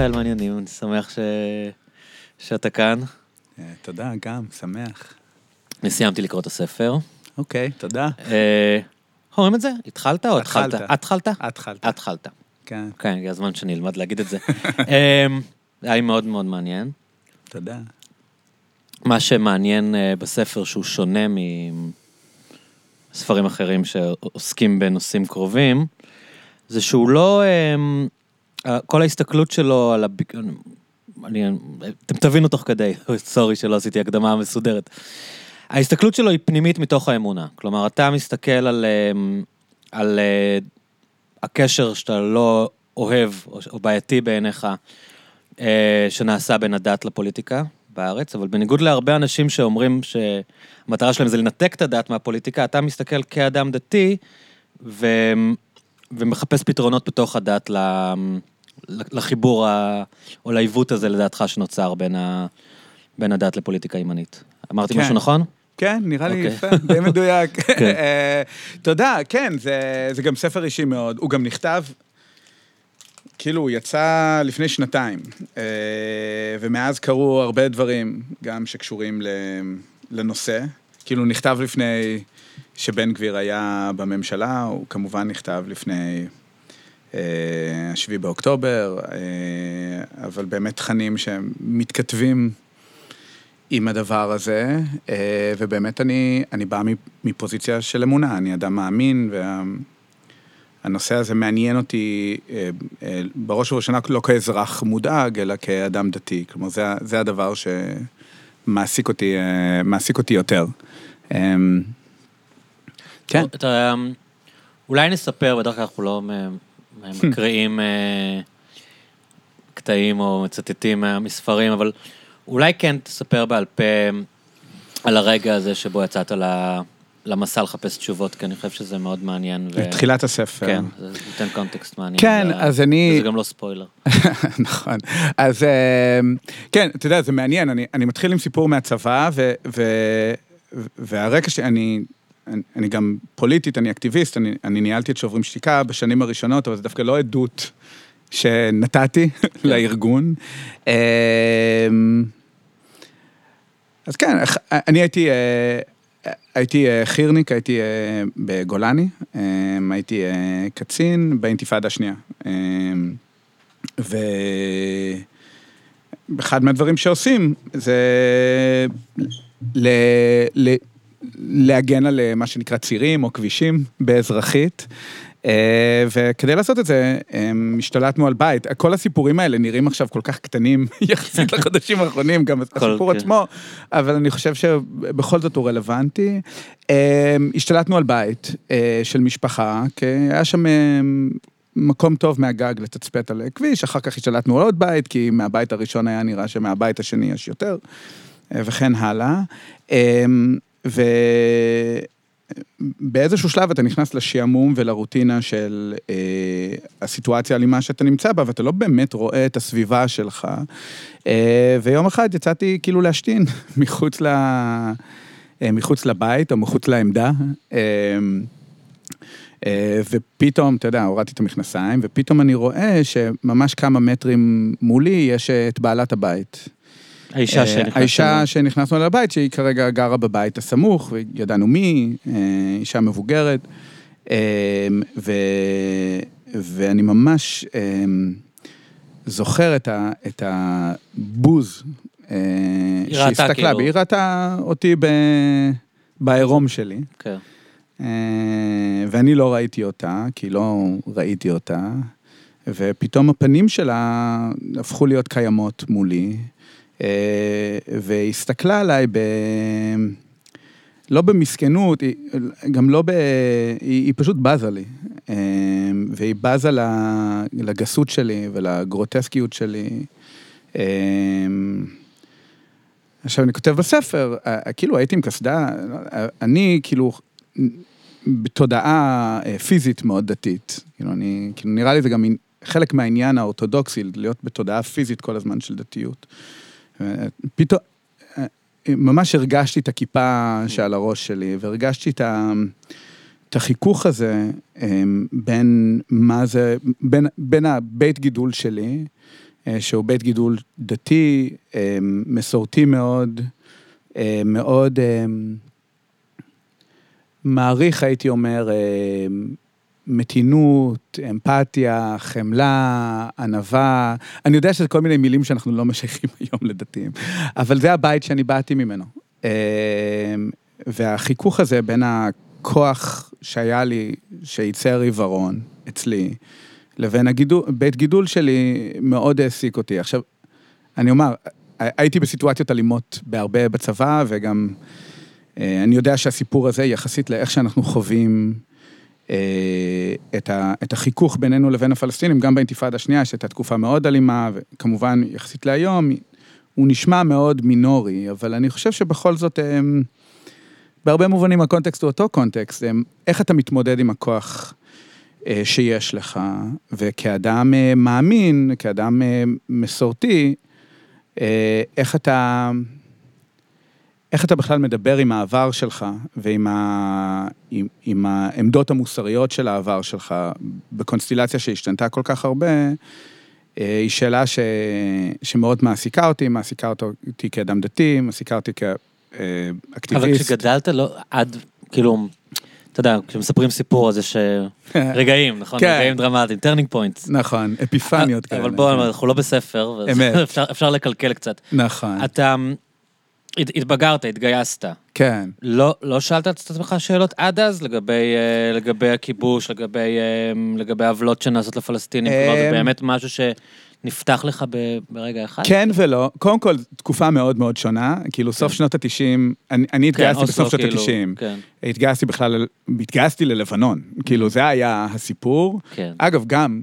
מיכאל, מעניינים, אני שמח ש... שאתה כאן. אה, תודה, גם, שמח. אני סיימתי לקרוא את הספר. אוקיי, תודה. אה, איך אומרים את זה? התחלת או התחלת? התחלת. התחלת? התחלת. כן, כן, הגיע הזמן שאני אלמד להגיד את זה. אה, היה מאוד מאוד מעניין. תודה. מה שמעניין אה, בספר שהוא שונה מספרים אחרים שעוסקים בנושאים קרובים, זה שהוא לא, אה, כל ההסתכלות שלו על הב... אני, אתם תבינו תוך כדי, סורי שלא עשיתי הקדמה מסודרת. ההסתכלות שלו היא פנימית מתוך האמונה. כלומר, אתה מסתכל על, אה, על אה, הקשר שאתה לא אוהב או או בעייתי בעיניך, אה, שנעשה בין הדת לפוליטיקה בארץ, אבל בניגוד להרבה אנשים שאומרים שהמטרה שלהם זה לנתק את הדת מהפוליטיקה, אתה מסתכל כאדם דתי ו... ומחפש פתרונות בתוך הדת ל... לחיבור ה... או לעיוות הזה לדעתך שנוצר בין, ה... בין הדת לפוליטיקה ימנית. אמרתי כן. משהו נכון? כן, נראה לי אוקיי. יפה, די מדויק. כן. אה, תודה, כן, זה, זה גם ספר אישי מאוד. הוא גם נכתב, כאילו, הוא יצא לפני שנתיים, אה, ומאז קרו הרבה דברים, גם שקשורים לנושא. כאילו, נכתב לפני שבן גביר היה בממשלה, הוא כמובן נכתב לפני אה, השביעי באוקטובר, אה, אבל באמת תכנים שהם מתכתבים עם הדבר הזה, אה, ובאמת אני, אני בא מפוזיציה של אמונה, אני אדם מאמין, והנושא הזה מעניין אותי אה, אה, בראש ובראשונה לא כאזרח מודאג, אלא כאדם דתי. כלומר, זה, זה הדבר שמעסיק אותי, אה, אותי יותר. כן. אתה, אולי נספר, בדרך כלל אנחנו לא מקריאים אה, קטעים או מצטטים מספרים, אבל אולי כן תספר בעל פה על הרגע הזה שבו יצאת ל- למסע לחפש תשובות, כי אני חושב שזה מאוד מעניין. ו- תחילת הספר. כן, זה ייתן קונטקסט מעניין. כן, ו- אז אני- וזה גם לא ספוילר. נכון. אז אה, כן, אתה יודע, זה מעניין, אני, אני מתחיל עם סיפור מהצבא, ו, ו, והרקע שלי, אני, אני, גם פוליטית, אני אקטיביסט, אני, אני ניהלתי את שוברים שתיקה בשנים הראשונות, אבל זה דווקא לא עדות שנתתי לארגון. אה, אז כן, אני הייתי... אה, הייתי אה, חי"רניק, הייתי אה, בגולני, אה, הייתי קצין באינתיפאדה השנייה. אה, ואחד מהדברים שעושים זה ל... ל... להגן על אה, מה שנקרא צירים או כבישים באזרחית. אה, וכדי לעשות את זה, אה, השתלטנו על בית. כל הסיפורים האלה נראים עכשיו כל כך קטנים יחסית לחודשים האחרונים, גם הסיפור כן. עצמו, אבל אני חושב שבכל זאת הוא רלוונטי. השתלטנו על בית של משפחה, כי היה שם מקום טוב מהגג לתצפת על כביש, אחר כך השתלטנו על עוד בית, כי מהבית הראשון היה נראה שמהבית השני יש יותר, וכן הלאה. אה, ו... באיזשהו שלב אתה נכנס לשעמום ולרוטינה של אה, הסיטואציה האלימה שאתה נמצא בה, ואתה לא באמת רואה את הסביבה שלך. אה, ויום אחד יצאתי כאילו להשתין מחוץ, ל, אה, מחוץ לבית או מחוץ לעמדה. אה, אה, ופתאום, אתה יודע, הורדתי את המכנסיים, ופתאום אני רואה שממש כמה מטרים מולי יש את בעלת הבית. האישה אה, שנכנסת. האישה שנכנסנו אליה לבית, שהיא כרגע גרה בבית הסמוך, וידענו מי, אה, אישה מבוגרת, אה, ו, ואני ממש זוכר את, ה, את הבוז היא ראתה שהסתכלה כאילו. בי, היא ראתה אותי ב, בעירום שלי. כן. ואני לא ראיתי אותה, כי לא ראיתי אותה, ופתאום הפנים שלה הפכו להיות קיימות מולי, והסתכלה עליי ב... לא במסכנות, היא- גם לא ב... היא, היא פשוט בזה לי. אה, והיא בזה לגסות שלי ולגרוטסקיות שלי. אה, עכשיו, אני כותב בספר, אה, כאילו הייתי עם קסדה, אה, אני כאילו בתודעה אה, פיזית מאוד דתית. כאילו, אני, כאילו, נראה לי זה גם חלק מהעניין האורתודוקסי, להיות בתודעה פיזית כל הזמן של דתיות. פתאום, אה, ממש הרגשתי את הכיפה שעל הראש שלי, והרגשתי את ה... את החיכוך הזה אה, בין מה זה, בין, בין הבית גידול שלי, אה, שהוא בית גידול דתי, מסורתי מאוד, מאוד מעריך, הייתי אומר, מתינות, אמפתיה, חמלה, ענווה. אני יודע שזה כל מיני מילים שאנחנו לא משייכים היום לדתיים, אבל זה הבית שאני באתי ממנו. אה, והחיכוך הזה בין הכוח שהיה לי, שייצר עיוורון אצלי, לבין הגידול, בית גידול שלי, מאוד העסיק אותי. עכשיו, אני אומר, הייתי בסיטואציות אלימות בהרבה בצבא, וגם אה, אני יודע שהסיפור הזה, יחסית לאיך שאנחנו חווים את, ה, את החיכוך בינינו לבין הפלסטינים, גם באינתיפאדה השנייה, שהייתה תקופה מאוד אלימה, וכמובן, יחסית להיום, הוא נשמע מאוד מינורי, אבל אני חושב שבכל זאת, הם, בהרבה מובנים הקונטקסט הוא אותו קונטקסט, הם, איך אתה מתמודד עם הכוח אה, שיש לך, וכאדם אה, מאמין, כאדם אה, מסורתי, איך אתה, איך אתה בכלל מדבר עם העבר שלך ועם ה, עם, עם העמדות המוסריות של העבר שלך בקונסטילציה שהשתנתה כל כך הרבה, היא שאלה ש, שמאוד מעסיקה אותי, מעסיקה אותי כאדם דתי, מעסיקה אותי כאקטיביסט. אבל כשגדלת לא, עד, כאילו, אתה יודע, כשמספרים סיפור אז יש רגעים, נכון? כן. רגעים דרמטיים, turning point. נכון, אפיפניות כאלה. אבל בוא, אנחנו לא בספר, אמת. אפשר לקלקל קצת. נכון. אתה התבגרת, התגייסת. כן. לא, לא שאלת את עצמך שאלות עד אז לגבי, לגבי הכיבוש, לגבי, לגבי עוולות שנעשות לפלסטינים? כלומר, זה באמת משהו ש... נפתח לך ברגע אחד? כן ולא. קודם כל, תקופה מאוד מאוד שונה. כאילו, סוף שנות ה-90, אני התגייסתי בסוף שנות ה-90. התגייסתי בכלל, התגייסתי ללבנון. כאילו, זה היה הסיפור. אגב, גם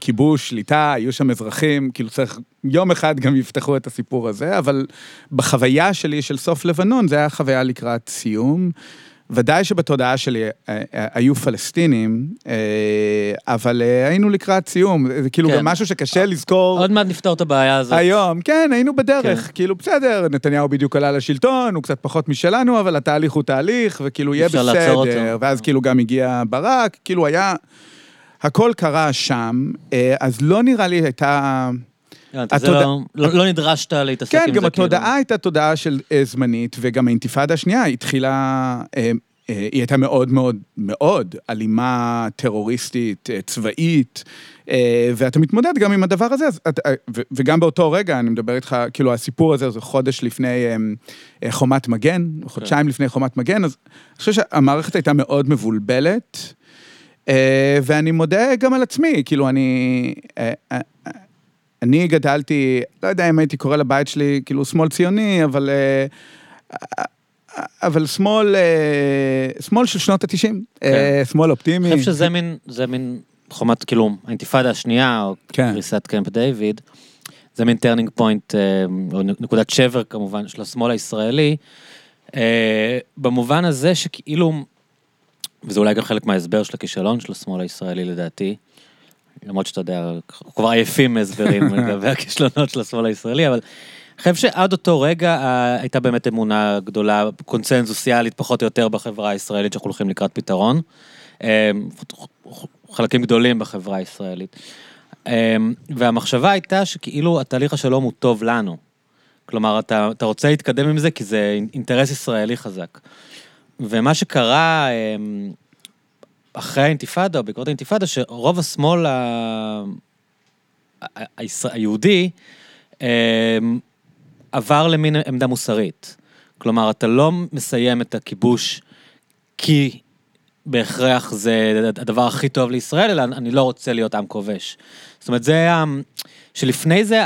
כיבוש, שליטה, היו שם אזרחים, כאילו צריך, יום אחד גם יפתחו את הסיפור הזה, אבל בחוויה שלי של סוף לבנון, זה היה חוויה לקראת סיום. ודאי שבתודעה שלי אה, אה, היו פלסטינים, אה, אבל היינו לקראת סיום, זה כאילו כן. גם משהו שקשה לזכור. עוד מעט נפתור את הבעיה הזאת. היום, כן, היינו בדרך, כן. כאילו בסדר, נתניהו בדיוק עלה לשלטון, הוא קצת פחות משלנו, אבל התהליך הוא תהליך, וכאילו יהיה בסדר, ואז כאילו גם הגיע ברק, כאילו היה, הכל קרה שם, אז לא נראה לי הייתה... התודע... לא, לא, לא נדרשת להתעסק כן, עם זה. כן, גם התודעה כאילו. הייתה תודעה של אה, זמנית, וגם האינתיפאדה השנייה התחילה, אה, אה, היא הייתה מאוד מאוד מאוד אלימה, טרוריסטית, אה, צבאית, אה, ואתה מתמודד גם עם הדבר הזה, את, אה, ו, וגם באותו רגע, אני מדבר איתך, כאילו הסיפור הזה זה חודש לפני אה, אה, חומת מגן, כן. חודשיים לפני חומת מגן, אז אני חושב שהמערכת הייתה מאוד מבולבלת. Uh, ואני מודה גם על עצמי, כאילו אני, uh, uh, אני גדלתי, לא יודע אם הייתי קורא לבית שלי כאילו שמאל ציוני, אבל... אה, אבל שמאל, אה, שמאל של שנות התשעים, כן. שמאל אופטימי. אני חושב שזה מין, זה מין חומת, כאילו, האינתיפאדה השנייה, או כן. קריסת קמפ דיוויד, זה מין turning point, או נקודת שבר כמובן, של השמאל הישראלי, במובן הזה שכאילו, וזה אולי גם חלק מההסבר של הכישלון של השמאל הישראלי לדעתי, למרות שאתה יודע, אנחנו כבר עייפים מהסברים לגבי הכישלונות של השמאל הישראלי, אבל אני חושב שעד אותו רגע אה, הייתה באמת אמונה גדולה, קונצנזוסיאלית פחות או יותר בחברה הישראלית שאנחנו הולכים לקראת פתרון. אה, חלקים גדולים בחברה הישראלית. אה, והמחשבה הייתה שכאילו התהליך השלום הוא טוב לנו. כלומר, אתה, אתה רוצה להתקדם עם זה כי זה אינטרס ישראלי חזק. ומה שקרה אחרי האינתיפאדה, או בעקבות האינתיפאדה, שרוב השמאל ה... היהודי אמ, עבר למין עמדה מוסרית. כלומר, אתה לא מסיים את הכיבוש כי בהכרח זה הדבר הכי טוב לישראל, אלא אני לא רוצה להיות עם כובש. זאת אומרת, זה, שלפני זה,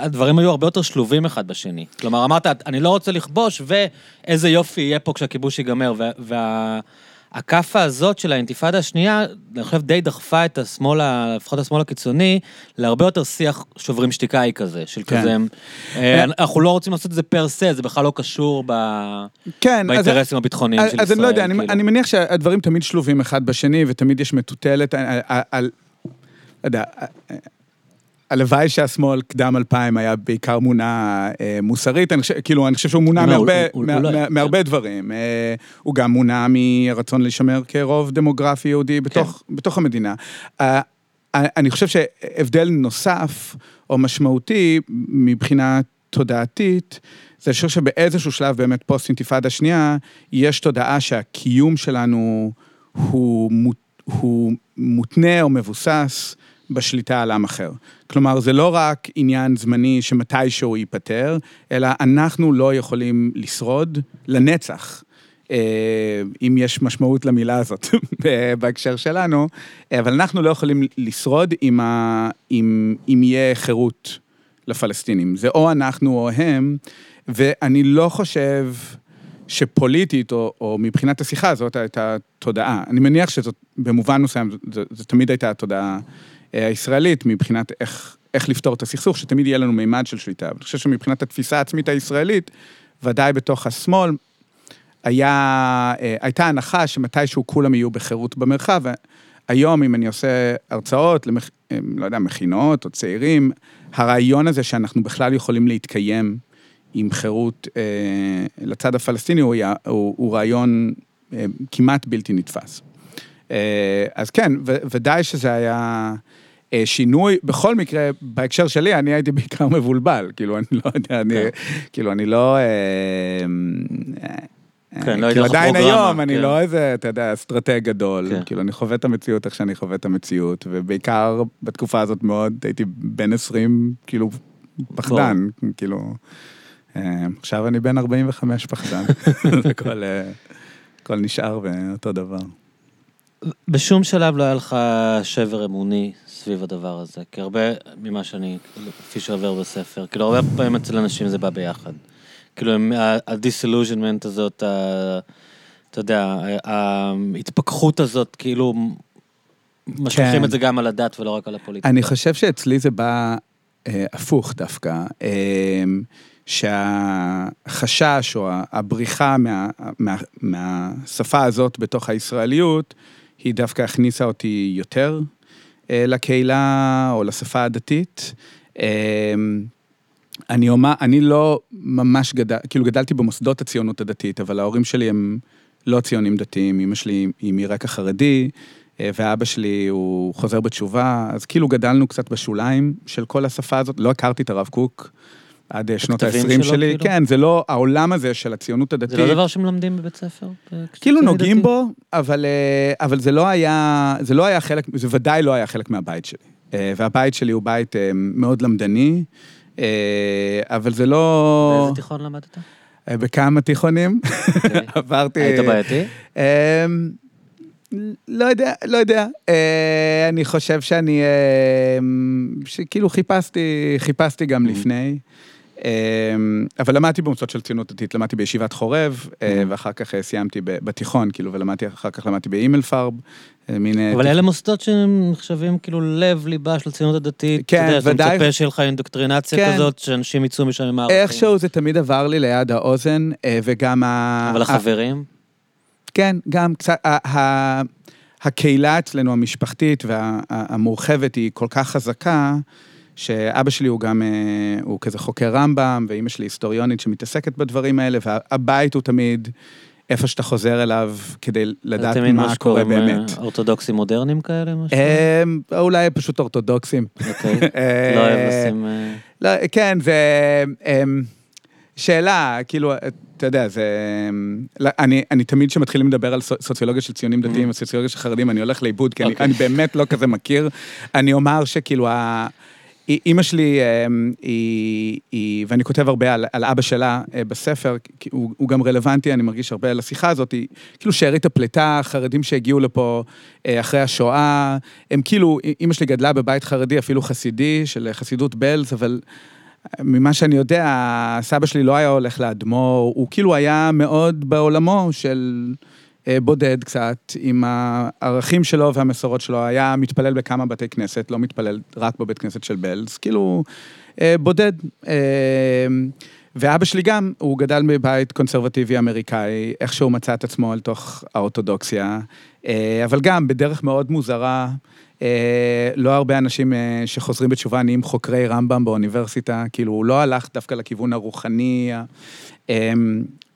הדברים היו הרבה יותר שלובים אחד בשני. כלומר, אמרת, אני לא רוצה לכבוש, ואיזה יופי יהיה פה כשהכיבוש ייגמר. והכאפה וה, הזאת של האינתיפאדה השנייה, אני חושב די דחפה את השמאל, לפחות השמאל הקיצוני, להרבה יותר שיח שוברים שתיקאי כזה, של כן. כזה, אה, אנחנו לא רוצים לעשות את זה פר סה, זה בכלל לא קשור ב... כן, באינטרסים אז, הביטחוניים אז, של אז ישראל. אז אני לא יודע, כאילו. אני, אני מניח שהדברים תמיד שלובים אחד בשני, ותמיד יש מטוטלת על... על, על יודע, הלוואי שהשמאל קדם אלפיים היה בעיקר מונע אה, מוסרית, אני חושב, כאילו, אני חושב שהוא מונע לא, מהרבה, הוא, מה, הוא, מה, הוא מהרבה כן. דברים. אה, הוא גם מונע מרצון להישמר כרוב דמוגרפי יהודי בתוך, כן. בתוך המדינה. אה, אני חושב שהבדל נוסף או משמעותי מבחינה תודעתית, זה חושב שבאיזשהו שלב באמת פוסט אינתיפאדה שנייה, יש תודעה שהקיום שלנו הוא, הוא מותנה או מבוסס בשליטה על עם אחר. כלומר, זה לא רק עניין זמני שמתישהו ייפתר, אלא אנחנו לא יכולים לשרוד לנצח. אה, אם יש משמעות למילה הזאת בהקשר שלנו, אבל אנחנו לא יכולים לשרוד אם, ה, אם, אם יהיה חירות לפלסטינים. זה או אנחנו או הם, ואני לא חושב שפוליטית, או, או מבחינת השיחה, זאת הייתה תודעה. אני מניח שזאת, במובן מסוים, זו תמיד הייתה התודעה אה, הישראלית, מבחינת איך, איך לפתור את הסכסוך, שתמיד יהיה לנו מימד של שליטה. אני חושב שמבחינת התפיסה העצמית הישראלית, ודאי בתוך השמאל, היה, אה, הייתה הנחה שמתישהו כולם יהיו בחירות במרחב. היום, אם אני עושה הרצאות, למח, אה, לא יודע, מכינות או צעירים, הרעיון הזה שאנחנו בכלל יכולים להתקיים עם חירות אה, לצד הפלסטיני הוא, הוא, הוא רעיון אה, כמעט בלתי נתפס. אה, אז כן, ודאי שזה היה אה, שינוי. בכל מקרה, בהקשר שלי, אני הייתי בעיקר מבולבל. כאילו, אני לא יודע, אני, כן. כאילו, אני לא... אה, כן, לא הייתי לך פרוגרמה. עדיין היום, אני כן. לא איזה, אתה יודע, אסטרטג גדול. כן. כאילו, אני חווה את המציאות איך שאני חווה את המציאות, ובעיקר בתקופה הזאת מאוד, הייתי בן 20, כאילו, פחדן, כאילו... אה, עכשיו אני בן 45 פחדן, הכל נשאר באותו דבר. בשום שלב לא היה לך שבר אמוני סביב הדבר הזה, כי הרבה ממה שאני, כפי שעובר בספר, כאילו הרבה פעמים אצל אנשים זה בא ביחד. כאילו, הדיסילוז'נמנט הזאת, אתה יודע, ההתפכחות הזאת, כאילו, משליכים כן. את זה גם על הדת ולא רק על הפוליטיקה. אני חושב שאצלי זה בא אה, הפוך דווקא. אה, שהחשש או הבריחה מה, מה, מהשפה הזאת בתוך הישראליות, היא דווקא הכניסה אותי יותר אה, לקהילה או לשפה הדתית. אה, אני אומר, אני לא ממש גדל, כאילו גדלתי במוסדות הציונות הדתית, אבל ההורים שלי הם לא ציונים דתיים, אמא שלי היא מרקע חרדי, אה, ואבא שלי הוא חוזר בתשובה, אז כאילו גדלנו קצת בשוליים של כל השפה הזאת, לא הכרתי את הרב קוק. עד שנות ה-20 שלי, כאילו? כן, זה לא העולם הזה של הציונות הדתית. זה לא דבר שמלמדים בבית ספר? כאילו נוגעים דתי? בו, אבל, אה, אבל זה לא היה, זה לא היה חלק, זה ודאי לא היה חלק מהבית שלי. אה, והבית שלי הוא בית מאוד למדני. אה, אבל זה לא... באיזה תיכון למדת? אה, בכמה תיכונים. אוקיי. עברתי... היית בעייתי? אה, לא יודע, לא יודע. אני חושב שאני... שכאילו חיפשתי, חיפשתי גם mm. לפני. אבל למדתי במוסדות של ציונות דתית, למדתי בישיבת חורב, mm. ואחר כך סיימתי בתיכון, כאילו, ולמדתי, אחר כך למדתי באימלפרב, מין... אה, אבל אלה מוסדות שנחשבים כאילו לב ליבה של הציונות הדתית. כן, ודאי. אתה מצפה שיהיה לך אינדוקטרינציה כן. כזאת, שאנשים יצאו משם עם הערכים. איכשהו זה תמיד עבר לי ליד האוזן, אה, וגם ה... אבל החברים? כן, גם קצת... הקהילה אצלנו, המשפחתית והמורחבת, היא כל כך חזקה, שאבא שלי הוא גם, אה, הוא כזה חוקר רמב"ם, ואימא שלי היסטוריונית שמתעסקת בדברים האלה, והבית הוא תמיד... איפה שאתה חוזר אליו כדי לדעת מה קורה באמת. אה, אורתודוקסים מודרניים כאלה? משהו? אולי פשוט אורתודוקסים. אוקיי, אה, לא אוהב לשים... לא, כן, זה... שאלה, כאילו, אתה יודע, זה... לא, אני, אני תמיד כשמתחילים לדבר על סוציולוגיה של ציונים דתיים mm-hmm. וסוציולוגיה של חרדים, אני הולך לאיבוד, כי okay. אני, אוקיי. אני באמת לא כזה מכיר. אני אומר שכאילו, אימא שלי, אמ, היא, היא, ואני כותב הרבה על, על אבא שלה אה, בספר, הוא, הוא גם רלוונטי, אני מרגיש הרבה לשיחה הזאת, היא כאילו שארית הפליטה, חרדים שהגיעו לפה אה, אחרי השואה, הם כאילו, אימא שלי גדלה בבית חרדי, אפילו חסידי, של חסידות בלז, אבל ממה שאני יודע, סבא שלי לא היה הולך לאדמו"ר, הוא כאילו היה מאוד בעולמו של... אה, בודד קצת, עם הערכים שלו והמסורות שלו, היה מתפלל בכמה בתי כנסת, לא מתפלל רק בבית כנסת של בלז, כאילו אה, בודד. אה, ואבא שלי גם, הוא גדל מבית קונסרבטיבי אמריקאי, איכשהו מצא את עצמו אל תוך האורתודוקסיה, אבל גם בדרך מאוד מוזרה, לא הרבה אנשים שחוזרים בתשובה נהיים חוקרי רמב"ם באוניברסיטה, כאילו הוא לא הלך דווקא לכיוון הרוחני.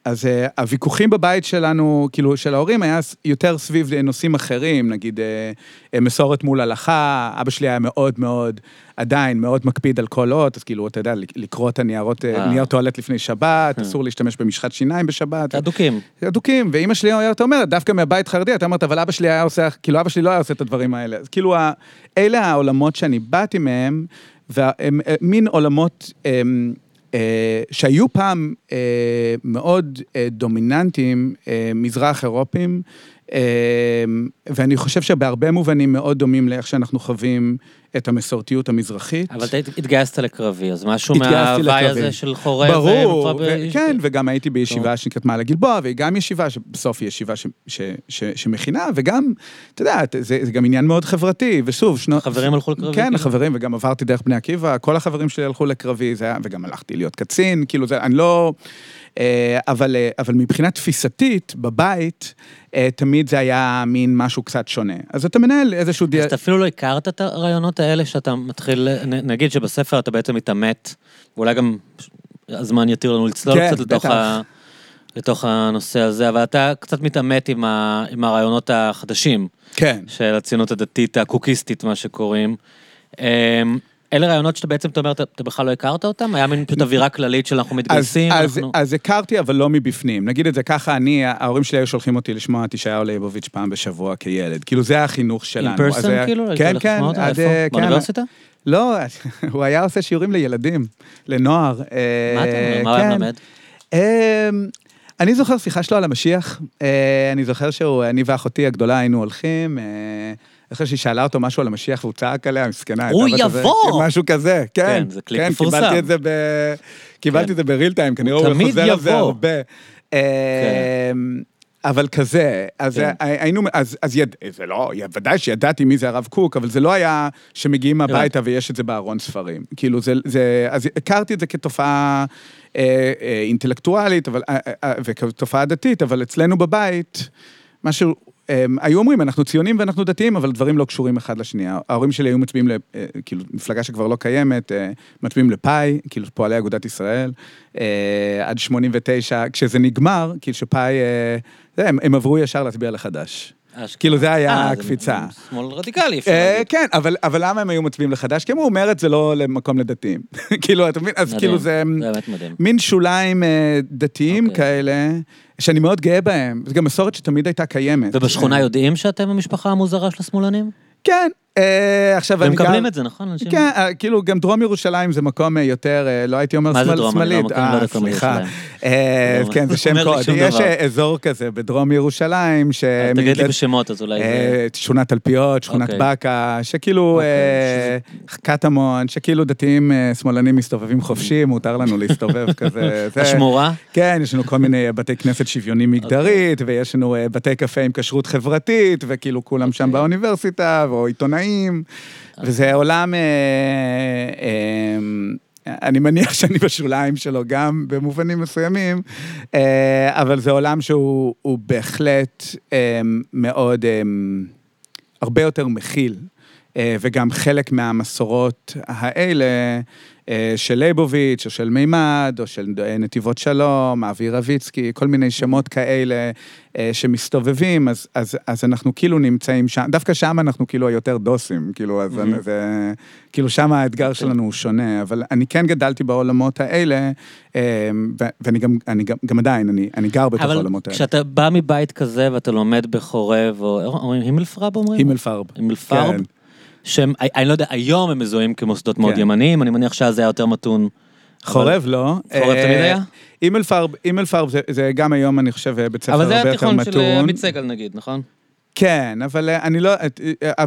אז אה, הוויכוחים בבית שלנו, כאילו, של ההורים, היה יותר סביב נושאים אחרים, נגיד אה, מסורת מול הלכה, אבא שלי היה מאוד מאוד, עדיין מאוד מקפיד על כל אות, אז כאילו, אתה יודע, לק- לקרוא את הניירות, אה. נייר טואלט לפני שבת, אסור להשתמש במשחת שיניים בשבת. אדוקים. אדוקים, ואימא שלי הייתה אומרת, דווקא מהבית חרדי, אתה אומרת, אבל אבא שלי היה עושה, כאילו אבא שלי לא היה עושה את הדברים האלה. אז כאילו, אלה העולמות שאני באתי מהם, והם מין עולמות אה, אה, שהיו פעם אה, מאוד אה, דומיננטיים, אה, מזרח אירופים, אה, ואני חושב שבהרבה מובנים מאוד דומים לאיך שאנחנו חווים את המסורתיות המזרחית. אבל אתה התגייסת לקרבי, אז משהו מההוואי. הזה של חורב. ברור, ומופע ב- ו- כן, וגם הייתי. בישיבה שנקראת מעלה גלבוע, והיא גם ישיבה שבסוף היא ישיבה ש- ש- ש- שמכינה, וגם, אתה יודע, זה זה גם עניין מאוד חברתי, ושוב, שנות... חברים הלכו לקרבי, כן, כאילו? החברים, וגם עברתי דרך בני עקיבא, כל החברים שלי הלכו לקרבי, זה היה, וגם הלכתי להיות קצין, כאילו זה, אני לא... אה, אבל, אה, אבל מבחינה תפיסתית, בבית, אה, תמיד זה היה מין משהו קצת שונה. אז אתה מנהל איזשהו... די- אז אתה אפילו לא הכרת את הרעיונות האלה שאתה מתחיל, נגיד שבספר אתה בעצם מתעמת, ואולי גם הזמן יתיר לנו לצלול כן, קצת לתוך. ה, לתוך הנושא הזה, אבל אתה קצת מתעמת עם, ה, עם הרעיונות החדשים כן. של הציונות הדתית, הקוקיסטית, מה שקוראים. אמ, אלה רעיונות שאתה בעצם, אתה אומר, אתה, בכלל לא הכרת אותם? היה מין פשוט אווירה כללית של אנחנו מתגייסים, אז, אנחנו... אז, אז הכרתי, אבל לא מבפנים. נגיד את זה ככה, אני, ההורים שלי היו שולחים אותי לשמוע את ישעיהו ליבוביץ' פעם בשבוע כילד. כאילו, זה החינוך שלנו. אז פרסון היה- כאילו? כן, כן. עד, איפה? אה, כן. באוניברסיטה? לא, הוא היה עושה שיעורים לילדים, לנוער. אה, מה אתה אומר? מה הוא היה כן. מלמד? אה, אני זוכר שיחה שלו על המשיח. אה, אני זוכר שהוא, אני ואחותי הגדולה היינו הולכים. אה, אני חושב שהיא שאלה אותו משהו על המשיח והוא צעק עליה, מסכנה. הוא יבוא! משהו כזה, כן. כן, זה קליפ כן, מפורסם. קיבלתי את זה ב... קיבלתי כן. את זה בריל טיים, כנראה הוא חוזר על זה. הרבה. אה, אבל כזה, אז כן. היינו, אז, אז יד, זה לא, ודאי שידעתי מי זה הרב קוק, אבל זה לא היה שמגיעים הביתה ויש את זה בארון ספרים. כאילו זה, זה, אז הכרתי את זה כתופעה אה, אה, אינטלקטואלית, אבל, אה, אה, וכתופעה דתית, אבל אצלנו בבית, משהו, אה, היו אומרים, אנחנו ציונים ואנחנו דתיים, אבל דברים לא קשורים אחד לשני. ההורים שלי היו מצביעים, ל, אה, כאילו, מפלגה שכבר לא קיימת, אה, מצביעים לפאי, כאילו, פועלי אגודת ישראל, אה, עד 89, כשזה נגמר, כאילו שפאי, הם עברו ישר להצביע לחדש. אשכרה. כאילו זה היה אה, הקפיצה. שמאל רדיקלי, אפשר אה, להגיד. כן, אבל, למה הם היו מצביעים לחדש? כי אמרו, מרצ זה לא למקום לדתיים. כאילו, אתה מבין? אז כאילו זה זה באמת מדהים. מין שוליים אה, דתיים אוקיי. כאלה, שאני מאוד גאה בהם. זו גם מסורת שתמיד הייתה קיימת. ובשכונה יודעים שאתם המשפחה המוזרה של השמאלנים? כן. אה, עכשיו אני גם... מקבלים את זה, נכון? אנשים- כן, אה, כאילו, גם דרום ירושלים זה מקום אה, יותר, אה, לא הייתי אומר מה זה שמאל- דרום? אני לא שמאלית. לא יודע כמה סליחה. ירושלים. לא, כן, זה שם קוד. יש אזור כזה בדרום ירושלים, ש... תגיד לי בשמות, אז אולי זה... אה, שכונת תלפיות, שכונת אוקיי. בקה, שכאילו, אוקיי, אה, קטמון, שכאילו דתיים אה, שמאלנים מסתובבים חופשי, מותר לנו להסתובב כזה. זה- השמורה? כן, יש לנו כל מיני בתי כנסת שוויונים מגדרית, ויש לנו בתי קפה עם כשרות חברתית, וכאילו כולם שם אוקיי. באוניברסיטה, או עיתונאים, וזה עולם... אה, אה, אני מניח שאני בשוליים שלו גם במובנים מסוימים, אה, אבל זה עולם שהוא הוא בהחלט אה, מאוד, אה, הרבה יותר מכיל, אה, וגם חלק מהמסורות האלה אה, של ליבוביץ', או של מימד, או של אה, נתיבות שלום, אבי רביצקי, כל מיני שמות כאלה אה, שמסתובבים, אז, אז, אז אנחנו כאילו נמצאים שם, דווקא שם אנחנו כאילו היותר דוסים, כאילו, אז מהמם. זה, כאילו שם האתגר שלנו הוא שונה, אבל אני כן גדלתי בעולמות האלה, אה, ואני גם, אני גם, גם עדיין, אני, אני גר בתוך אבל העולמות האלה. כשאתה בא מבית כזה ואתה לומד בחורב, או אומרים הימלפרב אומרים? הימלפרב. הימלפרב? כן. שהם, אני- לא יודע, היום הם מזוהים כמוסדות מאוד כן. ימניים, אני מניח שאז זה היה יותר מתון. חורב לא. חורב אה, תמיד היה? אימלפרב, אימלפרב זה, זה גם היום, אני חושב, בית ספר אבל זה הרבה היה יותר תיכון של אה, מתון. עמית סגל נגיד, נכון? כן, אבל אה, אני לא, אה,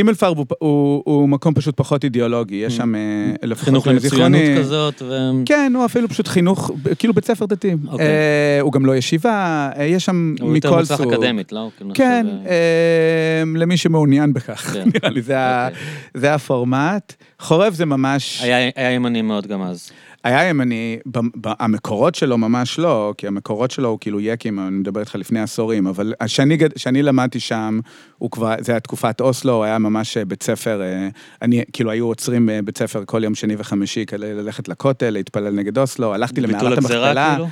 אבל אימלפרב הוא, הוא, הוא מקום פשוט פחות אידיאולוגי, יש שם אה, לפחות חינוך למצוינות כזאת, ו... כן, הוא אפילו פשוט חינוך, כאילו בית ספר דתי. אוקיי. אה, הוא גם לא ישיבה, אה, יש שם הוא יותר מכל מוצלח סוג. אקדמית, לא? כאילו, כן, אה, למי שמעוניין בכך, כן. נראה לי, זה ה- אוקיי. זה הפורמט. חורב זה ממש... היה היה ימני מאוד גם אז. היה ימני, ב- ב- המקורות שלו ממש לא, כי המקורות שלו הוא כאילו יקים, אני מדבר איתך לפני עשורים, אבל כשאני למדתי שם, הוא כבר, זה היה תקופת אוסלו, הוא היה ממש אה, בית ספר, אה, אני, כאילו היו עוצרים אה, בית ספר כל יום שני וחמישי כדי ללכת לכותל, להתפלל נגד אוסלו, הלכתי ביטול למערת המכפלה. כאילו?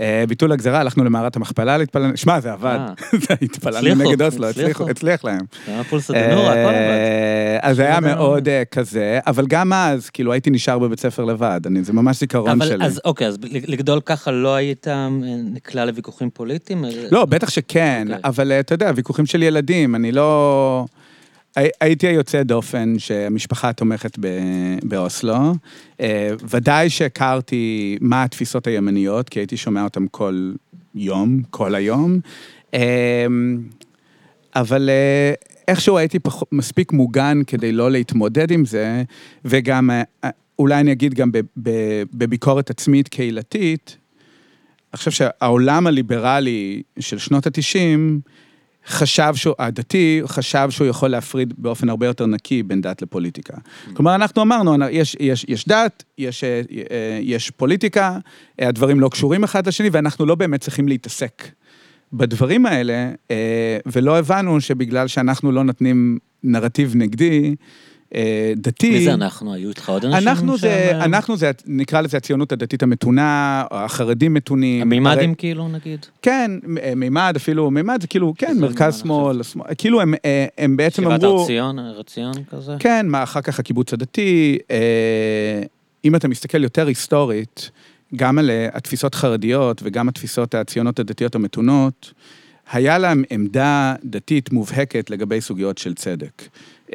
אה, ביטול הגזרה, הלכנו למערת המכפלה להתפלל, שמע, זה עבד. אה. התפללנו נגד אוסלו, הצליחו. הצליח להם. אה, אז היה. מאוד כזה, אבל גם אז, כאילו, הייתי נשאר בבית ספר לבד, זה ממש זיכרון שלי. אז אוקיי, אז לגדול ככה לא היית נקלע לוויכוחים פוליטיים? לא, בטח שכן, אוקיי. אבל אתה יודע, ויכוחים של ילדים, אני לא... הי- הייתי היוצא דופן שהמשפחה תומכת ב- באוסלו. אה, ודאי שהכרתי מה התפיסות הימניות, כי הייתי שומע אותן כל יום, כל היום. אה, אבל אה, איכשהו הייתי פח... מספיק מוגן כדי לא להתמודד עם זה, וגם, אה, אולי אני אגיד גם בביקורת עצמית קהילתית, אני חושב שהעולם הליברלי של שנות ה-90, חשב שהוא, הדתי, חשב שהוא יכול להפריד באופן הרבה יותר נקי בין דת לפוליטיקה. כלומר, אנחנו אמרנו, יש, יש, יש דת, יש, אה, אה, יש פוליטיקה, אה, הדברים לא קשורים אחד לשני, ואנחנו לא באמת צריכים להתעסק בדברים האלה, ולא הבנו שבגלל שאנחנו לא נותנים נרטיב נגדי, אה, דתי... מי זה אנחנו? היו איתך עוד אנשים? אנחנו זה, אה, אנחנו זה, נקרא לזה הציונות הדתית המתונה, החרדים מתונים. הרי- המימדים כאילו, נגיד? כן, מ- מימד אפילו, מימד זה כאילו, כן, מרכז שמאל, שמאל, כאילו הם, אה, הם בעצם שיבת אמרו, הר ציון, הר ציון כזה? כן, מה אחר כך הקיבוץ הדתי, אה, אם אתה מסתכל יותר היסטורית, גם על אה, התפיסות חרדיות וגם התפיסות הציונות הדתיות המתונות, היה להם עמדה דתית מובהקת לגבי סוגיות של צדק.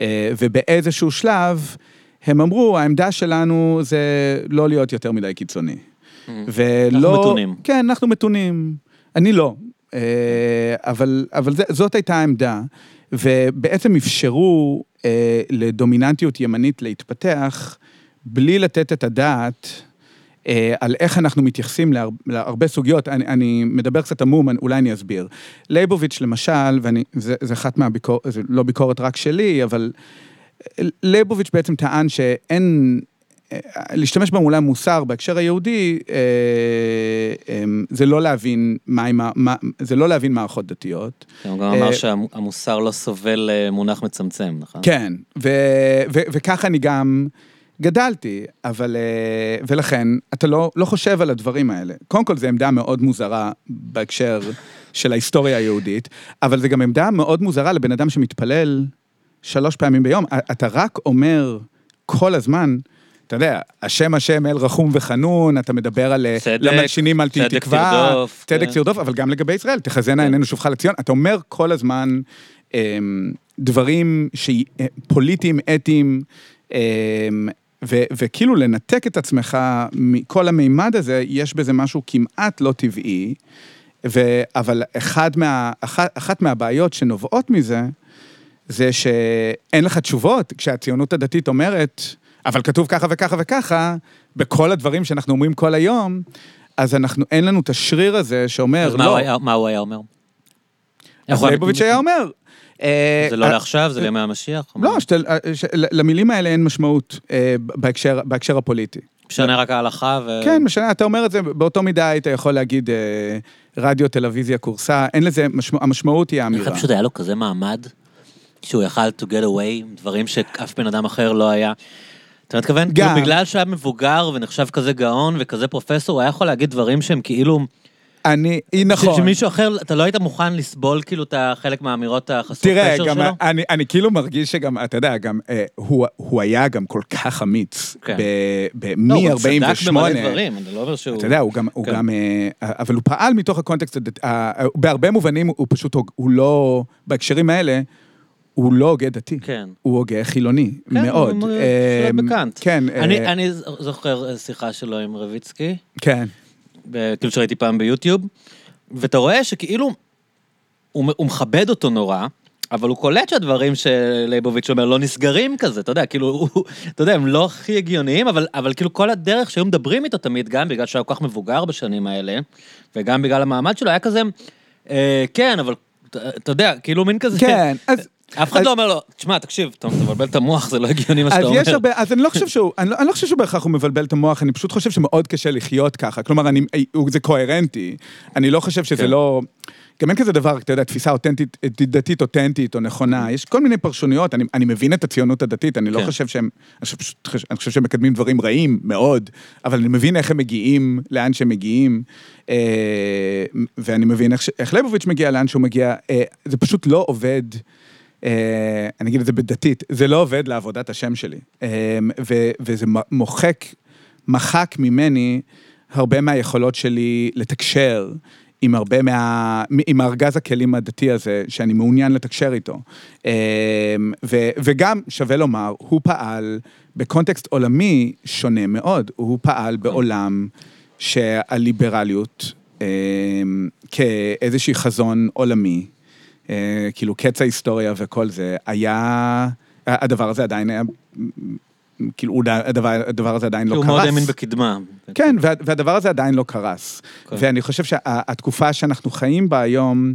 אה, ובאיזשהו שלב, הם אמרו, העמדה שלנו זה לא להיות יותר מדי קיצוני. ולא... אנחנו מתונים. כן, אנחנו מתונים. אני לא. אה, אבל, אבל זה, זאת הייתה העמדה, ובעצם אפשרו אה, לדומיננטיות ימנית להתפתח, בלי לתת את הדעת על איך אנחנו מתייחסים להר, להרבה סוגיות. אני, אני מדבר קצת עמום, אולי אני אסביר. לייבוביץ' למשל, וזה זה אחת מהביקורת, זה לא ביקורת רק שלי, אבל לייבוביץ' בעצם טען שאין, אה, להשתמש במילה מוסר בהקשר היהודי, אה, אה, זה לא להבין מה, מה, זה לא להבין מערכות דתיות. הוא גם אמר אה, שהמוסר לא סובל אה, מונח מצמצם, נכון? כן, ו, ו, וככה אני גם גדלתי, אבל... אה, ולכן, אתה לא, לא חושב על הדברים האלה. קודם כל, זו עמדה מאוד מוזרה בהקשר של ההיסטוריה היהודית, אבל זו גם עמדה מאוד מוזרה לבן אדם שמתפלל שלוש פעמים ביום. אתה רק אומר כל הזמן, אתה יודע, השם השם אל רחום וחנון, אתה מדבר על אה, צדק, למלשינים אל צדק תקווה, תרדוף, צדק כן. תרדוף, אבל גם לגבי ישראל, תחזינה כן. עינינו שובך לציון. אתה אומר כל הזמן אמ, דברים ש- אה, פוליטיים, אתיים, אמ, ו- וכאילו לנתק את עצמך מכל המימד הזה, יש בזה משהו כמעט לא טבעי, ו- אבל אחד מה, אחת, אחת מהבעיות שנובעות מזה, זה שאין לך תשובות כשהציונות הדתית אומרת, אבל כתוב ככה וככה וככה, בכל הדברים שאנחנו אומרים כל היום, אז אנחנו, אין לנו את השריר הזה שאומר, אז לא. היה- מה הוא היה אומר? אז ליבוביץ' היה אומר. אה, זה לא אה, לעכשיו, זה לימי המשיח? לא, אה, למילים האלה אין משמעות בהקשר, הפוליטי. משנה רק ההלכה ו... כן, משנה, אתה אומר את זה, באותו מידה היית יכול להגיד רדיו, טלוויזיה, כורסה, אין לזה, משמע, המשמעות היא אני האמירה. חושב פשוט היה לו כזה מעמד, שהוא יכל to get away, עם דברים שאף בן אדם אחר לא היה. אתה מתכוון? גם. כאילו בגלל שהיה מבוגר ונחשב כזה גאון וכזה פרופסור, הוא היה יכול להגיד דברים שהם כאילו... אני, היא ש- נכון. שמישהו אחר, אתה לא היית מוכן לסבול כאילו את החלק מהאמירות החסרות תראה, קשר גם שלו? אני, אני כאילו מרגיש שגם, אתה יודע, גם אה, הוא, הוא היה גם כל כך אמיץ. כן. ב- לא, הוא מ-48. צדק במלא דברים, אני לא אומר שהוא... אתה יודע, הוא גם, הוא כן. גם, אה, אבל הוא פעל מתוך הקונטקסט, הדת- אה, בהרבה מובנים הוא פשוט, הוא לא, בהקשרים האלה, הוא לא הוגה דתי. כן. הוא הוגה חילוני, כן, מאוד. הוא אה, שולט בקאנט. כן, אני, אה, אני זוכר אה, שיחה שלו עם רביצקי, כן. כאילו שראיתי פעם ביוטיוב, ואתה רואה שכאילו, הוא, הוא מכבד אותו נורא, אבל הוא קולט שהדברים שלייבוביץ' אומר לא נסגרים כזה, אתה יודע, כאילו, הוא, אתה יודע, הם לא הכי הגיוניים, אבל, אבל כאילו כל הדרך שהיו מדברים איתו תמיד, גם בגלל שהוא היה כל כך מבוגר בשנים האלה, וגם בגלל המעמד שלו, היה כזה, אה, כן, אבל אתה יודע, כאילו מין כזה, כן, אז אף אחד לא אומר לו, תשמע, תקשיב, אתה מבלבל את המוח, זה לא הגיוני מה אז שאתה אומר. יש הרבה, אז אני לא חושב שהוא, אני לא, אני לא חושב שבהכרח הוא מבלבל את המוח, אני פשוט חושב שמאוד קשה לחיות ככה. כלומר, הוא- זה קוהרנטי. אני לא חושב שזה כן. לא... גם אין כזה דבר, אתה יודע, תפיסה אותנטית, דתית אותנטית או נכונה. יש כל מיני פרשנויות, אני, אני מבין את הציונות הדתית, אני לא כן. חושב שהם, אני חושב, פשוט- אני חושב שהם מקדמים דברים רעים מאוד, אבל אני מבין איך הם מגיעים, לאן שהם מגיעים, אה, ואני מבין איך, איך ליבוביץ' מגיע לאן שהוא מגיע. אה, זה פשוט לא עובד. אה, אני אגיד את זה בדתית, זה לא עובד לעבודת השם שלי. אה, ו- וזה מוחק, מחק ממני הרבה מהיכולות שלי לתקשר עם הרבה מה... עם הארגז הכלים הדתי הזה, שאני מעוניין לתקשר איתו. אה, ו- וגם, שווה לומר, הוא פעל בקונטקסט עולמי שונה מאוד. הוא פעל בעולם שהליברליות, אה, כאיזשהי חזון עולמי, כאילו קץ ההיסטוריה וכל זה, היה, הדבר הזה עדיין היה, כאילו הוא הדבר, הדבר הזה עדיין לא הוא קרס. מאוד האמין בקדמה. כן, וה, והדבר הזה עדיין לא קרס. כן. ואני חושב שהתקופה שאנחנו חיים בה היום,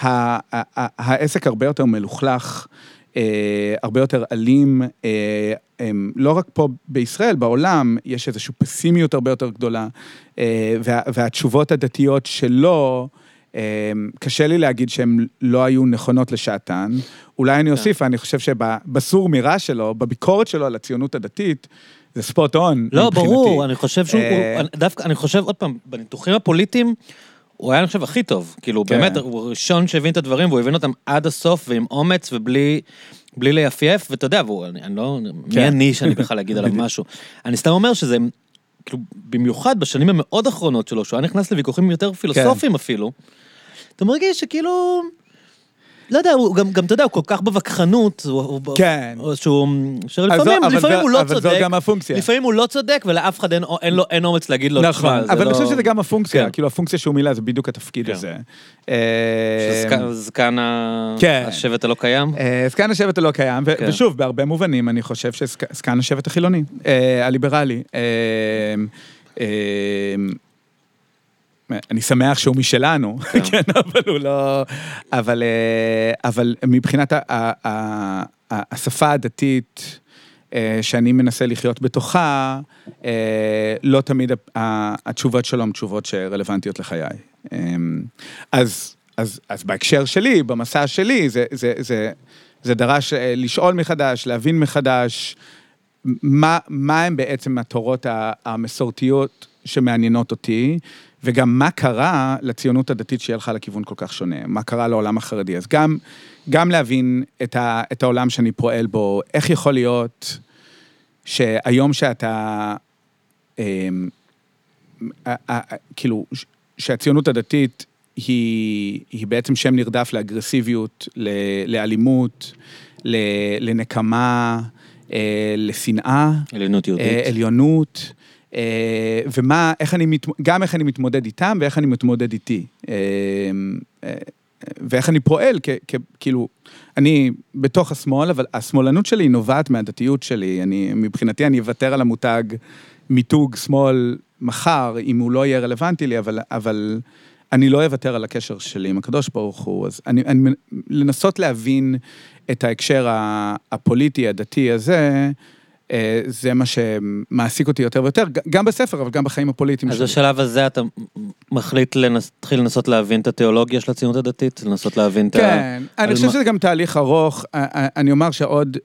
ה- ה- ה- העסק הרבה יותר מלוכלך, אה, הרבה יותר אלים, אה, הם, לא רק פה בישראל, בעולם, יש איזושהי פסימיות הרבה יותר גדולה, אה, וה, והתשובות הדתיות שלו, אה, קשה לי להגיד שהן לא היו נכונות לשעתן. אולי אני אוסיף, אני חושב שבסור מרע שלו, בביקורת שלו על הציונות הדתית, זה ספוט און. לא, מבחינתי. ברור, אני חושב שהוא, אה, דווקא, אני חושב, עוד פעם, בניתוחים הפוליטיים, הוא היה, אני חושב, הכי טוב. כאילו, כן. באמת, הוא הראשון שהבין את הדברים, והוא הבין אותם עד הסוף, ועם אומץ, ובלי בלי ליפייף, ואתה יודע, והוא, אני, אני לא, מי כן. אני שאני בכלל אגיד עליו. משהו. אני סתם אומר שזה, כאילו, במיוחד בשנים המאוד אחרונות שלו, שהוא היה נכנס לוויכוחים יותר כן. פילוסופיים אפילו, אתה מרגיש שכאילו... לא יודע, הוא גם, גם, אתה יודע, הוא כל כך בווכחנות, הוא, כן. הוא- שהוא, שלפעמים, זו- אבל לפעמים זו- הוא לא אבל זו צודק, גם הפונקציה. לפעמים הוא לא צודק, ולאף אחד אין, אין, לו, אין אומץ להגיד לו, נכון, "תשמע, זה אבל אני לא-" חושב שזה גם הפונקציה, כן. כאילו הפונקציה שהוא מילא זה בדיוק התפקיד כן. הזה. שזקן- זקן ה- כן. השבט הלא קיים. אה, זקן השבט הלא קיים, ו- כן. ושוב, בהרבה מובנים אני חושב שזקן השבט החילוני, אה, הליברלי. אני שמח שהוא משלנו, כן, אבל הוא לא... אבל, אה, אבל מבחינת ה- ה- ה- השפה הדתית אה, שאני מנסה לחיות בתוכה, אה, לא תמיד התשובות שלו הן תשובות שרלוונטיות לחיי. אה, אז, אז, אז בהקשר שלי, במסע שלי, זה, זה, זה, זה דרש לשאול מחדש, להבין מחדש, מה, מה הם בעצם התורות המסורתיות שמעניינות אותי, וגם מה קרה לציונות הדתית שהיא הלכה לכיוון כל כך שונה, מה קרה לעולם החרדי. אז גם, גם להבין את, ה, את העולם שאני פועל בו, איך יכול להיות שהיום שאתה, אמ, ה- ה- ה- כאילו, שהציונות הדתית היא, היא בעצם שם נרדף לאגרסיביות, ל- לאלימות, ל- לנקמה, אה, לשנאה. עליונות יהודית. אה, עליונות, אה, ומה, איך אני, מת, גם איך אני מתמודד איתם ואיך אני מתמודד איתי. אה, אה, ואיך אני פועל, כ, כ, כאילו, אני בתוך השמאל, אבל השמאלנות שלי נובעת מהדתיות שלי. אני, מבחינתי אני אוותר על המותג מיתוג שמאל מחר, אם הוא לא יהיה רלוונטי לי, אבל, אבל אני לא אוותר על הקשר שלי עם הקדוש ברוך הוא. אז אני, אני לנסות להבין את ההקשר הפוליטי, הדתי הזה, אה, זה מה שמעסיק אותי יותר ויותר, גם בספר, אבל גם בחיים הפוליטיים אז שלי. בשלב הזה אתה מחליט להתחיל לנסות להבין את התיאולוגיה של הציונות הדתית? לנסות להבין את ה... כן, אני חושב מה- שזה גם תהליך ארוך, אה, אה, אני אומר שעוד,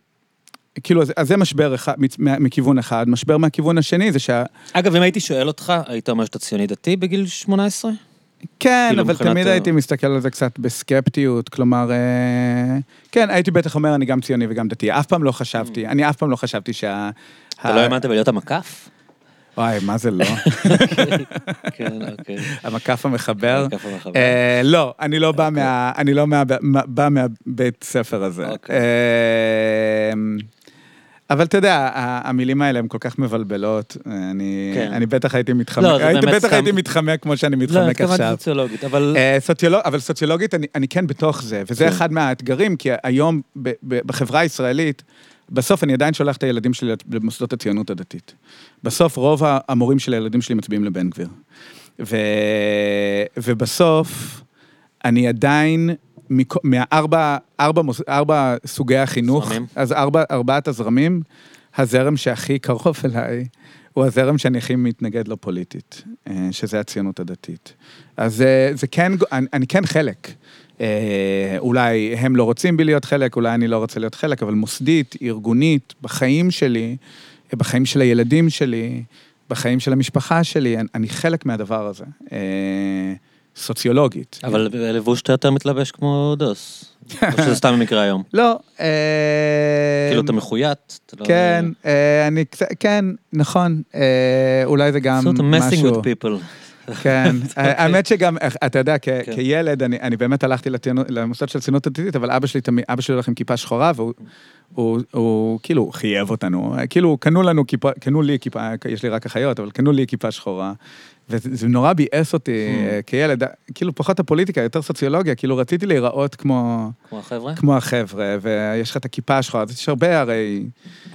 כאילו, אז- אז זה משבר אחד, מכיוון אחד, משבר מהכיוון השני זה שה... אגב, אם הייתי שואל אותך, היית אומר שאתה ציוני דתי בגיל 18? כן, כאילו, אבל מבחינת תמיד ה- הייתי מסתכל על זה קצת בסקפטיות, כלומר, אה, כן, הייתי בטח אומר, אני גם ציוני וגם דתי, אף פעם לא חשבתי, אני אף פעם לא חשבתי שה... Mm. אתה ה- לא האמנת בלהיות המקף? וואי, מה זה לא? כן, אוקיי. המקף המחבר. המקף המחבר. אה, לא, אני לא בא מה... אני לא מה- מה- בא מהבית ספר הזה. אוקיי. אבל אתה יודע, המילים האלה הן כל כך מבלבלות, אני כן. אני בטח הייתי מתחמק, לא, הייתי בטח סתם- הייתי מתחמק כמו שאני לא, מתחמק התכוונתי עכשיו. סוציולוגית, אבל... אה, סוציולוג, אבל סוציולוגית אני, אני כן בתוך זה, וזה כן. אחד מהאתגרים, כי היום ב, ב, בחברה הישראלית, בסוף אני עדיין שולח את הילדים שלי למוסדות הציונות הדתית. בסוף רוב המורים של הילדים שלי מצביעים לבן גביר. ו, ובסוף אני עדיין מכ- מהארבע ארבע, מוס- ארבע סוגי החינוך, זרמים. אז ארבע, ארבעת הזרמים, הזרם שהכי קרוב אליי הוא הזרם שאני הכי מתנגד לו פוליטית, אה, שזה הציונות הדתית. אז אה, זה כן, אני, אני כן חלק. אה, אולי הם לא רוצים בי להיות חלק, אולי אני לא רוצה להיות חלק, אבל מוסדית, ארגונית, בחיים שלי, אה, בחיים של הילדים שלי, בחיים של המשפחה שלי, אני, אני חלק מהדבר הזה. סוציולוגית. אבל לבוש אתה יותר מתלבש כמו דוס. או שזה סתם במקרה היום. לא, אה, כאילו אתה מחויית. לא- כן, אה, אני קצת, כן, נכון, אה, אולי זה גם משהו, with people. כן, האמת שגם, אתה יודע, כן. כילד, אני באמת הלכתי למוסד של ציונות דתית, אבל אבא שלי תמיד, אבא שלי הולך עם כיפה שחורה, והוא הוא- הוא כאילו חייב אותנו, כאילו קנו לנו כיפה, קנו לי כיפה, יש לי רק אחיות, אבל קנו לי כיפה שחורה. וזה זה נורא ביאס אותי Hmm. אה, כילד, כאילו פחות הפוליטיקה, יותר סוציולוגיה, כאילו רציתי להיראות כמו, כמו החבר'ה. כמו החבר'ה, ויש לך את הכיפה השחורה, אז יש הרבה הרי...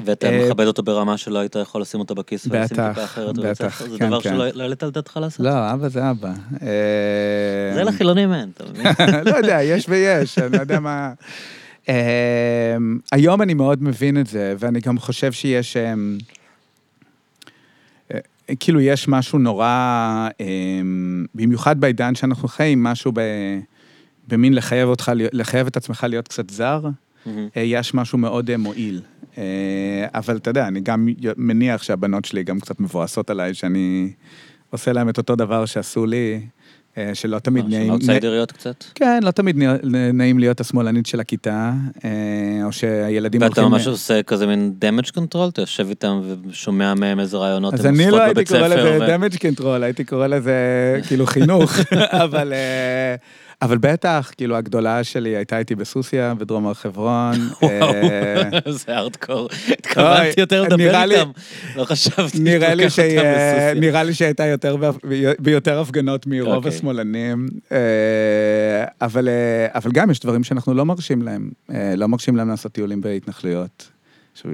ואתה אה, מכבד אותו ברמה שלא היית יכול לשים אותו בכיס ולשים טיפה אחרת. בטח, בבית ספר. זה כן, דבר כן. שלא לא העלית על דעתך לעשות. לא, אבא זה אבא. אה, זה לחילונים אין, אתה מבין? לא יודע, יש ויש, אני לא יודע מה... היום אני מאוד מבין את זה, ואני גם חושב שיש... כאילו, יש משהו נורא, אה, במיוחד בעידן שאנחנו חיים, משהו ב... במין לחייב אותך, לחייב את עצמך להיות קצת זר, מהמם. אה, יש משהו מאוד אה, מועיל. אה, אבל אתה יודע, אני גם מניח שהבנות שלי גם קצת מבואסות עליי, שאני עושה להם את אותו דבר שעשו לי, שלא תמיד מה, נעים... שהן אאוטסיידריות קצת? כן, לא תמיד נעים להיות השמאלנית של הכיתה, אה, או שהילדים ואתה הולכים... ממש עושה כזה מין damage control? אתה יושב איתם ושומע מהם איזה רעיונות אז אני לא הייתי קורא. לזה damage control, הייתי קורא לזה כאילו חינוך, אבל... אבל בטח, כאילו, הגדולה שלי הייתה איתי בסוסיא, בדרום הר חברון. אה, זה ארדקור. התכוונתי יותר לדבר איתם. לא חשבתי לקחת שהיא, אותם אה, בסוסיא. נראה לי שהייתה ביותר הפגנות מרוב אוקיי. השמאלנים, אה, אבל, גם יש דברים שאנחנו לא מרשים להם, לא מרשים להם לעשות טיולים בהתנחלויות.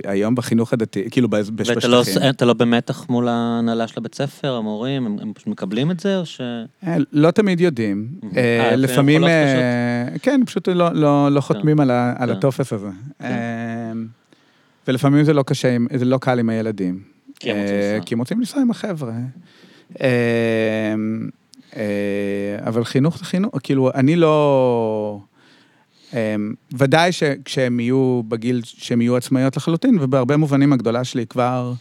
היום בחינוך הדתי, כאילו בש- בש- ואתה לא, בשטחים, אתה לא במתח מול ההנהלה של הבית ספר, המורים, הם, הם פשוט מקבלים את זה, או ש... אה, לא תמיד יודעים, אה, אה, לפעמים כן, פשוט לא- לא לא חותמים על ה- על כן. הטופס הזה. אה, ולפעמים זה לא קשה, זה לא קל עם הילדים. כי הם רוצים לנסוע. כי הם רוצים לנסוע עם החבר'ה. אה, אבל חינוך זה חינוך, כאילו, אני לא... אה, ודאי שכשהם יהיו בגיל, שהם יהיו עצמאיות לחלוטין, ובהרבה מובנים הגדולה שלי כבר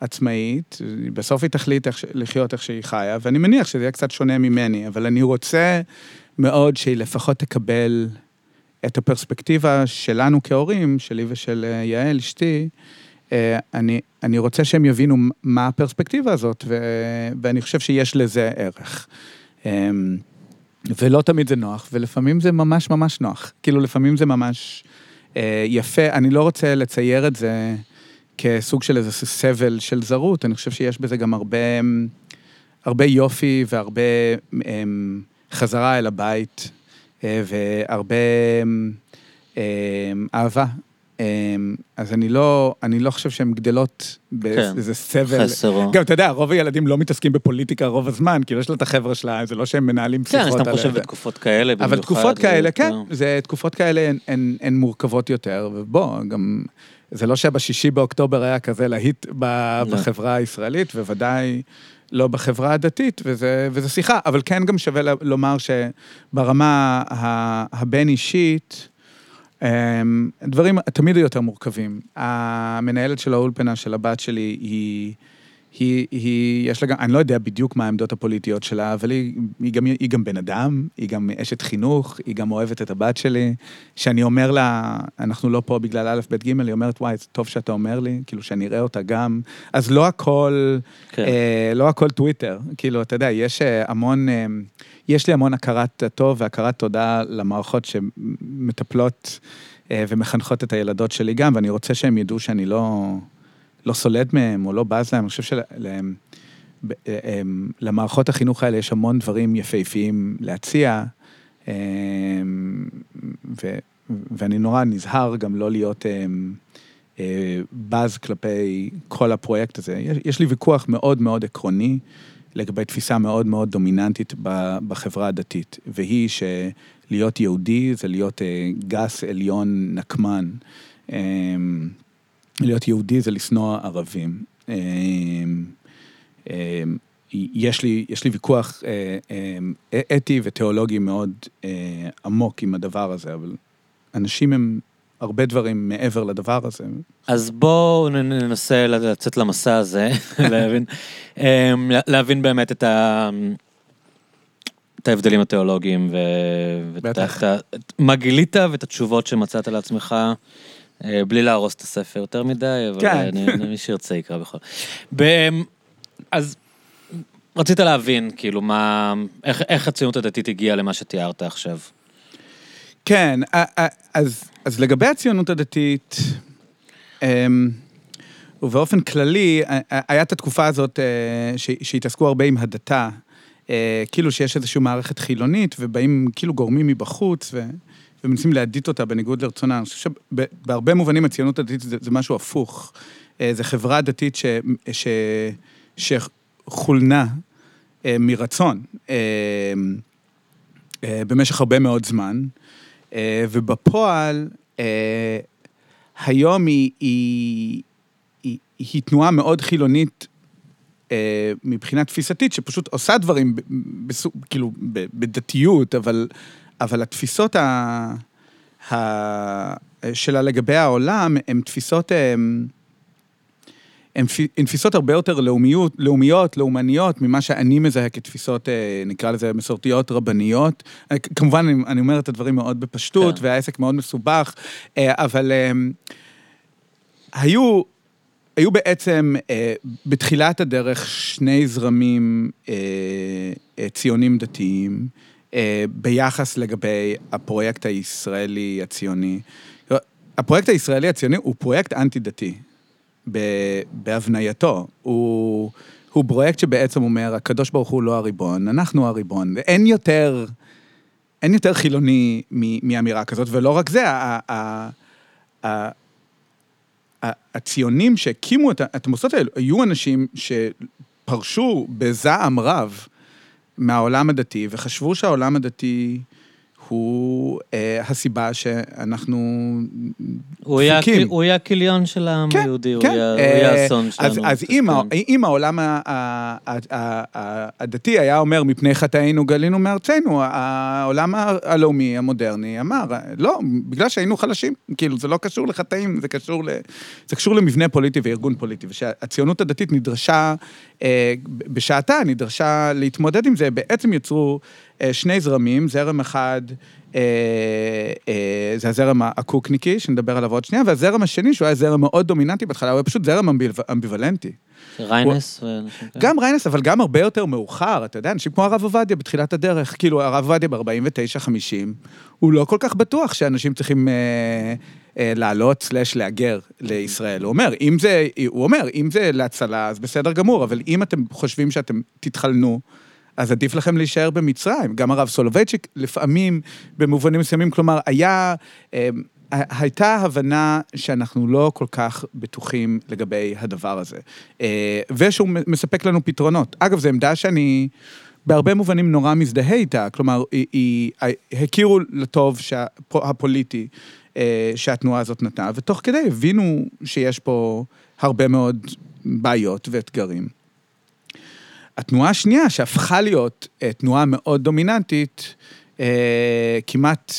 עצמאית, בסוף היא תחליט איך, לחיות איך שהיא חיה, ואני מניח שזה יהיה קצת שונה ממני, אבל אני רוצה מאוד שהיא לפחות תקבל את הפרספקטיבה שלנו כהורים, שלי ושל אה, יעל, אשתי, אה, אני, אני רוצה שהם יבינו מה הפרספקטיבה הזאת, ו, ואני חושב שיש לזה ערך. ולא תמיד זה נוח, ולפעמים זה ממש ממש נוח. כאילו, לפעמים זה ממש אה, יפה. אני לא רוצה לצייר את זה כסוג של איזה סבל של זרות, אני חושב שיש בזה גם הרבה, הרבה יופי והרבה אה, חזרה אל הבית, אה, והרבה אה, אהבה. אה, אז אני לא, אני לא חושב שהן גדלות כן. באיזה סבל. חסר או... גם, אתה יודע, רוב הילדים לא מתעסקים בפוליטיקה רוב הזמן, כאילו, יש לה את החבר'ה שלה, זה לא שהם מנהלים כן, שיחות אני על... סתם חושב. בתקופות כאלה במיוחד. אבל תקופות כאלה, זה- כן, זה תקופות כאלה הן, הן, הן מורכבות יותר, ובוא, גם, זה לא שבשישי באוקטובר היה כזה להיט לא. בחברה הישראלית, ובוודאי לא בחברה הדתית, וזה, וזה שיחה, אבל כן גם שווה לומר שברמה הבין-אישית, אמ, דברים תמיד יותר מורכבים. המנהלת של האולפנה של הבת שלי היא... היא, היא, יש לה גם, אני לא יודע בדיוק מה העמדות הפוליטיות שלה, אבל היא, היא, גם, היא גם בן אדם, היא גם אשת חינוך, היא גם אוהבת את הבת שלי. שאני אומר לה, אנחנו לא פה בגלל א', ב', ג', היא אומרת, וואי, זה טוב שאתה אומר לי, כאילו, שאני אראה אותה גם. אז לא הכל, כן. אה, לא הכל טוויטר. כאילו, אתה יודע, יש אה, המון, אה, יש לי המון הכרת הטוב והכרת תודה למערכות שמטפלות אה, ומחנכות את הילדות שלי גם, ואני רוצה שהם ידעו שאני לא... לא סולד מהם או לא בז להם, אני חושב שלמערכות החינוך האלה יש המון דברים יפהפיים להציע, אמ, ו, ואני נורא נזהר גם לא להיות אמ, אה, בז כלפי כל הפרויקט הזה. יש, יש לי ויכוח מאוד מאוד עקרוני לגבי תפיסה מאוד מאוד דומיננטית בחברה הדתית, והיא שלהיות יהודי זה להיות אה, גס, עליון, נקמן. אה, להיות יהודי זה לשנוא ערבים. אה, יש לי, יש לי ויכוח אתי ותיאולוגי מאוד עמוק עם הדבר הזה, אבל אנשים הם הרבה דברים מעבר לדבר הזה. אז בואו ננסה לצאת למסע הזה, להבין, להבין באמת את, ה... את ההבדלים התיאולוגיים, ו... ואת... מה גילית ואת התשובות שמצאת לעצמך, אה, בלי להרוס את הספר יותר מדי, אבל כן. אני, מי שירצה יקרא בכל. ב... אז רצית להבין, כאילו, מה, איך, איך הציונות הדתית הגיעה למה שתיארת עכשיו. כן, אז, אז לגבי הציונות הדתית, אמ, ובאופן כללי, היה את התקופה הזאת שהתעסקו הרבה עם הדתה, כאילו שיש איזושהי מערכת חילונית, ובאים כאילו גורמים מבחוץ, ו, ומנסים להדית אותה בניגוד לרצונה. אני חושב שבהרבה מובנים הציונות הדתית זה, זה משהו הפוך. זה חברה דתית ש, ש, שחולנה מרצון במשך הרבה מאוד זמן. אה, ובפועל, אה, היום היא, היא, היא, היא תנועה מאוד חילונית אה, מבחינה תפיסתית, שפשוט עושה דברים, בסוג, כאילו, בדתיות, אבל, אבל התפיסות ה, ה, שלה לגבי העולם, הן תפיסות... הן, הן תפיסות הרבה יותר לאומיות, לאומיות, לאומניות, ממה שאני מזהה כתפיסות, אה, נקרא לזה, מסורתיות רבניות. אה, כמובן, אני, אני אומר את הדברים מאוד בפשטות, כן. והעסק מאוד מסובך, אה, אבל היו, היו בעצם בתחילת הדרך שני זרמים ציונים דתיים, ביחס לגבי הפרויקט הישראלי הציוני. הפרויקט הישראלי הציוני הוא פרויקט אנטי-דתי. בהבנייתו. הוא, הוא פרויקט שבעצם אומר, הקדוש ברוך הוא לא הריבון, אנחנו הריבון. אין יותר, אין יותר חילוני מאמירה כזאת, ולא רק זה, ה, ה, ה, הציונים שהקימו את המוסדות האלו, היו אנשים שפרשו בזעם רב מהעולם הדתי, וחשבו שהעולם הדתי... הוא אה, הסיבה שאנחנו הוא דפוקים. היה, הוא היה הכיליון של העם כן, היהודי, כן. הוא היה אה, האסון שלנו. אז, אז אם, כן. אם העולם הדתי היה אומר, מפני חטאינו גלינו מארצנו, העולם הלאומי המודרני אמר, לא, בגלל שהיינו חלשים, כאילו, זה לא קשור לחטאים, זה קשור, ל, זה קשור למבנה פוליטי וארגון פוליטי, ושהציונות הדתית נדרשה, בשעתה נדרשה להתמודד עם זה, בעצם יצרו... אה, שני זרמים, זרם אחד אה, אה, זה הזרם הקוקניקי, שנדבר עליו עוד שנייה, והזרם השני, שהוא היה זרם מאוד דומיננטי בהתחלה, הוא היה פשוט זרם אמביוולנטי. ריינס גם ריינס, אבל גם הרבה יותר מאוחר, אתה יודע, אנשים כמו הרב עובדיה בתחילת הדרך, כאילו הרב עובדיה ב-49-50, הוא לא כל כך בטוח שאנשים צריכים אה, אה, לעלות סלאש להגר לישראל. הוא אומר, אם זה, הוא אומר, אם זה להצלה, אז בסדר גמור, אבל אם אתם חושבים שאתם תתחלנו, אז עדיף לכם להישאר במצרים. גם הרב סולובייצ'יק לפעמים, במובנים מסוימים, כלומר, היה... אמ, הייתה הבנה שאנחנו לא כל כך בטוחים לגבי הדבר הזה, אה, ושהוא מספק לנו פתרונות. אגב, זו עמדה שאני בהרבה מובנים נורא מזדהה איתה, כלומר, היא, היא, הכירו לטוב הפוליטי אה, שהתנועה הזאת נתנה, ותוך כדי הבינו שיש פה הרבה מאוד בעיות ואתגרים. התנועה השנייה, שהפכה להיות אה, תנועה מאוד דומיננטית, כמעט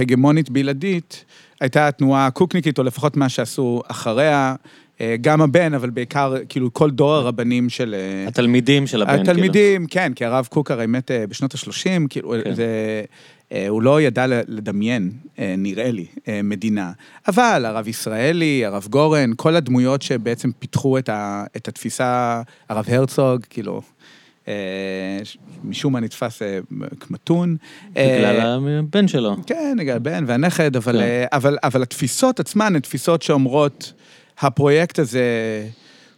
הגמונית בלעדית, הייתה התנועה הקוקניקית, או לפחות מה שעשו אחריה, אה, גם הבן, אבל בעיקר, כאילו, כל דור הרבנים של... התלמידים של הבן, כאילו. התלמידים, כן, כי הרב קוק הרי מת בשנות ה-30, כאילו, כן. זה... אה, הוא לא ידע לדמיין, אה, נראה לי, אה, מדינה. אבל הרב ישראלי, הרב גורן, כל הדמויות שבעצם פיתחו את, ה, את התפיסה, הרב הרצוג, כאילו, משום מה נתפס כמתון. בגלל הבן שלו. כן, בגלל הבן והנכד, אבל, כן. אבל, אבל התפיסות עצמן הן תפיסות שאומרות, הפרויקט הזה...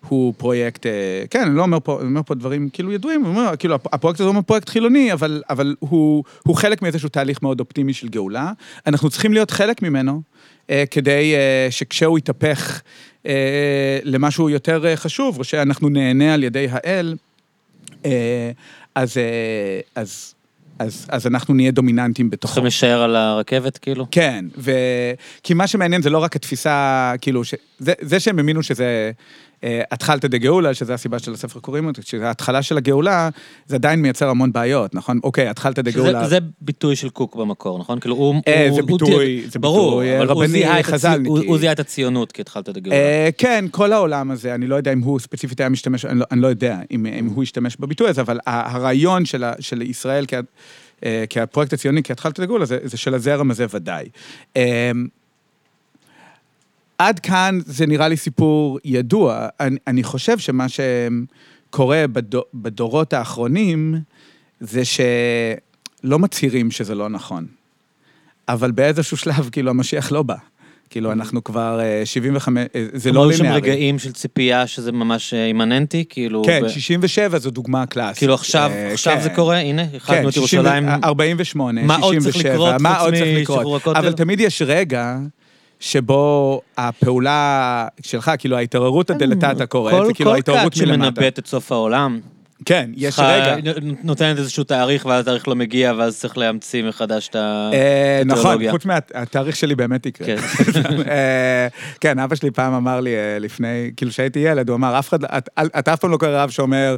הוא פרויקט, אה, כן, אני לא אומר פה, אומר פה דברים כאילו ידועים, אני אומר, כאילו, הפרויקט הזה הוא פרויקט חילוני, אבל, אבל הוא, הוא חלק מאיזשהו תהליך מאוד אופטימי של גאולה. אנחנו צריכים להיות חלק ממנו, אה, כדי אה, שכשהוא יתהפך למשהו יותר חשוב, או שאנחנו נהנה על ידי האל, אה, אז, אה, אז, אז, אז אנחנו נהיה דומיננטים בתוכו. צריכים להישאר על הרכבת, כאילו? כן, ו... כי מה שמעניין זה לא רק התפיסה, כאילו, ש... זה, זה שהם האמינו שזה אה, התחלתא דגאולה, שזה הסיבה של הספר קוראים אותו, שזה ההתחלה של הגאולה, זה עדיין מייצר המון בעיות, נכון? אוקיי, התחלתא דגאולה... זה, זה ביטוי של קוק במקור, נכון? כאילו, הוא... אה, זה ביטוי, זה ביטוי הוא רבני חז"לניקי. הוא- זיהה את הציונות כהתחלת הגאולה. אה, כן, כל העולם הזה, אני לא יודע אם הוא ספציפית היה משתמש, אני לא, לא יודע אם, הוא השתמש בביטוי הזה, אבל הרעיון של, ישראל כ, אה, כפרויקט הציוני, כהתחלת הגאולה, זה, זה של הזרם הזה ודאי. אה, עד כאן זה נראה לי סיפור ידוע. אני, אני חושב שמה שקורה בדו, בדורות האחרונים, זה שלא מצהירים שזה לא נכון. אבל באיזשהו שלב, כאילו, המשיח לא בא. כאילו, אנחנו כבר אה, 75, אה, זה לא אמרו שם לינארי. רגעים של ציפייה שזה ממש אה, אימננטי, כאילו... כן, ב- 67 זו דוגמה קלאסית. כאילו עכשיו, אה, עכשיו כן. זה קורה, הנה, כן, החלטנו את 60 ירושלים. 48, מה עוד צריך 67, לקרות חוץ משחרור? הכותל? אבל תמיד יש רגע שבו הפעולה שלך, כאילו ההתעוררות הדלתתא קורית, כל- זה כאילו כל ההתעוררות מלמטה. שמנבאת את סוף העולם, כן, יש רגע. נותנת איזשהו תאריך, ואז התאריך לא מגיע, ואז צריך להמציא מחדש את אה, נכון. חוץ מהתאריך שלי באמת יקרה. כן. אה, כן, אבא שלי פעם אמר לי אה, לפני, כאילו כשהייתי ילד, הוא אמר, אף אחד, אתה אף פעם לא קורא רב שאומר,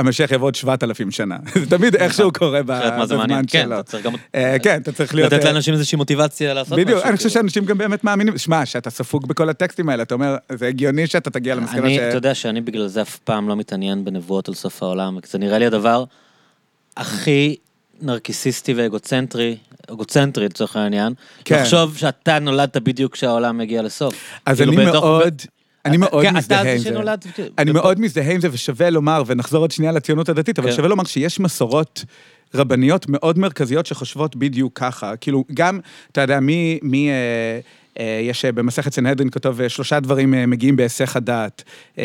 המשיח יבוא עוד 7,000 שנה. זה תמיד איכשהו קורה ב-? בזמן כן, שלו. צריך גם אה, כן, אתה צריך להיות... לתת אה, לאנשים איזושהי מוטיבציה לעשות משהו. בדיוק, אני חושב כאילו. שאנשים גם באמת מאמינים, שמע, שאתה ספוג בכל הטקסטים האלה, אתה אומר, זה הגיוני שאתה תגיע למסקנה ש... אתה יודע שאני בגלל זה אף פעם לא מתעניין בנבואות על סוף העולם, זה נראה לי הדבר הכי נרקיסיסטי ואגוצנטרי, אגוצנטרי לצורך העניין, כן. לחשוב שאתה נולדת בדיוק כשהעולם מגיע לסוף. אז כאילו, אני בתוך- מאוד, אני מאוד כן, מזדהה עם זה. אני מאוד מזדהה עם זה, ושווה לומר, ונחזור עוד שנייה לציונות הדתית, אבל כן. שווה לומר שיש מסורות רבניות מאוד מרכזיות שחושבות בדיוק ככה. כאילו, גם, אתה יודע, מי... מי אה, יש אה, במסכת סנהדרין כתוב, אה, שלושה דברים אה, מגיעים בהיסח הדעת. אה,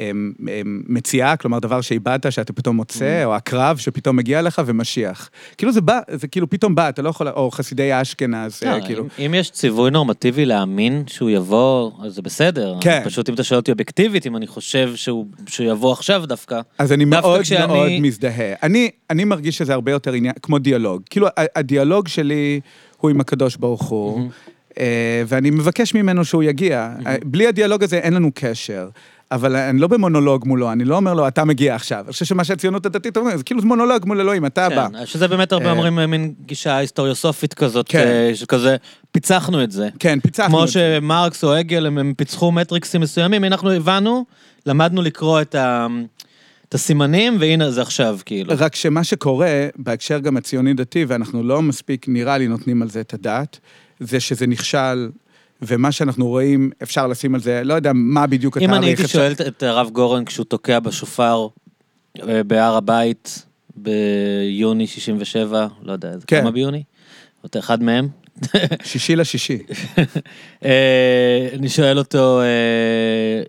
אה, אה, מציאה, כלומר דבר שאיבדת, שאתה פתאום מוצא, או הקרב שפתאום מגיע לך, ומשיח. כאילו זה בא, זה כאילו פתאום בא, אתה לא יכול, או חסידי אשכנז, אה, לא, כאילו. אם- יש ציווי נורמטיבי להאמין שהוא יבוא, אז זה בסדר. כן. פשוט אם אתה שואל אותי אובייקטיבית, אם אני חושב שהוא יבוא עכשיו דווקא, אז אני מאוד מאוד מזדהה. אני, מרגיש שזה הרבה יותר עניין, כמו דיאלוג. כאילו, הדיאלוג שלי הוא עם הקדוש ברוך הוא, אה, ואני מבקש ממנו שהוא יגיע. אה, בלי הדיאלוג הזה אין לנו קשר. אבל אני לא במונולוג מולו, אני לא אומר לו, אתה מגיע עכשיו. אני חושב שמה שהציונות הדתית אומרת, זה כאילו מונולוג מול אלוהים, אתה בא. כן, שזה באמת הרבה אה, אומרים מין גישה היסטוריוסופית כזאת, כן. אה, שכזה, פיצחנו את זה. כן, פיצחנו כמו את זה. שמרקס או הגל, הם- הם פיצחו מטריקסים מסוימים, אנחנו הבנו, למדנו לקרוא את ה- את הסימנים, והנה זה עכשיו, כאילו. רק שמה שקורה, בהקשר גם הציוני-דתי, ואנחנו לא מספיק, נראה לי, נותנים על זה את הדעת, זה שזה נכשל, ומה שאנחנו רואים, אפשר לשים על זה, לא יודע מה בדיוק התאריך. אם אני הייתי אפשר- שואל את- הרב גורן כשהוא תוקע בשופר אה, בהר הבית ביוני 67, לא יודע, זה כן. כמה ביוני? או אחד מהם. שישי לשישי. אה, אני שואל אותו, אה,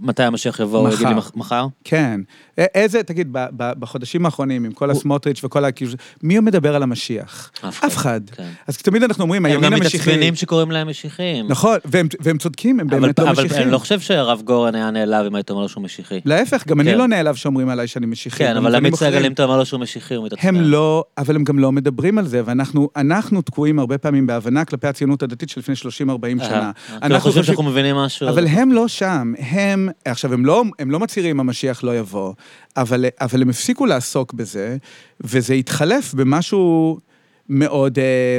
מתי המשיח יבוא, הוא יגיד לי מחר. "מח- מחר? כן. איזה, תגיד, ב- ב- בחודשים האחרונים, עם כל הסמוטריץ' וכל ה... מי מדבר על המשיח? אף אחד. כן. אז תמיד אנחנו אומרים, הם הימין גם המשיחי... מתעצבנים שקוראים להם משיחים. נכון, והם, והם צודקים, הם אבל, באמת לא אבל משיחים. אני לא חושב שהרב גורן היה נעלב אם היית אומר לו שהוא משיחי. להפך, גם אני כן. לא נעלב שאומרים עליי שאני משיחי. כן, אבל במובנים עמית אחרים. סגל, אם אתה אומר לו שהוא משיחי, הוא מתעצבן. הם לא, אבל הם גם לא מדברים על זה, ואנחנו אנחנו תקועים הרבה פעמים בהבנה כלפי הציונות הדתית של לפני 30-40 שנה. לא חושבים שאנחנו מבינים משהו? אבל הם לא שם, הם, עכשיו, הם לא, הם לא מצהירים המשיח לא יבוא, אבל, אבל הם הפסיקו לעסוק בזה, וזה התחלף במשהו מאוד אה,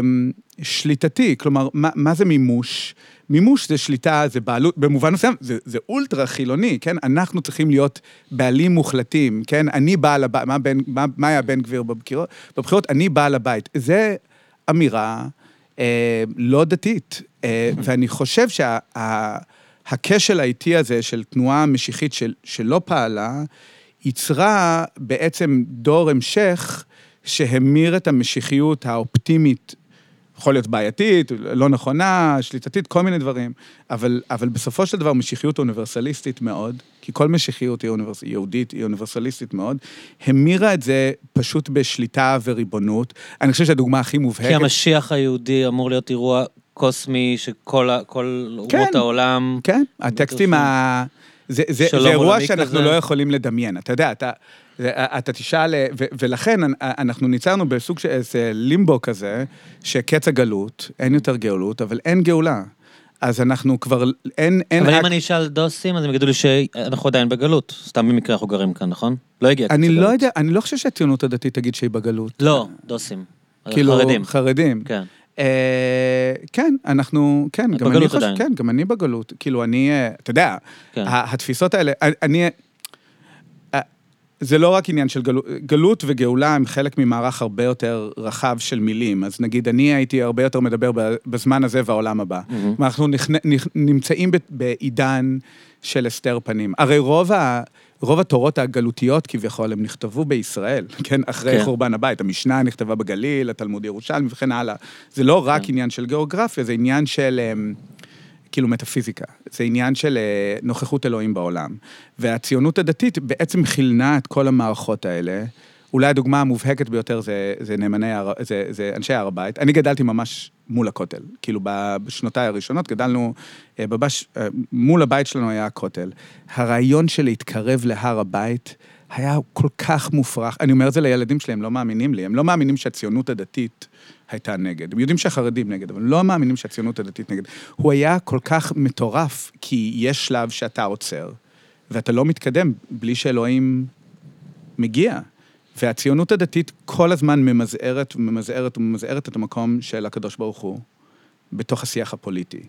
שליטתי. כלומר, מה, מה זה מימוש? מימוש זה שליטה, זה בעלות, במובן מסוים, זה, זה אולטרה חילוני, כן? אנחנו צריכים להיות בעלים מוחלטים, כן? אני בעל הבית, מה, מה, מה היה בן גביר בבחירות? בבחירות, אני בעל הבית. זה אמירה אה, לא דתית, אה, ואני חושב שה... ה- הכשל האיטי הזה של תנועה משיחית של, שלא פעלה, יצרה בעצם דור המשך שהמיר את המשיחיות האופטימית, יכול להיות בעייתית, לא נכונה, שליטתית, כל מיני דברים, אבל, אבל בסופו של דבר משיחיות אוניברסליסטית מאוד, כי כל משיחיות היא אוניברס... יהודית, היא אוניברסליסטית מאוד, המירה את זה פשוט בשליטה וריבונות. אני חושב שהדוגמה הכי מובהקת... כי המשיח היהודי אמור להיות אירוע קוסמי שכל כל כן. אומות העולם... כן, הטקסטים ה... זה, זה, זה אירוע שאנחנו כזה. לא יכולים לדמיין. אתה יודע, אתה, אתה תשאל, ו, ולכן אנחנו ניצרנו בסוג של איזה לימבו כזה, שקץ הגלות, אין יותר גאולות, אבל אין גאולה. אז אנחנו כבר, אין... אין אבל אק- אם אני אשאל דוסים, אז הם יגידו לי שאנחנו עדיין בגלות. סתם במקרה אנחנו גרים כאן, נכון? לא הגיע אני לא. יודע, אני לא חושב שהציונות הדתית תגיד שהיא בגלות. לא, דוסים. כאילו, חרדים. חרדים. כן. אה, כן, אנחנו, כן, גם אני חושב. כן, גם אני בגלות. כאילו, אני, אה, אתה יודע, כן. התפיסות האלה, אני, אה, זה לא רק עניין של גלות, גלות וגאולה הם חלק ממערך הרבה יותר רחב של מילים. אז נגיד, אני הייתי הרבה יותר מדבר בזמן הזה והעולם הבא. מהמם. אנחנו נכ- נכ- נמצאים בעידן של הסתר פנים. הרי רוב ה... רוב התורות הגלותיות כביכול, הם נכתבו בישראל, כן? אחרי כן. חורבן הבית. המשנה נכתבה בגליל, התלמוד ירושלמי וכן הלאה. זה לא רק כן. עניין של גיאוגרפיה, זה עניין של אמ, כאילו מטאפיזיקה. זה עניין של אה, נוכחות אלוהים בעולם. והציונות הדתית בעצם חילנה את כל המערכות האלה. אולי הדוגמה המובהקת ביותר זה, זה נאמני, זה, זה אנשי הר הבית. אני גדלתי ממש מול הכותל. כאילו, בשנותיי הראשונות גדלנו, אה, בבש, אה, מול הבית שלנו היה הכותל. הרעיון של להתקרב להר הבית היה כל כך מופרך. אני אומר את זה לילדים שלי, הם לא מאמינים לי. הם לא מאמינים שהציונות הדתית הייתה נגד. הם יודעים שהחרדים נגד, אבל לא מאמינים שהציונות הדתית נגד. הוא היה כל כך מטורף, כי יש שלב שאתה עוצר, ואתה לא מתקדם בלי שאלוהים מגיע. והציונות הדתית כל הזמן ממזערת וממזערת וממזערת את המקום של הקדוש ברוך הוא בתוך השיח הפוליטי.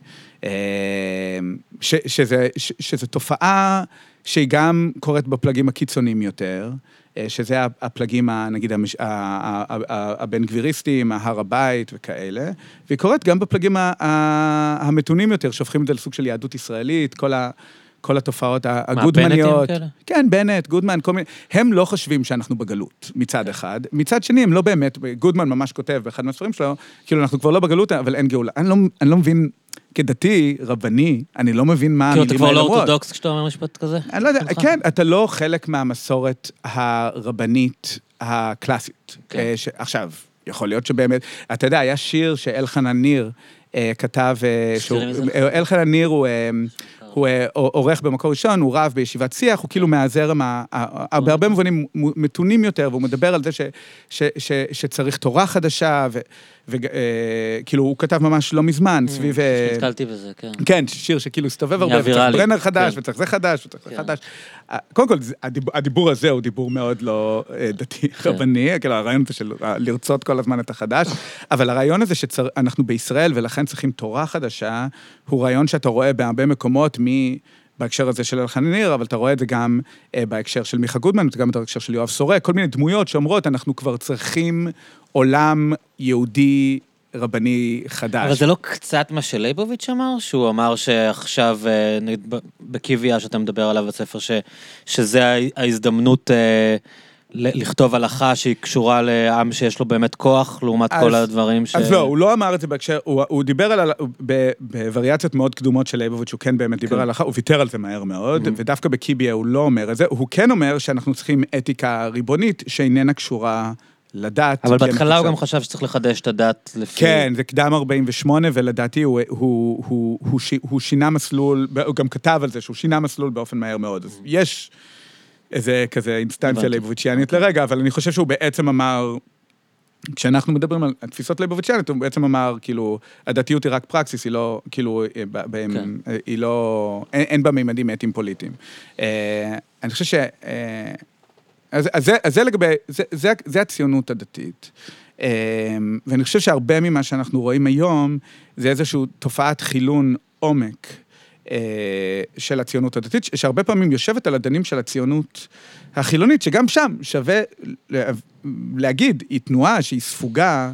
אה, ש, שזה, ש, שזה תופעה שהיא גם קורית בפלגים הקיצוניים יותר, אה, שזה הפלגים, נגיד, הבן גביריסטים, ההר הבית וכאלה, והיא קורית גם בפלגים המתונים יותר, שהופכים את זה לסוג של יהדות ישראלית, כל ה... כל התופעות הגודמניות. בנטים כאלה? כן, בנט, גודמן, כל מיני... הם לא חושבים שאנחנו בגלות, מצד אחד. מצד שני, הם לא באמת, גודמן ממש כותב באחד מהספרים שלו, כאילו, אנחנו כבר לא בגלות, אבל אין גאולה. אני לא, אני לא מבין, כדתי, רבני, אני לא מבין מה כאילו, אתה המילים כבר האלה לא. אורתודוקס כשאתה אומר משפט כזה? אני לא יודע, שלך? כן, אתה לא חלק מהמסורת הרבנית הקלאסית. כן. אה, ש- עכשיו, יכול להיות שבאמת, אתה יודע, היה שיר שאלחנן ניר אה, כתב, אה, שהוא-? אה, אלחנן ניר הוא... אה, הוא אה, עורך במקור ראשון, הוא רב בישיבת שיח, הוא כאילו מהזרם, בהרבה מובנים מתונים יותר, והוא מדבר על זה שצריך תורה חדשה, וכאילו, הוא כתב ממש לא מזמן, סביב... אה, נתקלתי בזה, כן. כן, שיר שכאילו הסתובב הרבה, וצריך. ברנר חדש, כן. וצריך זה חדש, וצריך זה כן. חדש. אה, קודם כל, הדיבור- הזה הוא דיבור מאוד לא אה, דתי, כן. רבני, כאילו הרעיון הזה של אה, לרצות כל הזמן את החדש, אבל הרעיון הזה שאנחנו בישראל ולכן צריכים תורה חדשה, הוא רעיון שאתה רואה בהרבה מקומות מ... בהקשר הזה של אלחנן ניר, אבל אתה רואה את זה גם אה, בהקשר של מיכה גודמן, וגם בהקשר של יואב סורק, כל מיני דמויות שאומרות, אנחנו כבר צריכים עולם יהודי רבני חדש. אבל זה לא קצת מה שלייבוביץ' אמר? שהוא אמר שעכשיו, אה, נגיד ב- בקיביה שאתה מדבר עליו בספר, ש- שזה ההזדמנות אה, לכתוב הלכה שהיא קשורה לעם שיש לו באמת כוח, לעומת אז- כל הדברים ש... אז לא, הוא לא אמר את זה בהקשר, הוא, הוא דיבר על, ב- בווריאציות מאוד קדומות של ליבוביץ', הוא כן באמת דיבר כן. על הלכה, הוא ויתר על זה מהר מאוד, Mhm. ודווקא בקיביה הוא לא אומר את זה, הוא כן אומר שאנחנו צריכים אתיקה ריבונית שאיננה קשורה לדת. אבל בהתחלה הוא גם חשב שצריך לחדש את הדת לפי... כן, זה קדם 48, ולדעתי הוא, הוא, הוא, הוא, ש- הוא שינה מסלול, הוא גם כתב על זה שהוא שינה מסלול באופן מהר מאוד. אז יש איזה כזה אינסטנציה. ליבוביציאנית לרגע, אבל אני חושב שהוא בעצם אמר, כשאנחנו מדברים על תפיסות ליבוביציאנית, הוא בעצם אמר, כאילו, הדתיות היא רק פרקסיס, היא לא, כאילו, אה, בהם- כן. היא לא, אין, אין בה מימדים אתיים פוליטיים. אה, אני חושב ש... אה, אז, אז, זה, אז זה לגבי, זה, זה, זה הציונות הדתית. אה, ואני חושב שהרבה ממה שאנחנו רואים היום, זה איזושהי תופעת חילון עומק אה, של הציונות הדתית, שהרבה פעמים יושבת על הדנים של הציונות החילונית, שגם שם שווה לה- להגיד, היא תנועה שהיא ספוגה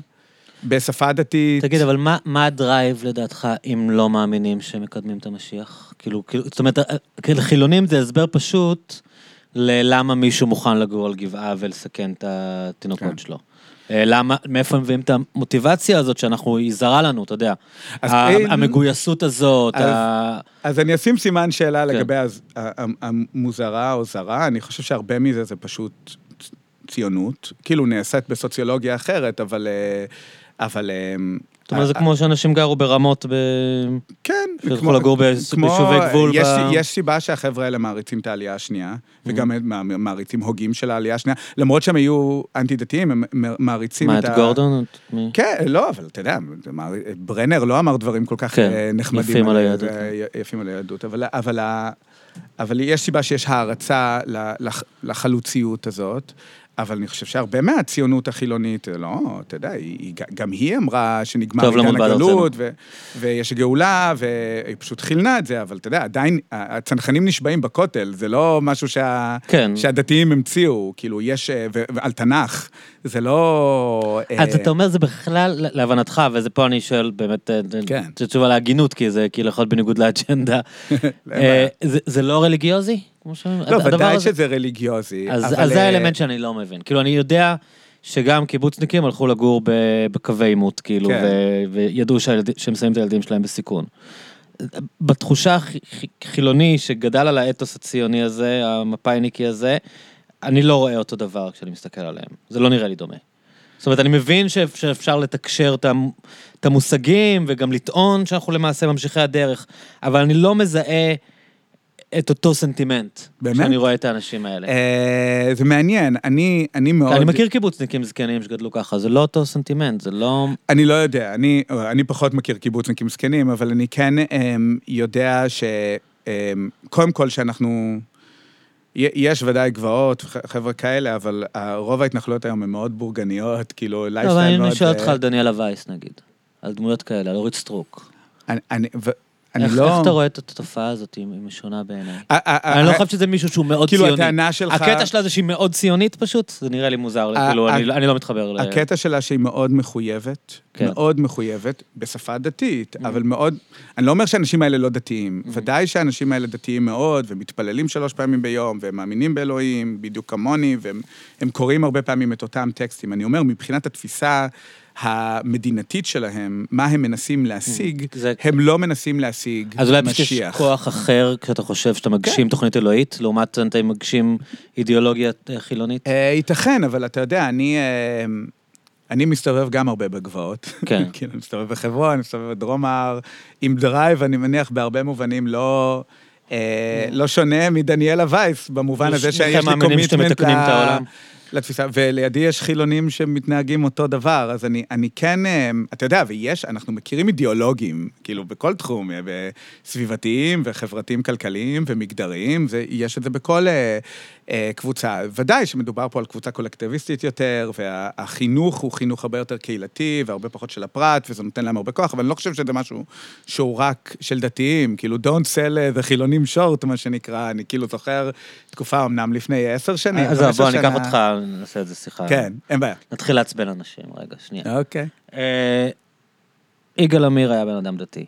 בשפה דתית. תגיד, אבל מה, מה הדרייב לדעתך אם לא מאמינים שמקדמים את המשיח? כאילו, כאילו, זאת אומרת, כאילו, חילונים זה הסבר פשוט ללמה מישהו מוכן לגור על גבעה ולסכן את התינוקות כן. שלו. אה, למה, מאיפה הם מביאים את המוטיבציה הזאת שאנחנו, היא זרה לנו, אתה יודע. ה- אין- המגויסות הזאת, אז- ה... אז אני אשים סימן שאלה כן. לגבי הז- המוזרה או זרה, אני חושב שהרבה מזה זה פשוט ציונות, כאילו נעשית בסוציולוגיה אחרת, אבל... אה, אבל... אה, זאת אומרת, זה כמו שאנשים גרו ברמות ב... כן. שילכו כמו- לגור ביישובי גבול יש, ב- יש סיבה שהחבר'ה האלה מעריצים את העלייה השנייה, וגם מע- מעריצים הוגים של העלייה השנייה, למרות שהם היו אנטי-דתיים, הם מעריצים מה, את ה... גורדון? את מי? כן, לא, אבל אתה יודע, ברנר לא אמר דברים כל כך כן, אה, נחמדים. יפים על אה, היהדות. יפים על היהדות, אבל, יש סיבה שיש הערצה לחלוציות הזאת. אבל אני חושב שהרבה מהציונות החילונית, לא, אתה יודע, היא, גם היא אמרה שנגמר למות עידן הגלות, ו, ויש גאולה, והיא פשוט חילנה את זה, אבל אתה יודע, עדיין, הצנחנים נשבעים בכותל, זה לא משהו שה, כן. שהדתיים המציאו, כאילו, יש, אה, ו- ועל תנ"ך, זה לא... אה, אז אתה אומר זה בכלל, להבנתך, וזה פה אני שואל באמת, אה, כן. זו תשובה להגינות, כי זה כאילו יכול להיות בניגוד לאג'נדה. אה, זה- זה לא רליגיוזי? כמו ש... לא, ודאי הזה- שזה רליגיוזי. אז אבל, אז זה אה, האלמנט שאני לא מבין. כאילו, אני יודע שגם קיבוצניקים הלכו לגור בקווי עימות, כאילו, כן. ו- וידעו שהילדים- שהם שמים את הילדים שלהם בסיכון. בתחושה הח- ח- חילוני שגדל על האתוס הציוני הזה, המפאיניקי הזה, אני לא רואה אותו דבר כשאני מסתכל עליהם. זה לא נראה לי דומה. זאת אומרת, אני מבין שאפ- שאפשר לתקשר את המושגים וגם לטעון שאנחנו למעשה ממשיכי הדרך, אבל אני לא מזהה את אותו סנטימנט. באמת? כשאני רואה את האנשים האלה. אה, זה מעניין, אני, אני מאוד... אני מכיר קיבוצניקים זקנים שגדלו ככה, זה לא אותו סנטימנט, זה לא... אני לא יודע, אני, אני פחות מכיר קיבוצניקים זקנים, אבל אני כן אמ, יודע ש... אמ, קודם כל שאנחנו... יש ודאי גבעות, חבר'ה כאלה, אבל ה- רוב ההתנחלויות היום הן מאוד בורגניות, כאילו לא, אבל לייפסטייל מאוד... אני שואל אה, אותך על דניאלה וייס נגיד, על דמויות כאלה, על אורית סטרוק. אני, אני, אני איך לא... איך אתה רואה את התופעה הזאת, היא משונה בעיניי? ה- ה- אני לא חושב שזה מישהו שהוא מאוד כאילו, ציוני. הטענה שלך- הקטע שלה זה שהיא מאוד ציונית פשוט, זה נראה לי מוזר, כאילו, ה- אני- לא מתחבר ל... הקטע שלה שהיא מאוד מחויבת, כן. מאוד מחויבת, בשפה דתית, אבל מאוד, אני לא אומר שהאנשים האלה לא דתיים, ודאי שהאנשים האלה דתיים מאוד, ומתפללים שלוש פעמים ביום, והם מאמינים באלוהים, בדיוק כמוני, והם הם קוראים הרבה פעמים את אותם טקסטים. אני אומר, מבחינת התפיסה המדינתית שלהם, מה הם מנסים להשיג, זה- הם לא מנסים להשיג אז אולי פשוט יש משיח. כוח אחר כשאתה חושב שאתה מגשים תוכנית אלוהית, לעומת אתה מגשים אידיאולוגיה אה, חילונית? אה, ייתכן, אבל אתה יודע, אני... אה, אני מסתובב גם הרבה בגבעות. כן. כאילו, אני מסתובב בחברון, אני מסתובב בדרום ההר, עם drive, אני מניח בהרבה מובנים לא... אה, לא שונה מדניאלה וייס, במובן הזה שיש לי מאמינים שאתם commitment מתקנים את העולם. לתפיסה, ולידי יש חילונים שמתנהגים אותו דבר, אז אני, אני כן, אה, אתה יודע, ויש, אנחנו מכירים אידיאולוגים, כאילו, בכל תחום, אה, סביבתיים וחברתיים כלכליים ומגדריים, זה, יש את זה בכל אה, קבוצה. ודאי שמדובר פה על קבוצה קולקטיביסטית יותר, והחינוך הוא חינוך הרבה יותר קהילתי והרבה פחות של הפרט, וזה נותן להם הרבה כוח, אבל אני לא חושב שזה משהו שהוא רק של דתיים, כאילו, don't sell the חילונים short, מה שנקרא, אני כאילו זוכר תקופה אמנם לפני עשר שנים. אז 15 בוא, אני אקח. אותך, נעשה איזה שיחה. כן, אין בעיה. נתחיל לעצבן אנשים, רגע, שנייה. אוקיי. אה, יגאל עמיר היה בן אדם דתי,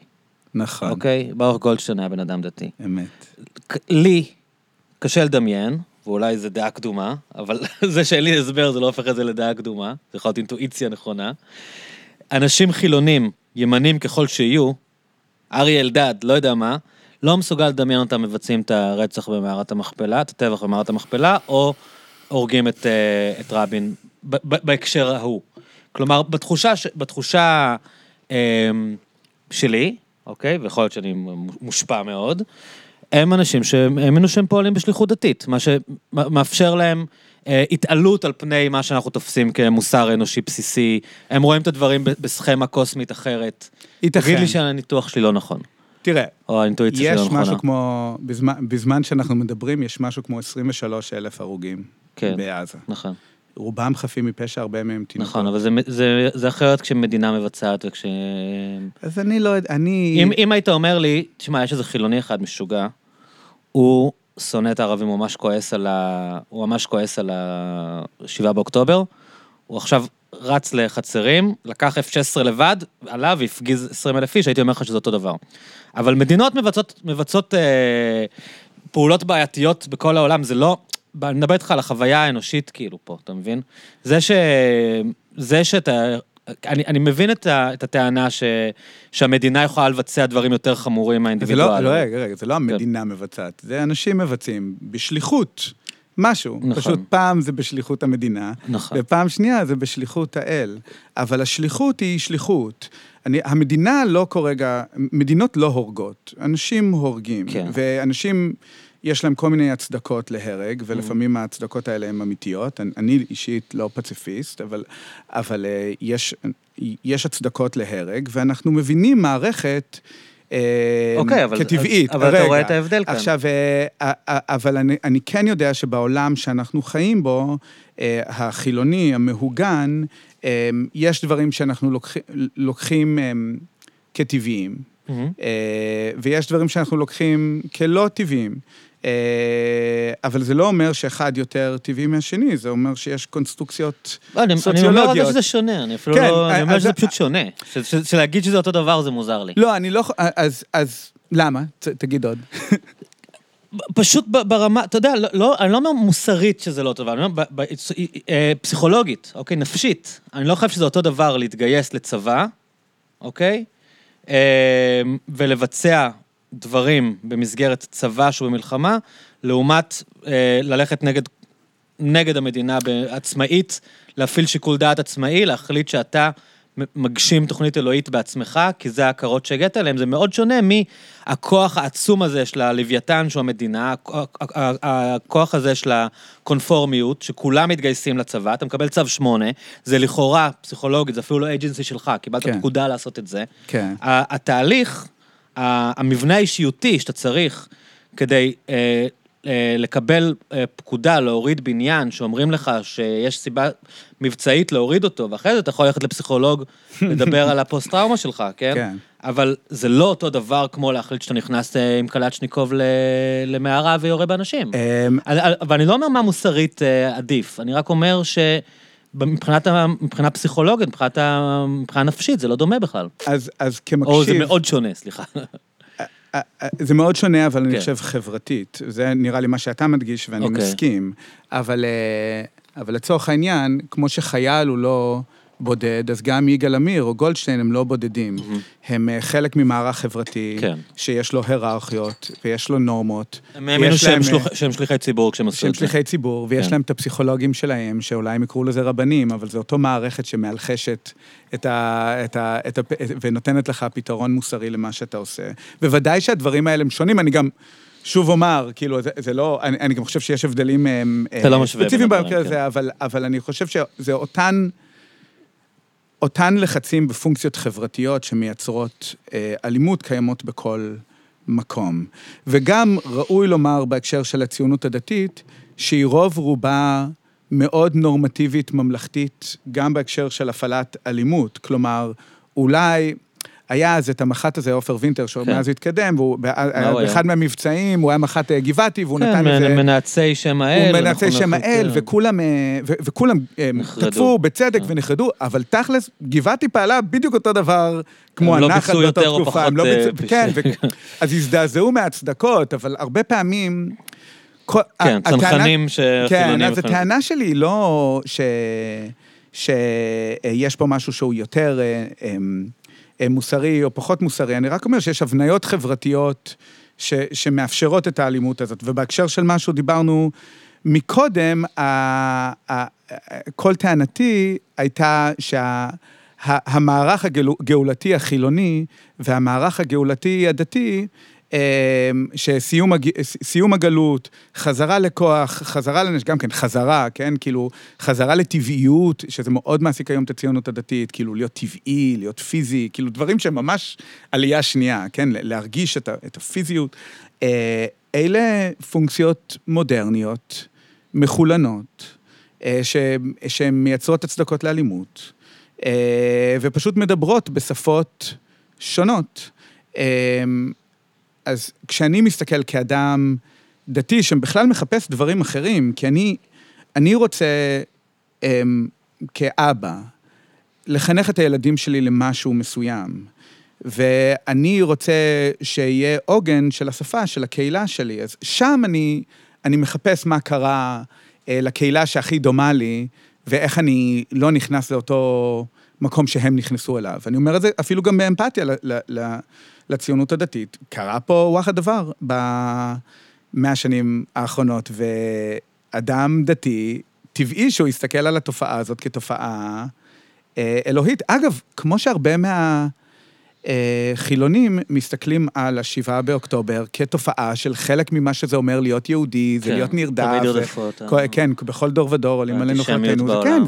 נכון, אוקיי? ברוך גולדשטיין היה בן אדם דתי. אמת. לי קשה לדמיין, ואולי זו דעה קדומה, אבל זה שאין לי הסבר זה לא הופך את זה לדעה קדומה, זה יכול להיות אינטואיציה נכונה. אנשים חילונים, ימנים ככל שיהיו, אריה אלדד, לא יודע מה, לא מסוגל לדמיין אותם מבצעים את הרצח במערת המכפלה, את הטבח במערת המכפלה, או הורגים את, אה, את רבין בהקשר ההוא. כלומר, בתחושה, ש- בתחושה אה, שלי, אוקיי, ויכול להיות שאני מושפע מאוד, הם אנשים שהאמינו שהם פועלים בשליחות דתית, מה שמאפשר להם אה, התעלות על פני מה שאנחנו תופסים כמוסר אנושי בסיסי, הם רואים את הדברים בסכמה קוסמית אחרת. ייתכן. תגיד לי שהניתוח שלי לא נכון, תראה, או האינטואיציה שלי יש לא נכונה. משהו כמו, בזמן, בזמן שאנחנו מדברים, יש משהו כמו 23 אלף הרוגים כן. בעזה. נכון, רובם חפים מפשע, הרבה מהם תינוקות. נכון, אבל זה, זה, זה אחרת כשמדינה מבצעת וכש... אז אני לא יודע, אני... אם, אם היית אומר לי, תשמע, יש איזה חילוני אחד משוגע, הוא שונא את הערבים, הוא ממש כועס על ה... הוא ממש כועס על ה-7 באוקטובר, הוא עכשיו רץ לחצרים, לקח F-16 לבד, עלה והפגיז 20 אלף איש, הייתי אומר לך שזה אותו דבר. אבל מדינות מבצעות, מבצעות אה, פעולות בעייתיות בכל העולם, זה לא... אני מדבר איתך על החוויה האנושית כאילו פה, אתה מבין? זה ש... זה שאתה... אני, אני מבין את, ה, את הטענה ש, שהמדינה יכולה לבצע דברים יותר חמורים זה מהאינדיבידואל. לא, לא, רגע, רגע, זה לא המדינה מבצעת, זה אנשים מבצעים בשליחות. משהו. נכון. פשוט פעם זה בשליחות המדינה, נכון. ופעם שנייה זה בשליחות האל. אבל השליחות היא שליחות. אני, המדינה לא כרגע, מדינות לא הורגות, אנשים הורגים. כן. ואנשים, יש להם כל מיני הצדקות להרג, ולפעמים ההצדקות האלה הן אמיתיות. אני, אני אישית לא פציפיסט, אבל, אבל אה, יש, יש הצדקות להרג, ואנחנו מבינים מערכת... אה, אוקיי, אבל- כטבעית. אז- אבל אתה רגע. רואה את ההבדל כאן. עכשיו, אה, אבל אני, אני כן יודע שבעולם שאנחנו חיים בו, החילוני, המהוגן, יש דברים שאנחנו לוקחים, לוקחים כטבעיים. אה, ויש דברים שאנחנו לוקחים כלא טבעיים. אה, אבל זה לא אומר שאחד יותר טבעי מהשני, זה אומר שיש קונסטרוקציות לא, אני אני אומר סוציולוגיות. שזה שונה, אני אפילו כן, לא... אני אומר שזה פשוט שונה. שלהגיד שזה אותו דבר זה מוזר לי. לא, אני לא... ח- אז, אז למה? תגיד עוד. פשוט ברמה, אתה יודע, לא- לא, אני לא אומר מוסרית שזה לא אותו דבר, אני אומר אה, פסיכולוגית, אוקיי, נפשית. אני לא חושב שזה אותו דבר להתגייס לצבא, אוקיי? אה, ולבצע דברים במסגרת צבא שהוא במלחמה, לעומת אה, ללכת נגד, נגד המדינה עצמאית, להפעיל שיקול דעת עצמאי, להחליט שאתה מגשים תוכנית אלוהית בעצמך, כי זה ההכרות שהגעת אליהן, זה מאוד שונה מהכוח העצום הזה של הלוויתן, שהוא המדינה, הכ- הכ- הכוח הזה של הקונפורמיות, שכולם מתגייסים לצבא, אתה מקבל צו 8, זה לכאורה פסיכולוגית, זה אפילו לא אייג'נסי שלך, קיבלת כן. פקודה לעשות את זה. כן. התהליך, המבנה האישיותי שאתה צריך כדי אה, אה, לקבל אה, פקודה להוריד בניין, שאומרים לך שיש סיבה מבצעית להוריד אותו, ואחרי זה אתה יכול ללכת לפסיכולוג, לדבר על הפוסט-טראומה שלך, כן? כן. אבל זה לא אותו דבר כמו להחליט שאתה נכנס אה, עם קלצ'ניקוב ל- למערה ויורה באנשים. אמ, אבל אבל אני לא אומר מה מוסרית אה, עדיף, אני רק אומר שמבחינת ה- מבחינה פסיכולוגית, מבחינת מבחינה נפשית, זה לא דומה בכלל. אז, אז כמקשיב... או זה מאוד שונה, סליחה. אה, אה, זה מאוד שונה, אבל אני כן. חושב חברתית. זה נראה לי מה שאתה מדגיש, ואני אוקיי. מסכים. אבל, אה, אבל לצורך העניין, כמו שחייל הוא לא בודד, אז גם יגאל עמיר או גולדשטיין הם לא בודדים. הם אה, חלק ממערך חברתי, כן. שיש לו היררכיות, ויש לו נורמות. הם האמינו שהם להם, שלוח- אה, שהם שליחי ציבור כשהם עשו שהם את זה. שליחי ציבור, ויש כן. להם את הפסיכולוגים שלהם, שאולי הם יקראו לזה רבנים, אבל זו אותו מערכת שמאלחשת את ה, את ה, את ה, ונותנת לך פתרון מוסרי למה שאתה עושה. בוודאי שהדברים האלה הם שונים, אני גם... שוב אומר, כאילו, זה, זה לא, אני, אני גם חושב שיש הבדלים אה, אתה לא משווה בין ספציפיים הדברים, במקרה כן. הזה, אבל, אבל אני חושב שזה אותן, אותן לחצים ופונקציות חברתיות שמייצרות אה, אלימות קיימות בכל מקום. וגם ראוי לומר בהקשר של הציונות הדתית, שהיא רוב רובה מאוד נורמטיבית ממלכתית, גם בהקשר של הפעלת אלימות. כלומר, אולי... היה אז את המח"ט הזה, עופר וינטר, כן. שמאז הוא התקדם, והוא? באחד מהמבצעים, הוא היה מח"ט אה, גבעתי, והוא נתן כן, איזה... מנאצי שם האל. הוא מנצי שם האל, אה, וכולם, אה, אה. תקפו בצדק כן. ונחרדו, אבל תכלס, גבעתי פעלה בדיוק אותו דבר כמו הם לא הנחל ביצעו באותה יותר או תקופה. פחות, הם לא כן, אז הזדעזעו מהצדקות, אבל הרבה פעמים... כל- כן, צנחנים כן, שחילונים... אז הטענה שלי היא לא ש- שיש פה משהו שהוא יותר אה, מוסרי או פחות מוסרי, אני רק אומר שיש הבניות חברתיות ש, שמאפשרות את האלימות הזאת. ובהקשר של מה שדיברנו מקודם, ה, ה, כל טענתי הייתה שה... המערך הגאולתי החילוני והמערך הגאולתי הדתי, אה, שסיום הג... סיום הגלות, חזרה לכוח, חזרה לנש... גם כן, חזרה, כן? כאילו, חזרה לטבעיות, שזה מאוד מעסיק היום את הציונות הדתית, כאילו, להיות טבעי, להיות פיזי, כאילו, דברים שהם ממש עלייה שנייה, כן? להרגיש את. את הפיזיות. אה, אלה פונקציות מודרניות, מחולנות, אה. שהן מייצרות הצדקות לאלימות. אה, ופשוט מדברות בשפות שונות. אז כשאני מסתכל כאדם דתי שבכלל מחפש דברים אחרים, כי אני, אני רוצה אה, כאבא לחנך את הילדים שלי למשהו מסוים, ואני רוצה שיהיה עוגן של השפה, של הקהילה שלי, אז שם אני, אני מחפש מה קרה אה, לקהילה שהכי דומה לי, ואיך אני לא נכנס לאותו מקום שהם נכנסו אליו. אני אומר את זה אפילו גם באמפתיה ל, ל, ל, לציונות הדתית. קרה פה וואחד דבר במאה השנים האחרונות, אדם דתי, טבעי שהוא יסתכל על התופעה הזאת כתופעה אה, אלוהית. אגב, כמו שהרבה מה... אה, חילונים מסתכלים על השבעה באוקטובר כתופעה של חלק ממה שזה אומר להיות יהודי, זה כן, להיות נרדף. תמיד ירדפו אותנו. כל- כן, בכל דור ודור עולים עלינו חלקנו. כן,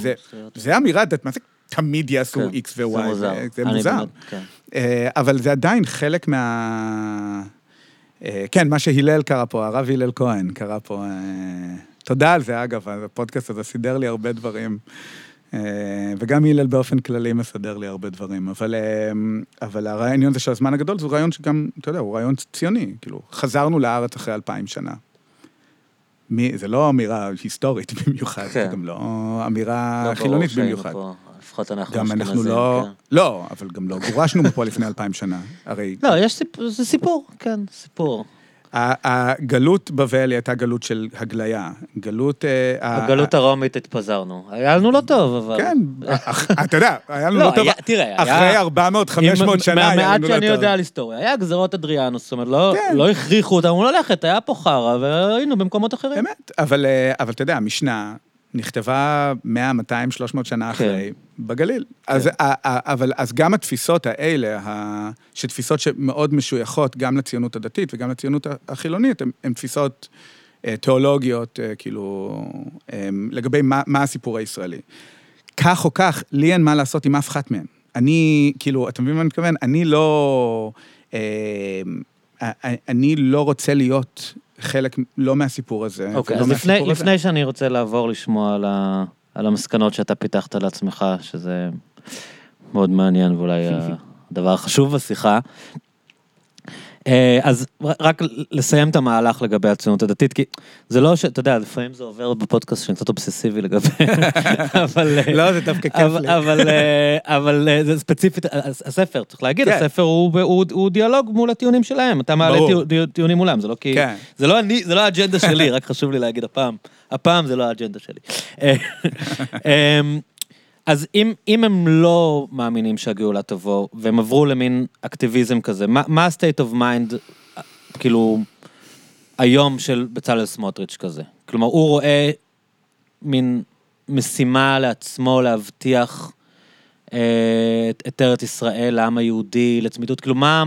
זה- אמירה, מה זה תמיד יעשו כן, X זה ו-Y, מוזר. זה- זה אני מוזר. באמת- כן. אה, אבל זה עדיין חלק מה... אה, כן, מה שהלל קרא פה, הרב הלל כהן קרא פה, אה, תודה על זה, אגב, הפודקאסט הזה סידר לי הרבה דברים. וגם הלל באופן כללי מסדר לי הרבה דברים, אבל, אבל הרעיון הזה של הזמן הגדול, זה רעיון שגם, אתה יודע, הוא רעיון ציוני, כאילו, חזרנו לארץ אחרי אלפיים שנה. מי, זה לא אמירה היסטורית במיוחד, זה כן. גם לא אמירה לא חילונית במיוחד. פה, לפחות אנחנו גם אנחנו אשכנזים, לא... כן. לא, אבל גם לא גורשנו מפה לפני אלפיים שנה. הרי לא, יש סיפור, זה סיפור, כן, סיפור. הגלות בבל הייתה גלות של הגליה. גלות... אה, ה- בגלות הרומית התפזרנו. היה לנו לא טוב, אבל... כן, אתה יודע, היה לנו לא, לא טוב. תראה, היה- אחרי 400, 500 שנה היה מהמעט לנו לא שאני טוב. יודע על היסטוריה, היה גזרות אדריאנוס, זאת אומרת, לא- כן. לא הכריחו אותנו ללכת, היה פה חרא, והיינו במקומות אחרים. באמת, אבל אה, אבל אתה יודע, המשנה נכתבה 100, 200, 300 שנה כן. אחרי, בגליל. אז, ה- ה- אבל, אז גם התפיסות האלה, שתפיסות שמאוד משויכות גם לציונות הדתית וגם לציונות החילונית, הן תפיסות אה, תיאולוגיות, אה, כאילו, אה, לגבי מה, מה הסיפור הישראלי. כך או כך, לי אין מה לעשות עם אף אחת מהן. אני, כאילו, אתה מבין מה אני מתכוון? אני לא... אה, אה, אני לא רוצה להיות חלק, לא מהסיפור הזה. אוקיי, ולא אז לפני, מהסיפור הזה. לפני שאני רוצה לעבור לשמוע על, ה, על המסקנות שאתה פיתחת לעצמך, שזה מאוד מעניין ואולי הדבר החשוב בשיחה, אה, אז ר- רק לסיים את המהלך לגבי הציונות הדתית, כי זה לא ש... אתה יודע, לפעמים זה עובר בפודקאסט שאני קצת אובססיבי לגבי... אבל... אה, לא, זה דווקא כיף לי. אבל, אה, אבל אה, זה ספציפית, הס- הספר, צריך להגיד, כן. הספר הוא, דיאלוג מול הטיעונים שלהם, אתה מעלה טיעונים מולם, זה לא כי... כן. זה לא אני, זה לא האג'נדה שלי, רק חשוב לי להגיד הפעם. הפעם זה לא האג'נדה שלי. אה, אז אם, אם הם לא מאמינים שהגאולה תבוא, והם עברו למין אקטיביזם כזה, מה, מה ה-state of mind, אה, כאילו, היום של בצלאל סמוטריץ' כזה? כלומר, הוא רואה מין משימה לעצמו להבטיח אה, את, את ארץ ישראל, לעם היהודי, לצמידות, כאילו, מה,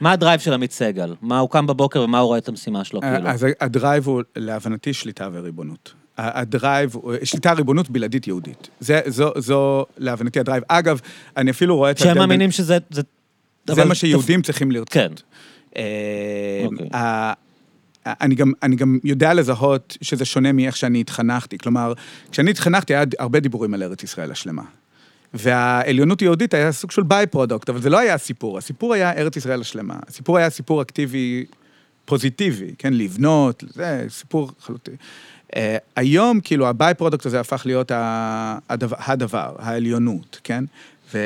מה ה drive של עמית סגל? מה הוא קם בבוקר ומה הוא רואה את המשימה שלו, כאילו? אז ה drive הוא, להבנתי, שליטה וריבונות. ה drive, שליטה ריבונות בלעדית יהודית. זה, זו, זו, להבנתי, ה drive. אגב, אני אפילו רואה את שהם ההבדל בין- מאמינים שזה... זה, זה מה שיהודים צריכים לרצות. כן. אה, אוקיי. אני גם, אני גם יודע לזהות שזה שונה מאיך שאני התחנכתי. כלומר, כשאני התחנכתי היה הרבה דיבורים על ארץ ישראל השלמה. והעליונות היהודית היה סוג של by-product, אבל זה לא היה הסיפור. הסיפור היה ארץ ישראל השלמה. הסיפור היה סיפור אקטיבי פוזיטיבי, כן? לבנות, זה סיפור חלוטין. Uh, היום, כאילו, ה by-product הזה הפך להיות הדבר, הדבר העליונות, כן? ו,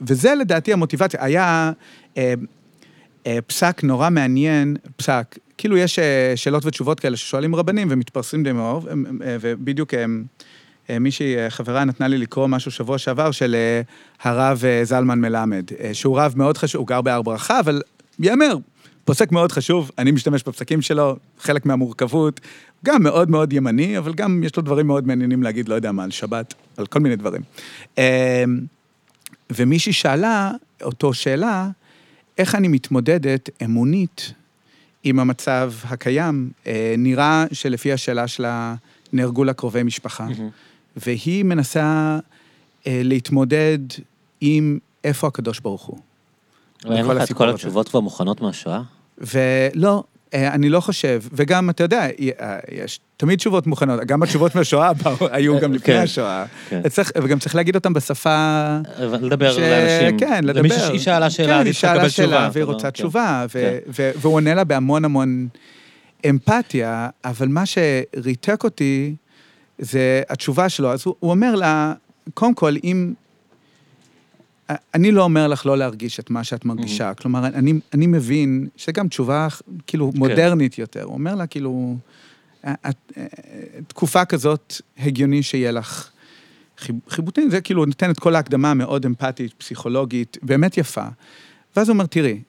וזה לדעתי המוטיבציה. היה uh, uh, פסק נורא מעניין, פסק, כאילו יש uh, שאלות ותשובות כאלה ששואלים רבנים ומתפרסמים די מאור, uh, ובדיוק... um, אה, מישהי, אה, חברה נתנה לי לקרוא משהו שבוע שעבר של אה, הרב אה, זלמן מלמד, אה, שהוא רב מאוד חשוב, הוא גר בהר ברכה, אבל ייאמר, פוסק מאוד חשוב, אני משתמש בפסקים שלו, חלק מהמורכבות, גם מאוד מאוד ימני, אבל גם יש לו דברים מאוד מעניינים להגיד, לא יודע מה, על שבת, על כל מיני דברים. אה, ומישהי שאלה אותו שאלה, איך אני מתמודדת אמונית עם המצב הקיים? אה, נראה שלפי השאלה שלה נהרגו לה קרובי משפחה. והיא מנסה אה, להתמודד עם איפה הקדוש ברוך הוא. ואין לך את כל הזה. התשובות כבר מוכנות מהשואה? ולא, אני לא חושב, וגם, אתה יודע, אה, יש תמיד תשובות מוכנות, גם התשובות מהשואה היו גם לפני כן, השואה. כן. צריך, וגם צריך להגיד אותם בשפה... לדבר לאנשים. כן, לדבר. מישהו שהיא שאלה שאלה, כן, היא היא צריכה לקבל שאלה תשובה. שאלה, והיא רוצה. תשובה, והוא עונה לה בהמון המון אמפתיה, אבל מה שריתק אותי זה התשובה שלו. אז הוא הוא אומר לה, קודם כל, אם... אני לא אומר לך לא להרגיש את מה שאת מרגישה. כלומר, אני, אני מבין שגם תשובה כאילו מודרנית יותר. הוא אומר לה, כאילו, את, אה, תקופה כזאת הגיוני שיהיה לך חיב- חיבוטים, זה כאילו נותן את כל ההקדמה המאוד אמפתית, פסיכולוגית, באמת יפה. ואז הוא אומר, תראי,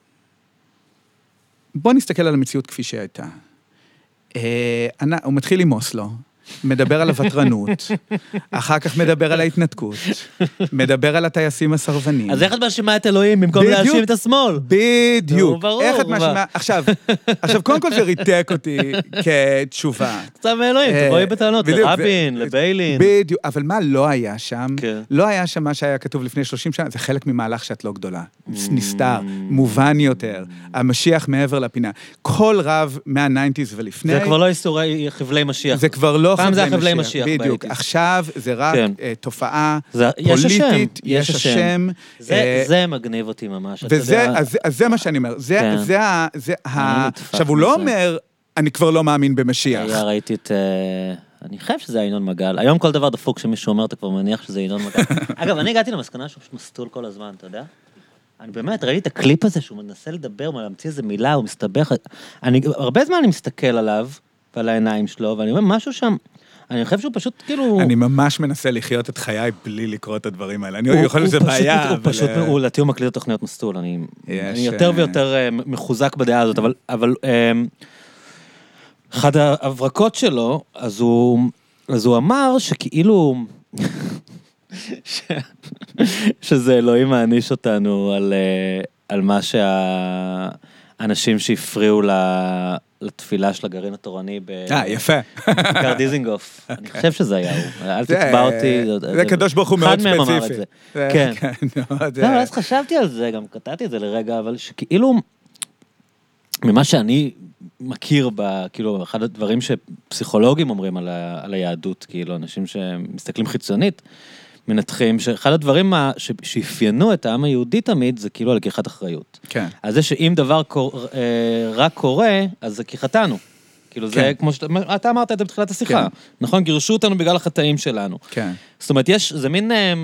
בוא נסתכל על המציאות כפי שהיא הייתה. אה, הוא מתחיל עם אוסלו. מדבר על הוותרנות, אחר כך מדבר על ההתנתקות, מדבר על הטייסים הסרבנים. אז איך את מאשימה את אלוהים במקום. להאשים את השמאל? בדיוק. ברור, איך את מה? מאשימה... עכשיו, עכשיו, קודם כל זה ריתק אותי כתשובה. סתם מאלוהים, אה, תבואי בטענות לרבין, לביילין. בדיוק, אבל מה לא היה שם? כן. לא היה שם מה שהיה כתוב לפני 30 שנה, זה חלק ממהלך שאת לא גדולה. נסתר, מובן יותר, המשיח מעבר לפינה. כל רב מה-90's ולפני... זה כבר לא איסורי חבלי משיח. זה כבר לא פעם זה היה חבלי משיח בדיוק. עכשיו זה רק כן. אה, תופעה זה- פוליטית, יש השם. זה- אה, זה מגניב אותי ממש. וזה. אז, אז זה מה שאני אומר. זה, כן. זה. זה ה... עכשיו, הוא לא. אומר, אני כבר לא מאמין במשיח. היה, ראיתי את... אה, אני חושב שזה היה ינון מגל. היום כל דבר דפוק שמישהו אומר, אתה כבר מניח שזה ינון מגל. אגב, אני הגעתי למסקנה שהוא פשוט מסטול כל הזמן, אתה יודע? אני באמת, ראיתי את הקליפ הזה שהוא מנסה לדבר, להמציא איזה מילה, הוא מסתבך. אני, הרבה זמן אני מסתכל עליו, ועל העיניים שלו, ואני אומר, משהו שם, אני חושב שהוא פשוט כאילו... אני ממש מנסה לחיות את חיי בלי לקרוא את הדברים האלה. אני הוא- יכול להיות שזה הוא בעיה, הוא אבל... פשוט, אה, הוא לדעתי הוא מקליט את תוכניות מסטול, אני יותר אה, ויותר אה, מחוזק בדעה הזאת, אבל- אחת ההברקות שלו, אז הוא אז הוא אמר שכאילו, ש- שזה אלוהים מעניש אותנו על, על מה שהאנשים שהפריעו ל- לתפילה של הגרעין התורני אה, יפה. בכיכר דיזינגוף. אני חושב שזה היה הוא, אל תתבע אותי. זה קדוש ברוך הוא מאוד אחד מהם אמר את ספציפי. זה. כן. כן. לא, אה, אז חשבתי על זה, גם קטעתי את זה לרגע, אבל שכאילו, ממה שאני מכיר, ב, כאילו, אחד הדברים שפסיכולוגים אומרים על, ה, על היהדות, כאילו, אנשים שמסתכלים חיצונית, מנתחים, שאחד הדברים ה- ש- שאפיינו את העם היהודי תמיד, זה כאילו על לקיחת אחריות. כן. על זה שאם דבר קור, אה, רע קורה, אז זה כי חטאנו. כאילו זה כן. כמו שאתה, אתה אמרת את זה בתחילת השיחה, כן. נכון? גירשו אותנו בגלל החטאים שלנו. כן. זאת אומרת, יש, זה מין אה,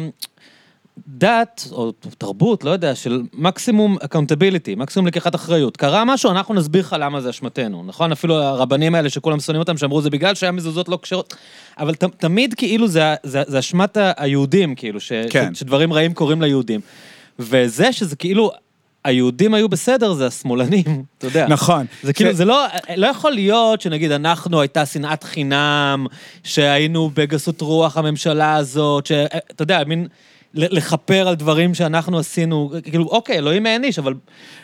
דת, או תרבות, לא יודע, של מקסימום accountability, מקסימום לקיחת אחריות. קרה משהו, אנחנו נסביר לך למה זה אשמתנו, נכון? אפילו הרבנים האלה שכולם שונאים אותם, שאמרו זה בגלל שהיה מזוזות לא כשרות. אבל ת, תמיד כאילו זה, זה, זה אשמת היהודים, כאילו, ש, כן. ש, שדברים רעים קורים ליהודים. וזה שזה כאילו... היהודים היו בסדר, זה השמאלנים, אתה יודע. נכון. זה כאילו, ש- זה לא, לא יכול להיות שנגיד אנחנו הייתה שנאת חינם, שהיינו בגסות רוח הממשלה הזאת, שאתה יודע, מין לכפר על דברים שאנחנו עשינו, כאילו, אוקיי, אלוהים העניש, אבל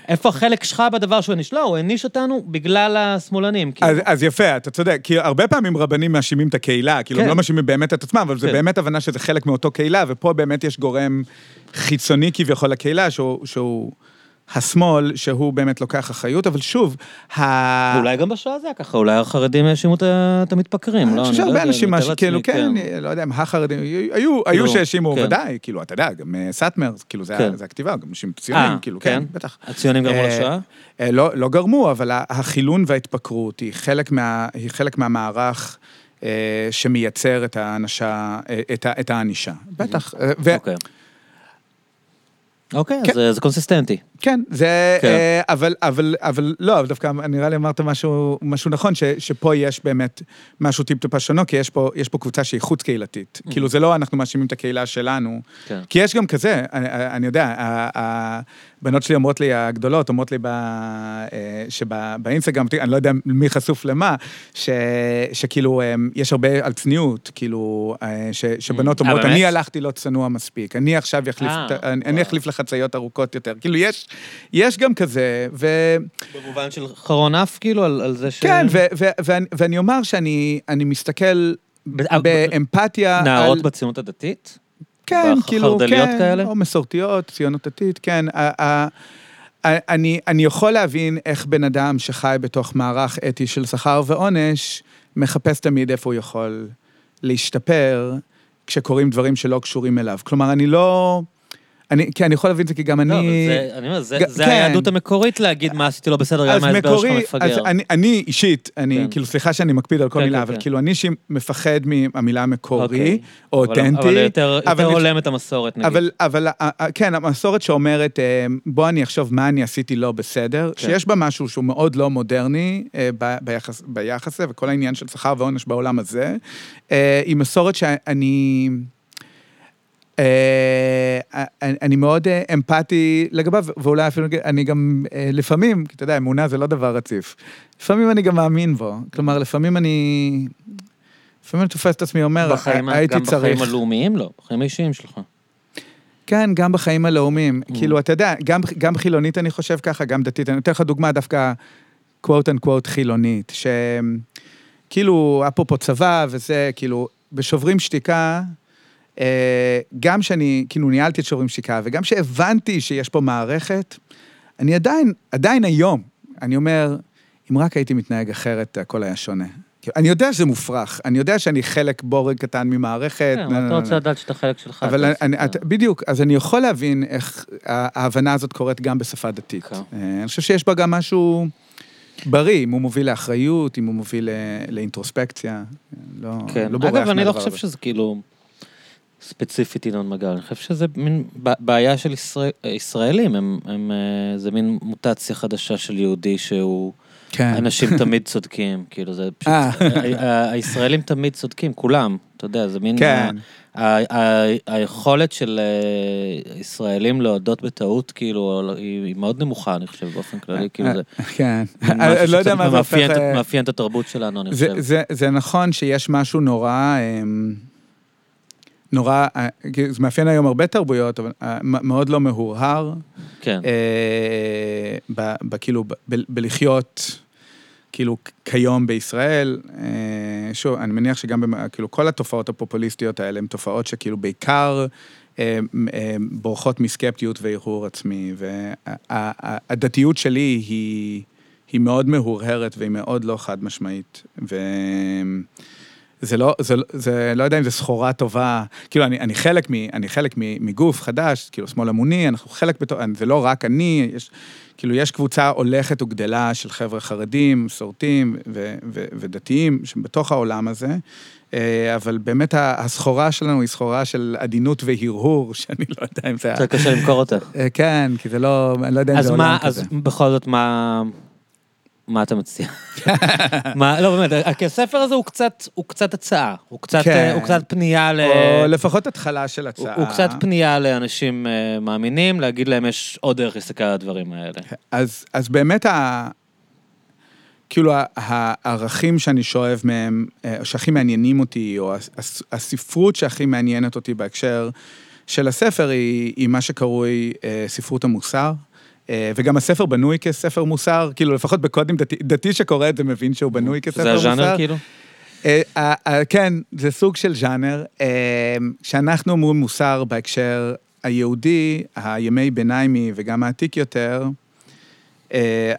איפה החלק שלך בדבר שהוא העניש? לא, הוא העניש אותנו בגלל השמאלנים. כאילו. אז, אז יפה, אתה צודק, כי הרבה פעמים רבנים מאשימים את הקהילה, כאילו כן. הם לא מאשימים באמת את עצמם, אבל זה כן. באמת הבנה שזה חלק מאותו קהילה, ופה באמת יש גורם חיצוני כביכול לקהילה, שהוא, שהוא השמאל, שהוא באמת לוקח אחריות, אבל שוב, ה... אולי גם בשואה זה היה ככה, אולי החרדים האשימו את המתפקרים, לא? אני חושב שהרבה אנשים, כאילו, לעצמי, כן, לא יודע, החרדים, היו, היו שהאשימו, כן. ודאי, כאילו, אתה יודע, גם אה, סאטמר, כאילו, זה כן. זה הכתיבה, גם אנשים ציונים, אה, כאילו, כן? כן, בטח. הציונים גרמו אה, לשואה? אה, לא, לא גרמו, אבל החילון וההתפקרות היא חלק, מהמערך שמייצר את הענשה, אה, את, הענישה. בטח. אוקיי. אוקיי, כן. אז זה קונסיסטנטי. כן, זה... כן. אה, אבל, אבל, אבל לא, אבל דווקא נראה לי אמרת משהו, משהו נכון, ש, שפה יש באמת משהו טיפ-טיפה שונו, כי יש פה, יש פה קבוצה שהיא חוץ קהילתית. כאילו, זה לא אנחנו מאשימים את הקהילה שלנו, כן. כי יש גם כזה, אני, אני יודע, ה- הבנות שלי אומרות לי, הגדולות, אומרות לי אה, שבאינסטגרם, אני לא יודע מי חשוף למה, ש, שכאילו, אה, יש הרבה על צניעות, כאילו, אה, ש, שבנות אה, אומרות? אני הלכתי לא צנוע מספיק, אני עכשיו אחליף, אה, אני-. אחליף לחצאיות ארוכות יותר. כאילו, יש, יש גם כזה, ו... במובן של חרון אף, כאילו, על על זה ש... כן, ו- ו- ואני- ואני אומר שאני אני מסתכל ב- אה, באמפתיה על... נערות בציונות הדתית? כן, כאילו, חרד"ליות כן, כאלה? או מסורתיות, ציונות דתית, כן. ה- ה- אני, אני יכול להבין איך בן אדם שחי בתוך מערך אתי של שכר ועונש, מחפש תמיד איפה הוא יכול להשתפר, כשקורים דברים שלא קשורים אליו. כלומר, אני לא... אני, כי אני יכול להבין את זה כי גם אני... לא, אבל זה, אני אומר, זה, ג- זה כן. היהדות המקורית להגיד מה עשיתי לא בסדר, גם ההסבר שלך מקורי, אז מפגר. אני, אני אישית, אני, כן. כאילו, סליחה שאני מקפיד על כל כן, מילה, כן, אבל כן. כאילו, אני שמפחד מהמילה מקורי, אוקיי. או אותנטי. אבל יותר, אבל יותר אני- הולם את המסורת, נגיד. אבל, אבל, אה, אה, כן, המסורת שאומרת, אה, בוא אני אחשוב מה אני עשיתי לא בסדר, כן. שיש בה משהו שהוא מאוד לא מודרני ביחס, ביחס וכל העניין של שכר ועונש בעולם הזה, היא מסורת שאני... אה, אני אני מאוד אה, אמפתי לגביו, ואולי אפילו אני גם אה, לפעמים, כי אתה יודע, אמונה זה לא דבר רציף. לפעמים אני גם מאמין בו. כלומר, לפעמים אני... לפעמים אני תופס את עצמי אומר, בחיים, הייתי גם צריך... בחיים הלאומיים לא, בחיים האישיים שלך. כן, גם בחיים הלאומיים. Mm. כאילו, אתה יודע, גם, גם חילונית אני חושב ככה, גם דתית. אני אתן לך דוגמה דווקא, quote unquote חילונית, שכאילו, אפרופו צבא וזה, כאילו, בשוברים שתיקה, אה, גם שאני, כאילו, ניהלתי את שוברים שתיקה, וגם שהבנתי שיש פה מערכת, אני עדיין, עדיין היום, אני אומר, אם רק הייתי מתנהג אחרת, הכל היה שונה. אני יודע שזה מופרך, אני יודע שאני חלק בורג קטן ממערכת. כן, אבל אתה רוצה. לדעת שאת החלק שלך. אבל אני, בדיוק, אז אני יכול להבין איך ההבנה הזאת קורית גם בשפה דתית. כן. אה, אני חושב שיש בה גם משהו בריא, אם הוא מוביל לאחריות, אם הוא מוביל ל- לאינטרוספקציה. לא, כן, לא בורח אגב, אני לא מהדבר חושב הזה. שזה כאילו ספציפית ינון מגל, אני חושב שזה מין בעיה של ישראל, ישראלים, הם, הם, אה, זה מין מוטציה חדשה של יהודי שהוא, כן. אנשים תמיד צודקים, כאילו זה פשוט, אה. הישראלים תמיד צודקים, כולם, אתה יודע, זה מין, כן. ה- ה- ה- היכולת של אה, ישראלים להודות בטעות, כאילו, היא מאוד נמוכה, אני חושב, באופן כללי, כאילו זה... כן. אני לא יודע מה זה הופך... מאפיין את- התרבות שלנו, אני חושב. זה, זה נכון שיש משהו נורא, אמ, נורא, אה, זה מאפיין היום הרבה תרבויות, אבל אה, מאוד לא מהורהר. כן. אה, ב- ב- כאילו, ב- ב- בלחיות, כאילו, כיום בישראל. אה, שוב, אני מניח שגם, במ- כאילו, כל התופעות הפופוליסטיות האלה הן תופעות שכאילו בעיקר אה, אה, בורחות מסקפטיות והרהור עצמי, והדתיות שלי היא, היא מאוד מהורהרת והיא מאוד לא חד משמעית. ו... זה לא, זה, זה, לא יודע אם זו סחורה טובה, כאילו, אני, אני חלק, מ, אני חלק מ, מגוף חדש, כאילו, שמאל אמוני, אנחנו חלק בתור, זה לא רק אני, יש, כאילו, יש קבוצה הולכת וגדלה של חבר'ה חרדים, מסורתיים ו, ו, ודתיים, שבתוך העולם הזה, אה, אבל באמת הסחורה שלנו היא סחורה של עדינות והרהור, שאני לא יודע אם זה... יותר קשה למכור אותה. אה, כן, כי זה לא, אני לא יודע אם אז זה מה, עולם אז כזה. בכל זאת, מה... מה אתה מציע? מה, לא באמת, כי הספר הזה הוא קצת, הוא קצת הצעה, הוא קצת, כן. אה, הוא קצת פנייה ל... או לפחות התחלה של הוא, הצעה. הוא קצת פנייה לאנשים אה, מאמינים, להגיד להם יש עוד דרך להסתכל על הדברים האלה. אז, אז באמת, ה... כאילו הערכים שאני שואב מהם, אה, שהכי מעניינים אותי, או הס- הס- הספרות שהכי מעניינת אותי בהקשר של הספר, היא, היא מה שקרוי ספרות המוסר. אה, וגם הספר בנוי כספר מוסר, כאילו לפחות בקודים דתי, דתי שקורא את זה מבין שהוא בנוי כספר זה מוסר. הז'אנר כאילו? אה, אה, כן, זה סוג של ז'אנר. כשאנחנו אומרים מוסר בהקשר היהודי, הימי ביניימי וגם העתיק יותר,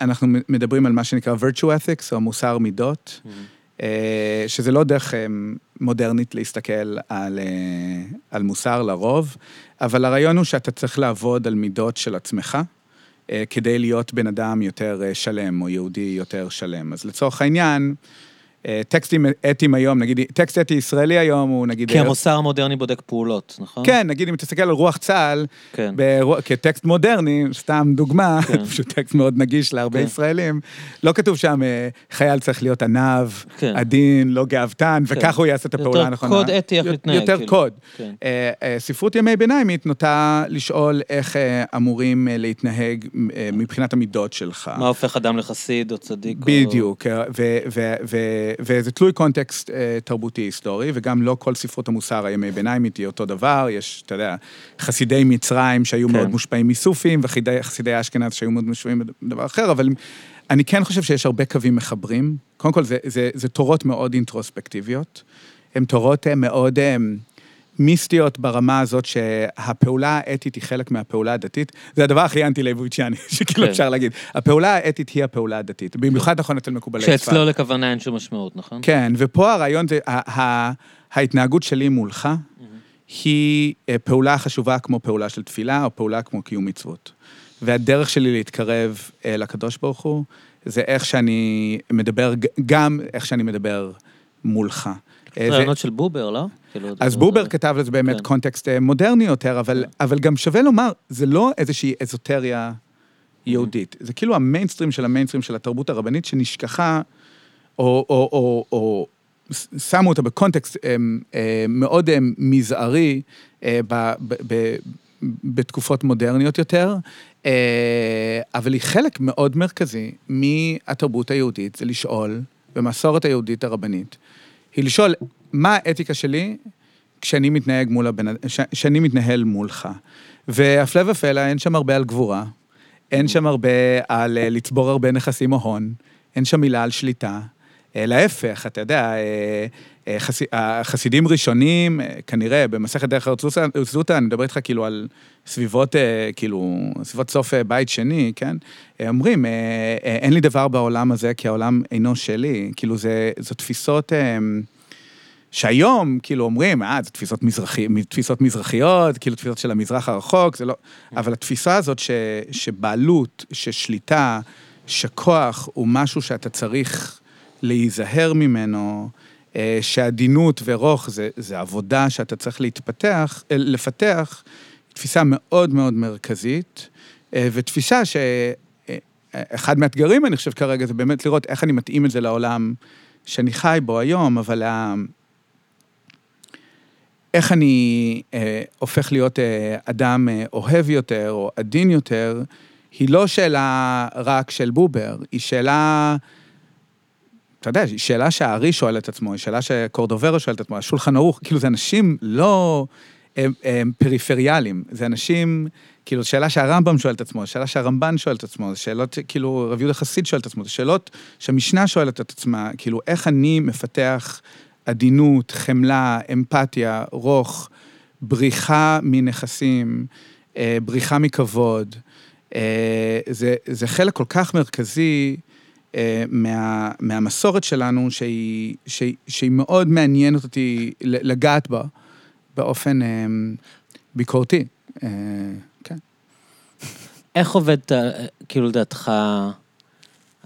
אנחנו מדברים על מה שנקרא virtue ethics, או מוסר מידות, אה, שזה לא דרך מודרנית להסתכל על, על מוסר לרוב, אבל הרעיון הוא שאתה צריך לעבוד על מידות של עצמך. אה, כדי להיות בן אדם יותר אה, שלם, או יהודי יותר שלם. אז לצורך העניין, טקסטים אתיים היום, נגיד, טקסט אתי ישראלי היום הוא נגיד... כי המוסר המודרני בודק פעולות, נכון? כן, נגיד אם תסתכל על רוח צה"ל, כן. ברוח- כטקסט מודרני, סתם דוגמה, כן. פשוט טקסט מאוד נגיש להרבה כן. ישראלים, לא כתוב שם אה, חייל צריך להיות עניו, כן. עדין, לא גאוותן, וכך הוא יעשה את יותר הפעולה הנכונה. קוד אתי איך להתנהג, יותר כאילו. קוד. כן. אה, אה, ספרות ימי ביניימית נוטה לשאול איך אה, אמורים אה, להתנהג אה, מבחינת המידות שלך. מה הופך אדם לחסיד או צדיק? בדיוק, אה, ו- ו- ו- וזה תלוי קונטקסט אה, תרבותי היסטורי, וגם לא כל ספרות המוסר הימי ביניימית היא אותו דבר, יש, אתה יודע, חסידי מצרים שהיו כן. מאוד מושפעים מסופים, וחסידי אשכנז שהיו מאוד מושפעים בדבר אחר, אבל אני כן חושב שיש הרבה קווים מחברים. קודם כל, זה, זה, זה תורות מאוד אינטרוספקטיביות, הן תורות אה, מאוד... אה, מיסטיות ברמה הזאת שהפעולה האתית היא חלק מהפעולה הדתית, זה הדבר הכי אנטי-ליבוביציאני, שכאילו כן. אפשר להגיד. הפעולה האתית היא הפעולה הדתית, במיוחד נכון אצל מקובלי צפת. שאצלו לכוונה אין שום משמעות, נכון? כן, ופה הרעיון זה, ההתנהגות שלי מולך היא אה, פעולה חשובה כמו פעולה של תפילה, או פעולה כמו קיום מצוות. והדרך שלי להתקרב אה, לקדוש ברוך הוא, זה איך שאני מדבר, גם איך שאני מדבר מולך. אה, זה- רעיונות של בובר, לא? כאילו, אז בובר כתב לזה באמת כן. קונטקסט אה, מודרני יותר, אבל, כן. אבל גם שווה לומר, זה לא איזושהי אזוטריה יהודית. זה כאילו המיינסטרים של המיינסטרים של התרבות הרבנית שנשכחה, או, שמו אותה בקונטקסט אה, מאוד מזערי בתקופות מודרניות יותר, אבל היא חלק מאוד מרכזי מהתרבות היהודית, זה לשאול, במסורת היהודית הרבנית, היא לשאול מה האתיקה שלי כשאני מתנהג מול הבן אדם, כשאני מתנהל מולך. והפלא ופלא, אין שם הרבה על גבורה, אין שם הרבה על אה, לצבור הרבה נכסים או הון, אין שם מילה על שליטה. אה, להפך, אתה יודע, אה, החסידים ראשונים, כנראה, במסכת דרך ארץ זוטה, אני מדבר איתך כאילו על סביבות, כאילו, סביבות סוף בית שני, כן? אומרים, אין לי דבר בעולם הזה כי העולם אינו שלי. כאילו, זה, זו תפיסות... שהיום, כאילו, אומרים, אה, זה תפיסות, מזרחי, תפיסות מזרחיות, כאילו, תפיסות של המזרח הרחוק, זה לא... אבל התפיסה הזאת ש, שבעלות, ששליטה, שכוח הוא משהו שאתה צריך להיזהר ממנו, אה, שעדינות ורוך זה, זה עבודה שאתה צריך להתפתח, אה, לפתח, תפיסה מאוד מאוד מרכזית, אה, ותפיסה ש... אחד מהאתגרים, אני חושב, כרגע, זה באמת לראות איך אני מתאים את זה לעולם שאני חי בו היום, אבל איך אני אה, הופך להיות אה, אדם אה, אוהב יותר או עדין יותר, היא לא שאלה רק של בובר, היא שאלה, אתה יודע, היא שאלה שהארי שואל את עצמו, היא שאלה שקורדוברו שואל את עצמו, השולחן ערוך, כאילו זה אנשים לא הם, הם פריפריאליים, זה אנשים, כאילו, שאלה שהרמב"ם שואל את עצמו, שאלה שהרמב"ן שואל את עצמו, זה שאלות, כאילו, רב יהודה חסיד שואל את עצמו, זה שאלות שהמשנה שואלת את עצמה, כאילו, איך אני מפתח עדינות, חמלה, אמפתיה, רוך, בריחה מנכסים, אה, בריחה מכבוד. אה, זה, זה חלק כל כך מרכזי אה, מה, מהמסורת שלנו, שהיא, שהיא, שהיא מאוד מעניינת אותי לגעת בה באופן ביקורתי. כן. איך עובד, כאילו, לדעתך,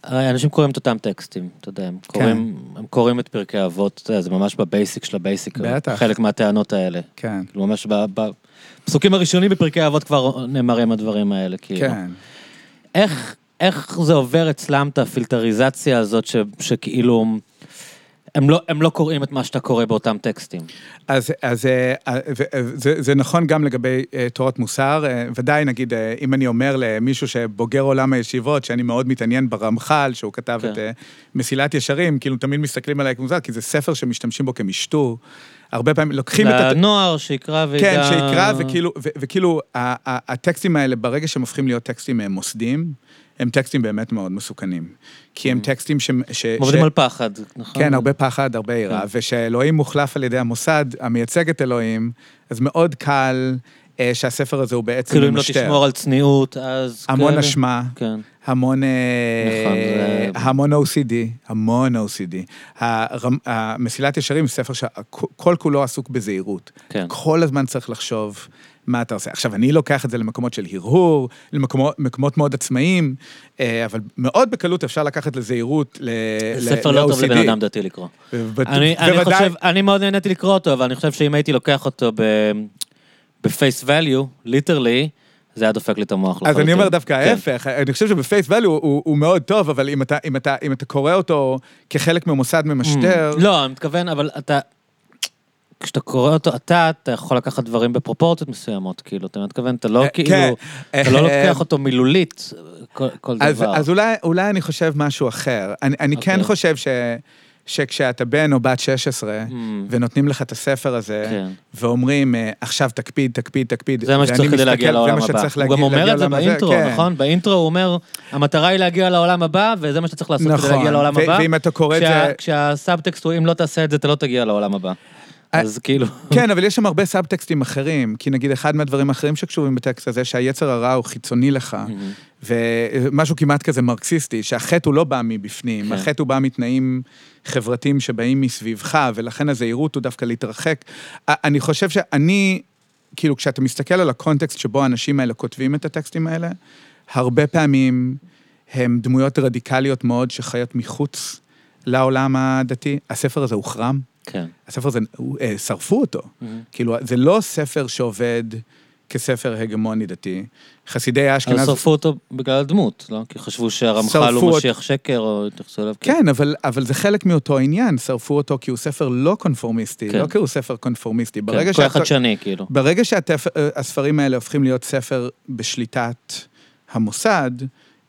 הרי אנשים קוראים את אותם טקסטים, אתה יודע, הם כן. קוראים, הם קוראים את פרקי אבות, אתה יודע, זה ממש ב basic של ה basic, בטח. חלק מהטענות האלה. כן. כאילו ממש בפסוקים הראשונים בפרקי אבות כבר נאמרים הדברים האלה, כאילו. כן. איך, איך זה עובר אצלם את ה filterization הזאת, ש, שכאילו... הם לא, הם לא קוראים את מה שאתה קורא באותם טקסטים. אז, אז אה, אה, זה, זה נכון גם לגבי אה, תורת מוסר. ודאי, נגיד, אם אני אומר למישהו שבוגר עולם הישיבות, שאני מאוד מתעניין ברמח"ל, שהוא כתב כן. את מסילת ישרים, כאילו תמיד מסתכלים עליי כמוזר, כי זה ספר שמשתמשים בו כמשטור. הרבה פעמים לוקחים את... לנוער שיקרא וידע... כן, שיקרא, וכאילו, וכאילו הטקסטים האלה, ברגע שהם הופכים להיות טקסטים מוסדיים, הם טקסטים באמת מאוד מסוכנים. כי הם mm. טקסטים ש... ש עובדים ש... על פחד, נכון? כן, הרבה פחד, הרבה יראה, כן. ושאלוהים מוחלף על ידי המוסד המייצג את אלוהים, אז מאוד קל אה, שהספר הזה הוא בעצם כאילו אם לא תשמור על צניעות, אז... המון כן. אשמה, כן. המון, אה, נכון, זה... המון OCD, המון OCD. הרמ... המסילת ישרים זה ספר שכל כולו עסוק בזהירות. כן. כל הזמן צריך לחשוב מה אתה עושה. עכשיו, אני לוקח את זה למקומות של הרהור, למקומות מאוד עצמאיים, אה, אבל מאוד בקלות אפשר לקחת לזהירות ל-OCD. ספר לא טוב לבן אדם דתי לקרוא. אני חושב, אני מאוד נהניתי לקרוא אותו, אבל אני חושב שאם הייתי לוקח אותו ב-face value, ליטרלי, זה היה דופק לי את המוח אז אני אומר דווקא כן. ההפך, אני חושב שבפייס ואליו הוא מאוד טוב, אבל אם אתה קורא אותו כחלק ממוסד ממשטר... לא, אני מתכוון, אבל אתה... כשאתה קורא אותו, אתה, אתה יכול לקחת דברים בפרופורציות מסוימות, כאילו, אתה מתכוון, אתה לא אה, כאילו, כן. אתה לא לוקח אותו מילולית, כל דבר. אז אולי אני חושב משהו אחר. אני כן אוקיי. חושב ש... שכשאתה בן או בת 16, mm. ונותנים לך את הספר הזה, כן. ואומרים, אה, עכשיו תקפיד, תקפיד, תקפיד. זה מה שצריך כדי להגיע לעולם הבא. הוא גם אומר את זה ב intro, כן. נכון? ב intro הוא אומר, המטרה היא להגיע לעולם הבא, וזה מה שאתה צריך לעשות נכון. כדי להגיע לעולם הבא. ואם אתה קורא את זה... כשהסאבטקסט הוא, אם לא תעשה את זה, אתה לא תגיע לעולם הבא. אז כאילו... כן, אבל יש שם הרבה סאבטקסטים אחרים, כי נגיד אחד מהדברים האחרים שקשורים בטקסט הזה, שהיצר הרע הוא חיצוני לך, ומשהו כמעט כזה מרקסיסטי, שהחטא הוא לא בא מבפנים, כן. החטא הוא בא מתנאים חברתיים שבאים מסביבך, ולכן הזהירות הוא דווקא להתרחק. אני חושב שאני, כאילו, כשאתה מסתכל על הקונטקסט שבו האנשים האלה כותבים את הטקסטים האלה, הרבה פעמים הם דמויות רדיקליות מאוד שחיות מחוץ לעולם הדתי. הספר הזה הוחרם. כן. הספר הזה, אה, שרפו אותו. Mm-hmm. כאילו, זה לא ספר שעובד כספר הגמוני דתי. חסידי אשכנז... אז שרפו אותו בגלל הדמות, לא? כי חשבו שהרמח"ל הוא משיח שקר, או התייחסו אליו. כן, אבל, אבל זה חלק מאותו עניין, שרפו אותו כי הוא ספר לא קונפורמיסטי, כן. לא כי הוא ספר קונפורמיסטי. כן, כל אחד שני, כאילו. ברגע שהספרים האלה הופכים להיות ספר בשליטת המוסד,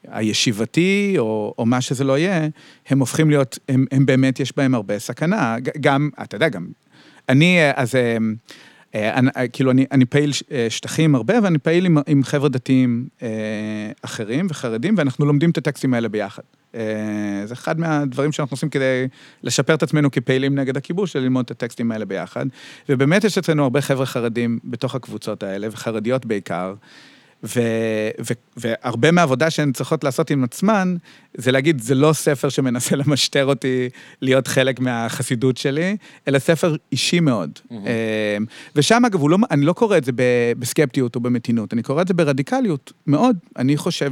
הישיבתי, או, או מה שזה לא יהיה, הם הופכים להיות, הם, הם באמת, יש בהם הרבה סכנה. גם, אתה יודע, גם אני, אה, אז אה, אה, אני- כאילו, אני, אני פעיל שטחים הרבה, ואני פעיל עם, עם חבר'ה דתיים אה, אחרים וחרדים, ואנחנו לומדים את הטקסטים האלה ביחד. אה, זה אחד מהדברים שאנחנו עושים כדי לשפר את עצמנו כפעילים נגד הכיבוש, ללמוד את הטקסטים האלה ביחד. ובאמת יש אצלנו הרבה חבר'ה חרדים בתוך הקבוצות האלה, וחרדיות בעיקר. ו, ו, והרבה מהעבודה שהן צריכות לעשות עם עצמן, זה להגיד, זה לא ספר שמנסה למשטר אותי להיות חלק מהחסידות שלי, אלא ספר אישי מאוד. מהמם. אמ, ושם, אגב, לא, אני לא קורא את זה בסקפטיות או במתינות, אני קורא את זה ברדיקליות, מאוד. אני חושב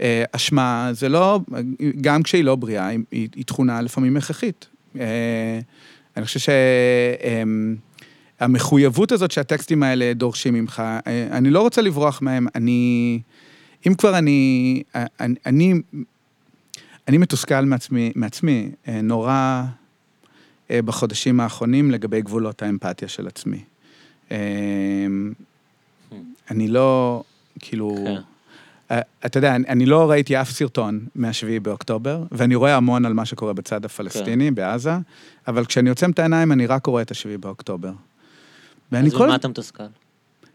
שאשמה זה לא, גם כשהיא לא בריאה, היא, היא, תכונה לפעמים הכרחית. אה, אני חושב שהמחויבות הזאת שהטקסטים האלה דורשים ממך, אה, אני לא רוצה לברוח מהם, אני... אם כבר אני... אני, אני, אני מתוסכל מעצמי, מעצמי אה, נורא אה, בחודשים האחרונים לגבי גבולות האמפתיה של עצמי. אה, אני לא, כאילו... כן. אה, אתה יודע, אני, אני לא ראיתי אף סרטון מהשביעי באוקטובר, ואני רואה המון על מה שקורה בצד הפלסטיני, כן. בעזה, אבל כשאני עוצם את העיניים, אני רק רואה את השביעי באוקטובר. ואני אז כל... במה אתה מתוסכל?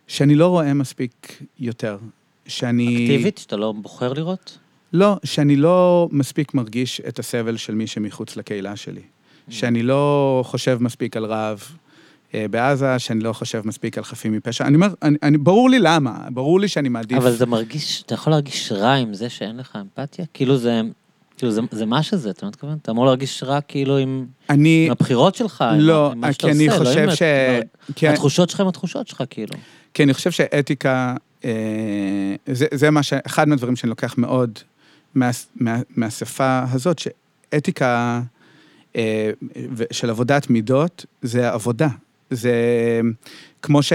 שאני לא רואה מספיק יותר. שאני... אקטיבית, שאתה לא בוחר לראות? לא, שאני לא מספיק מרגיש את הסבל של מי שמחוץ לקהילה שלי. Mm. שאני לא חושב מספיק על רעב אה, בעזה, שאני לא חושב מספיק על חפים מפשע. אני אומר, אני, אני, ברור לי למה, ברור לי שאני מעדיף... אבל זה מרגיש, אתה יכול להרגיש רע עם זה שאין לך אמפתיה? כאילו זה, כאילו זה, זה מה שזה, אתה לא מתכוון? אתה אמור להרגיש רע כאילו עם, אני... עם הבחירות שלך, עם, לא, עם מה שאתה כי אני עושה, לא חושב עם... ש... ה- כי- התחושות שלך הם התחושות שלך, כאילו. כי אני חושב שאתיקה, אה, זה, זה מה ש... אחד מהדברים שאני לוקח מאוד מה, מה, מהשפה הזאת, שאתיקה אה, של עבודת מידות זה עבודה. זה כמו ש...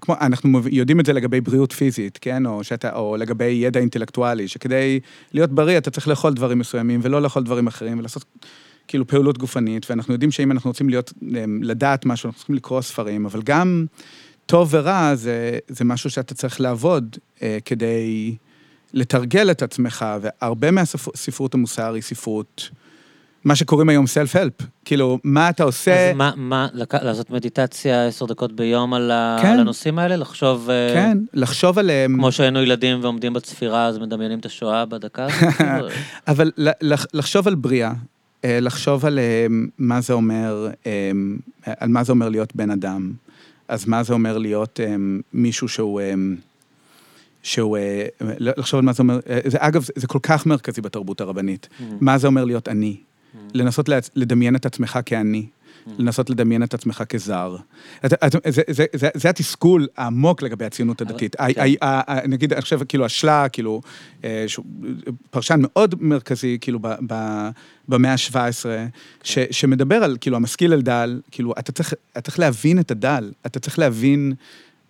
כמו, אנחנו יודעים את זה לגבי בריאות פיזית, כן? או, שאתה, או לגבי ידע אינטלקטואלי, שכדי להיות בריא אתה צריך לאכול דברים מסוימים ולא לאכול דברים אחרים ולעשות כאילו פעילות גופנית, ואנחנו יודעים שאם אנחנו רוצים להיות, אה, לדעת משהו, אנחנו צריכים לקרוא ספרים, אבל גם טוב ורע זה, זה משהו שאתה צריך לעבוד אה, כדי לתרגל את עצמך, והרבה מהספרות המוסר היא ספרות, מה שקוראים היום סלף-הלפ. כאילו, מה אתה עושה... אז מה, מה, לק... לעשות מדיטציה עשר דקות ביום על, ה... כן. על הנושאים האלה? לחשוב... אה, כן, לחשוב עליהם, כמו שהיינו ילדים ועומדים בצפירה, אז מדמיינים את השואה בדקה הזאת? כאילו, אבל לח- לחשוב על בריאה, אה, לחשוב על אה, מה זה אומר, אה, על מה זה אומר להיות בן אדם, אז מה זה אומר להיות מישהו שהוא... שהוא, אה, לחשוב על מה זה אומר, זה, אגב, זה, זה כל כך מרכזי בתרבות הרבנית. מה זה אומר להיות אני? לנסות לדמיין את עצמך כאני, לנסות לדמיין את עצמך כזר. זה- התסכול העמוק לגבי הציונות הדתית. כן. נגיד, אני חושב, כאילו, השלה, כאילו, אה, פרשן מאוד מרכזי, כאילו, במאה ה-17, ש- שמדבר על, כאילו, המשכיל אל דל, כאילו, אתה צריך להבין את הדל, אתה צריך להבין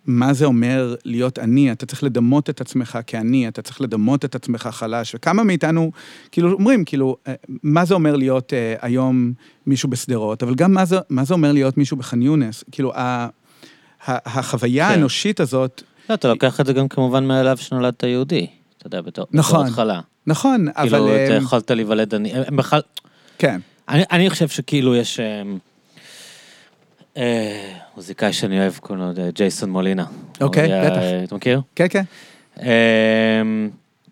מה זה אומר להיות עני, אתה צריך לדמות את עצמך כעני, אתה צריך לדמות את עצמך חלש, וכמה מאיתנו, כאילו, אומרים, כאילו, אה, מה זה אומר להיות אה, היום מישהו בשדרות, אבל גם מה זה, מה זה אומר להיות מישהו בח'אן יונס, כאילו, ה, ה, החוויה כן. האנושית הזאת, לא, אתה לוקח את זה גם כמובן מאליו שנולדת יהודי. אתה יודע, בתור נכון. בתור התחלה. נכון, אבל... כאילו, אתה אה, יכולת להיוולד עני. הם בכלל... כן, אני, אני חושב שכאילו יש... אה, מוזיקאי שאני אוהב, קוראים לו אה, ג'ייסון מולינה. אוקיי, בטח. אתה מכיר? כן, כן. אמ,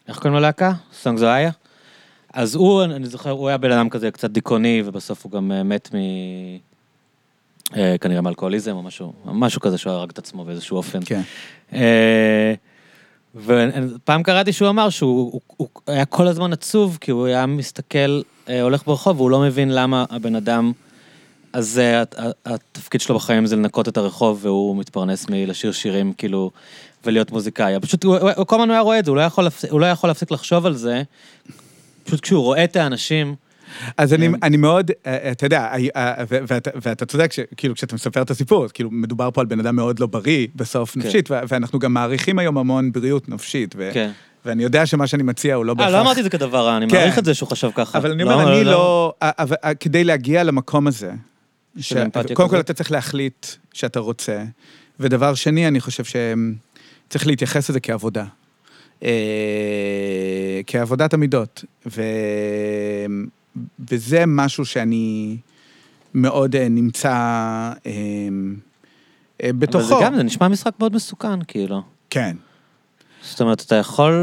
איך קוראים לו להקה? סונג זואיה? אז הוא, אני זוכר, הוא היה בן אדם כזה קצת דיכאוני, ובסוף הוא גם אה, מת מ... אה, כנראה מאלכוהוליזם או משהו, משהו כזה שהוא הרג את עצמו באיזשהו אופן. כן. אה, ופעם קראתי שהוא אמר שהוא הוא, הוא היה כל הזמן עצוב, כי הוא היה מסתכל, אה, הולך ברחוב, והוא לא מבין למה הבן אדם הזה, הת- התפקיד שלו בחיים זה לנקות את הרחוב, והוא מתפרנס מלשיר שירים, כאילו, ולהיות מוזיקאי. פשוט, הוא, כל הזמן היה רואה את זה, הוא לא יכול, להפסיק- הוא לא יכול להפסיק לחשוב על זה, פשוט כשהוא רואה את האנשים, אז אני, כן. אני מאוד, אה, אתה יודע, אה, אה, ו- ואתה, ואתה צודק, כאילו, כשאתה מספר את הסיפור, אז כאילו, מדובר פה על בן אדם מאוד לא בריא בסוף כן. נפשית, ואנחנו גם מעריכים היום המון בריאות נפשית, ו- כן. ואני יודע שמה שאני מציע הוא לא אה, בהכרח... לא אמרתי את זה כדבר רע, אני כן. מעריך את זה שהוא חשב ככה. אבל אני אומר, אני לא... אה, אבל, אה, כדי להגיע למקום הזה, ש- של אמפתיה קודם כל? אתה צריך להחליט שאתה רוצה, ודבר שני, אני חושב שצריך להתייחס לזה כעבודה. אה, כעבודת המידות. ו... וזה משהו שאני מאוד אה, נמצא אה, אה, בתוכו. אבל זה גם, זה נשמע משחק מאוד מסוכן, כאילו. כן. זאת אומרת, אתה יכול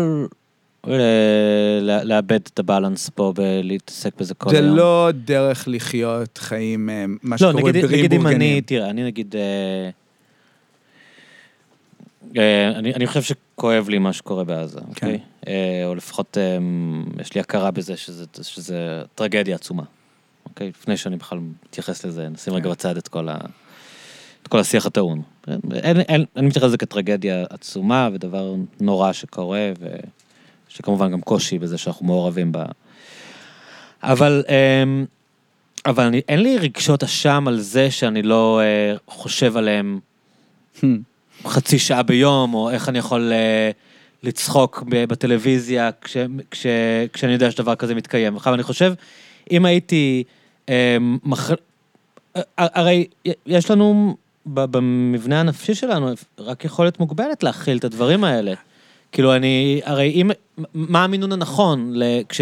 לאבד את הבאלנס פה ולהתעסק בזה כל זה היום. לא דרך לחיות חיים, אה, מה לא, שקורה נגיד, בריאים נגיד אם אני. תראה, אני נגיד, אה, אה, אני, אני חושב שכואב לי מה שקורה בעזה, כן. אוקיי? או לפחות יש לי הכרה בזה שזה, שזה טרגדיה עצומה, אוקיי? לפני שאני בכלל מתייחס לזה, נשים רגע כן. בצד את כל, ה, את כל השיח הטעון. אני מתייחס לזה כטרגדיה עצומה ודבר נורא שקורה, ושכמובן גם קושי בזה שאנחנו מעורבים בה. אבל... אה, אבל אני, אין לי רגשות אשם על זה שאני לא אה, חושב עליהם. חצי שעה ביום, או איך אני יכול אה, לצחוק בטלוויזיה כש, כש, כשאני יודע שדבר כזה מתקיים. עכשיו, אני חושב, אם הייתי... אה, מח... הרי יש לנו, במבנה הנפשי שלנו, רק יכולת מוגבלת להכיל את הדברים האלה. כאילו, אני... הרי אם... מה המינון הנכון ל- כש,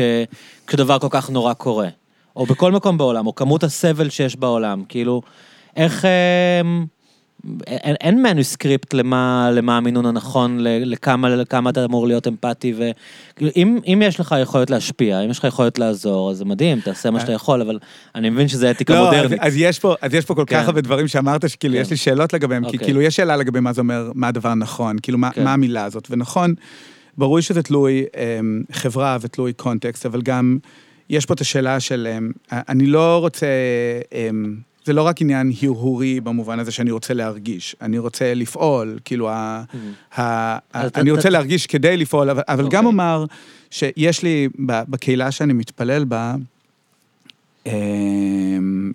כשדבר כל כך נורא קורה? או בכל מקום בעולם, או כמות הסבל שיש בעולם, כאילו, איך... אה, אין, אין מנוסקריפט למה, למה המינון הנכון, לכמה, לכמה אתה אמור להיות אמפתי, וכאילו, אם, אם יש לך יכולת להשפיע, אם יש לך יכולת לעזור, אז זה מדהים, תעשה מה שאתה יכול, אבל אני מבין שזה אתיקה לא, אז, מודרנית. אז, יש פה, אז יש פה כל כן. כך הרבה דברים שאמרת, שכאילו כן. יש לי שאלות לגביהם, כי אוקיי. כאילו יש שאלה לגבי מה זה אומר, מה הדבר הנכון, כאילו מה, כן. מה המילה הזאת, ונכון, ברור שזה תלוי אמ, חברה ותלוי קונטקסט, אבל גם יש פה את השאלה של, אמ, אני לא רוצה, אמ, זה לא רק עניין הרהורי במובן הזה שאני רוצה להרגיש, אני רוצה לפעול, כאילו, ה, ה, אתה- אני רוצה להרגיש כדי לפעול, אבל, אבל גם אוקיי. אומר שיש לי, בקהילה שאני מתפלל בה, אמ,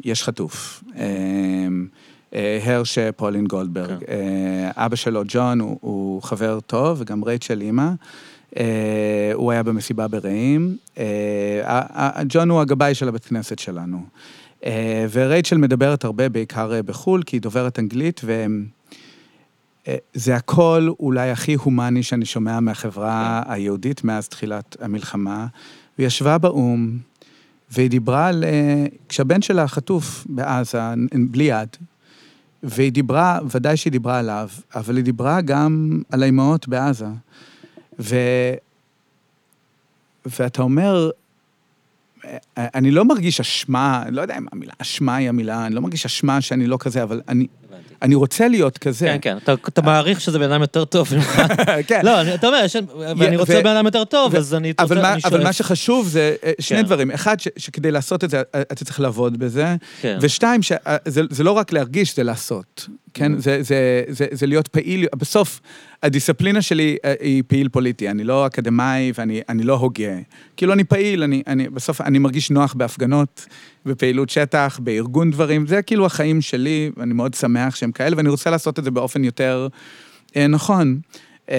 יש חטוף. אמ, אה, הרש פולין גולדברג. כן. אה, אבא שלו, ג'ון, הוא, הוא חבר טוב, וגם רייצ'ל אימא. אה, הוא היה במסיבה ברעים. אה, ה- ה- ג'ון הוא הגבאי של הבית כנסת שלנו. אה, ורייצ'ל מדברת הרבה, בעיקר אה, בחו"ל, כי היא דוברת אנגלית, ו... אה, הכל אולי הכי הומני שאני שומע מהחברה היהודית מאז תחילת המלחמה. והיא ישבה באו"ם, והיא דיברה על... כשהבן שלה חטוף בעזה, בלי יד, והיא דיברה, ודאי שהיא דיברה עליו, אבל היא דיברה גם על האימהות בעזה. ו... ואתה אומר, אני לא מרגיש אשמה, אני לא יודע אם המילה אשמה היא המילה, אני לא מרגיש אשמה שאני לא כזה, אבל אני. אני רוצה להיות כזה. כן, כן, אתה, אתה מעריך שזה בן אדם יותר טוב ממך. כן. לא, אני- אתה אומר, ואני רוצה בן אדם יותר טוב, אז אני אבל, רוצה, מה, אני אבל מה. שחשוב זה אה, שני כן. דברים. אחד, ש, שכדי לעשות את זה, אה, אתה צריך לעבוד בזה. כן. ושתיים, שזה זה לא רק להרגיש, זה לעשות. כן? Mhm. זה, זה, זה, זה להיות פעיל. בסוף, הדיסציפלינה שלי אה, היא פעיל פוליטי. אני לא אקדמאי ואני אני לא הוגה. כאילו, אני פעיל, אני, אני, בסוף אני מרגיש נוח בהפגנות, בפעילות שטח, בארגון דברים. זה כאילו החיים שלי, ואני מאוד שמח שהם כאלה, ואני רוצה לעשות את זה באופן יותר אה, נכון. אה,